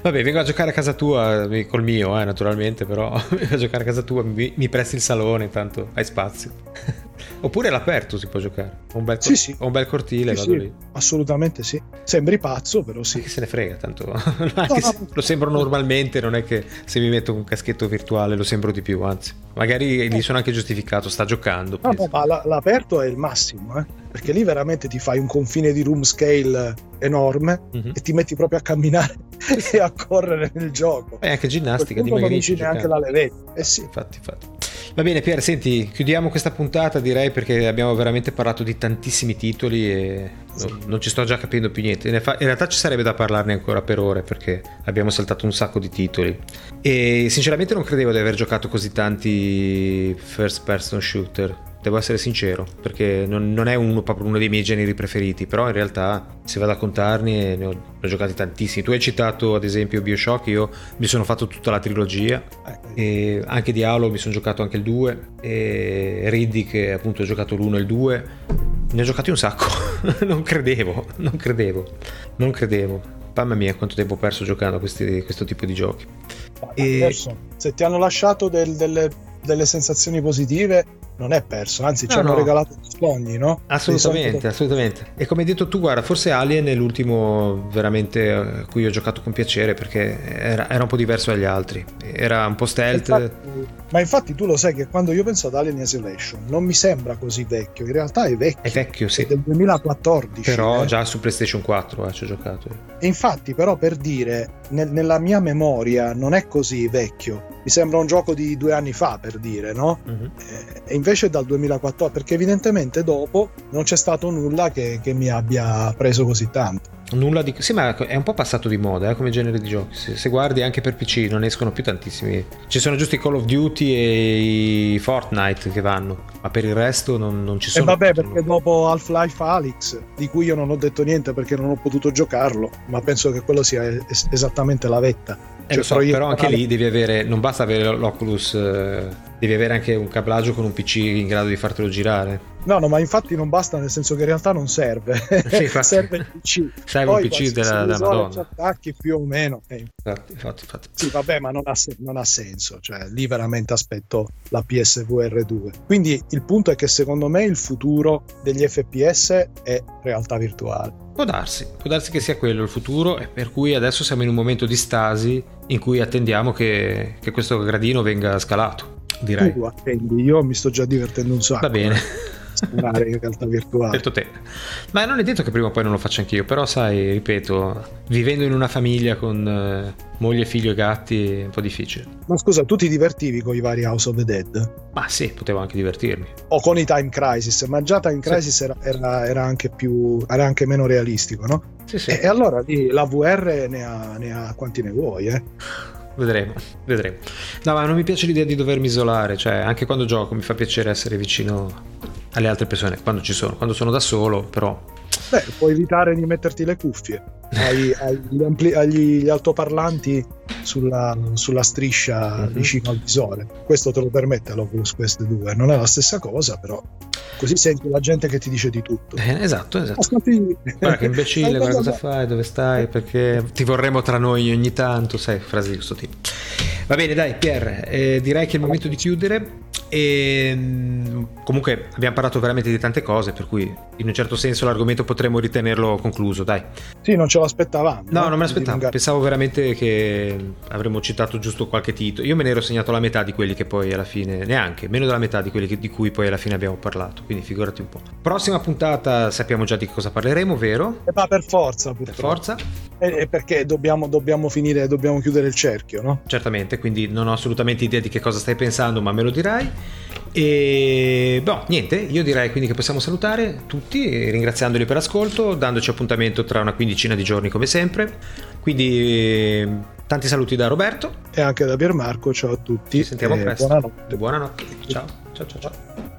Vabbè, vengo a giocare a casa tua eh, col mio, eh, naturalmente, però vengo a giocare a casa tua, mi, mi presti il salone, tanto hai spazio. Oppure all'aperto si può giocare. Ho un bel, cor- Sì, sì. ho un bel cortile, Sì, vado lì. assolutamente sì. Sembri pazzo, però sì. chi se ne frega, tanto anche no, se no. lo sembro normalmente, non è che se mi metto un caschetto virtuale lo sembro di più, anzi, magari gli sono anche giustificato, sta giocando. No, no, ma la- l'aperto è il massimo, eh? perché lì veramente ti fai un confine di room scale enorme Mhm. e ti metti proprio a camminare e a correre nel gioco. E anche ginnastica, punto non neanche giocando. la levetta. Eh sì. Infatti, infatti. Va bene, Pier, senti, chiudiamo questa puntata direi perché abbiamo veramente parlato di tantissimi titoli e non, non ci sto già capendo più niente. In realtà ci sarebbe da parlarne ancora per ore perché abbiamo saltato un sacco di titoli. E sinceramente non credevo di aver giocato così tanti first person shooter. Devo essere sincero, perché non, non è uno, proprio uno dei miei generi preferiti, però in realtà se vado a contarne ne ho, ne ho giocati tantissimi. Tu hai citato ad esempio Bioshock, io mi sono fatto tutta la trilogia, e anche di Halo mi sono giocato anche il 2 e Riddick che appunto ho giocato l'1 e il 2 ne ho giocati un sacco non credevo non credevo non credevo mamma mia quanto tempo ho perso giocando a questi- questo tipo di giochi E-. Se ti hanno lasciato del- delle, delle sensazioni positive, non è perso, anzi ci No, hanno no. regalato dei sogni, no? assolutamente assolutamente e come hai detto tu guarda forse Alien è l'ultimo veramente a cui ho giocato con piacere perché era, era un po' diverso dagli altri era un po' stealth Infatti- ma infatti tu lo sai che quando io penso ad Alien Isolation non mi sembra così vecchio, in realtà è vecchio. è vecchio È sì del 2014. però eh. già su PlayStation 4 eh, ci ho giocato E infatti, però, per dire, nel- nella mia memoria non è così vecchio. Mi sembra un gioco di due anni fa, per dire, no? Mhm. Eh, E invece è dal 2014, perché evidentemente dopo non c'è stato nulla che, che mi abbia preso così tanto. Nulla di... Sì, ma è un po' passato di moda eh, come genere di giochi. Se, se guardi anche per PC non escono più tantissimi. Ci sono giusto i Call of Duty e i Fortnite che vanno, ma per il resto non, non ci E sono. vabbè, perché dopo Half-Life Alyx, di cui io non ho detto niente perché non ho potuto giocarlo, ma penso che quello sia es- esattamente la vetta. Eh, lo so, proiettare- però anche lì devi avere, non basta avere l'Oculus, eh, devi avere anche un cablaggio con un PC in grado di fartelo girare. No, no, ma infatti non basta, nel senso che in realtà non serve. Sì, infatti. serve il PC. Serve Poi un PC della, della Madonna. attacchi più o meno. Eh, Infatti, infatti, infatti. Sì, vabbè, ma non ha, non ha senso, cioè lì veramente aspetto la PSVR 2. Quindi il punto è che secondo me il futuro degli FPS è realtà virtuale. Può darsi, può darsi che sia quello il futuro e per cui adesso siamo in un momento di stasi in cui attendiamo che, che questo gradino venga scalato, direi. Tu attendi, io mi sto già divertendo un sacco. Va bene. sparare in realtà virtuale. Detto te. Ma non è detto che prima o poi non lo faccia anch'io, però sai, ripeto, vivendo in una famiglia con eh, moglie, figlio e gatti è un po' difficile. Ma scusa, tu ti divertivi con i vari House of the Dead? Ma sì, potevo anche divertirmi. O con i Time Crisis? Ma già Time Crisis era, era- era anche più, era anche meno realistico, no? Sì, sì. E, e allora lì la VR ne ha, ne ha quanti ne vuoi, eh? Vedremo, vedremo. No, ma non mi piace l'idea di dovermi isolare, cioè anche quando gioco mi fa piacere essere vicino alle altre persone, quando ci sono, quando sono da solo, però Beh, puoi evitare di metterti le cuffie. Hai, hai gli, ampli- hai gli- gli altoparlanti sulla, sulla striscia Mhm. vicino al visore. Questo te lo permette l'Oculus Quest 2. Non è la stessa cosa, però così senti la gente che ti dice di tutto. Eh, esatto, esatto. Ascolti- Guarda che imbecille, guarda cosa fai, dove stai, perché ti vorremmo tra noi ogni tanto, sai, frasi di questo tipo. Va bene, dai, Pier, eh, direi che è il momento di chiudere. E mm, comunque abbiamo parlato veramente di tante cose, per cui in un certo senso l'argomento potremmo ritenerlo concluso, dai. Sì, non ce l'aspettavamo. No, non me l'aspettavo. Pensavo veramente che avremmo citato giusto qualche titolo. Io me ne ero segnato la metà di quelli che poi alla fine, neanche, meno della metà di quelli che- di cui poi alla fine abbiamo parlato. Quindi figurati un po'. Prossima puntata sappiamo già di cosa parleremo, vero? Eh, Ma per forza, Per purtroppo. forza, Eh, eh, perché dobbiamo, dobbiamo finire, dobbiamo chiudere il cerchio, no? certamente. Quindi non ho assolutamente idea di che cosa stai pensando, ma me lo dirai. E boh, niente, io direi quindi che possiamo salutare tutti, ringraziandoli per l'ascolto, dandoci appuntamento tra una quindicina di giorni come sempre. Quindi tanti saluti da Roberto. E anche da Piermarco, ciao a tutti. Ci sentiamo presto. Buonanotte. Buonanotte. Ciao. Ciao ciao ciao.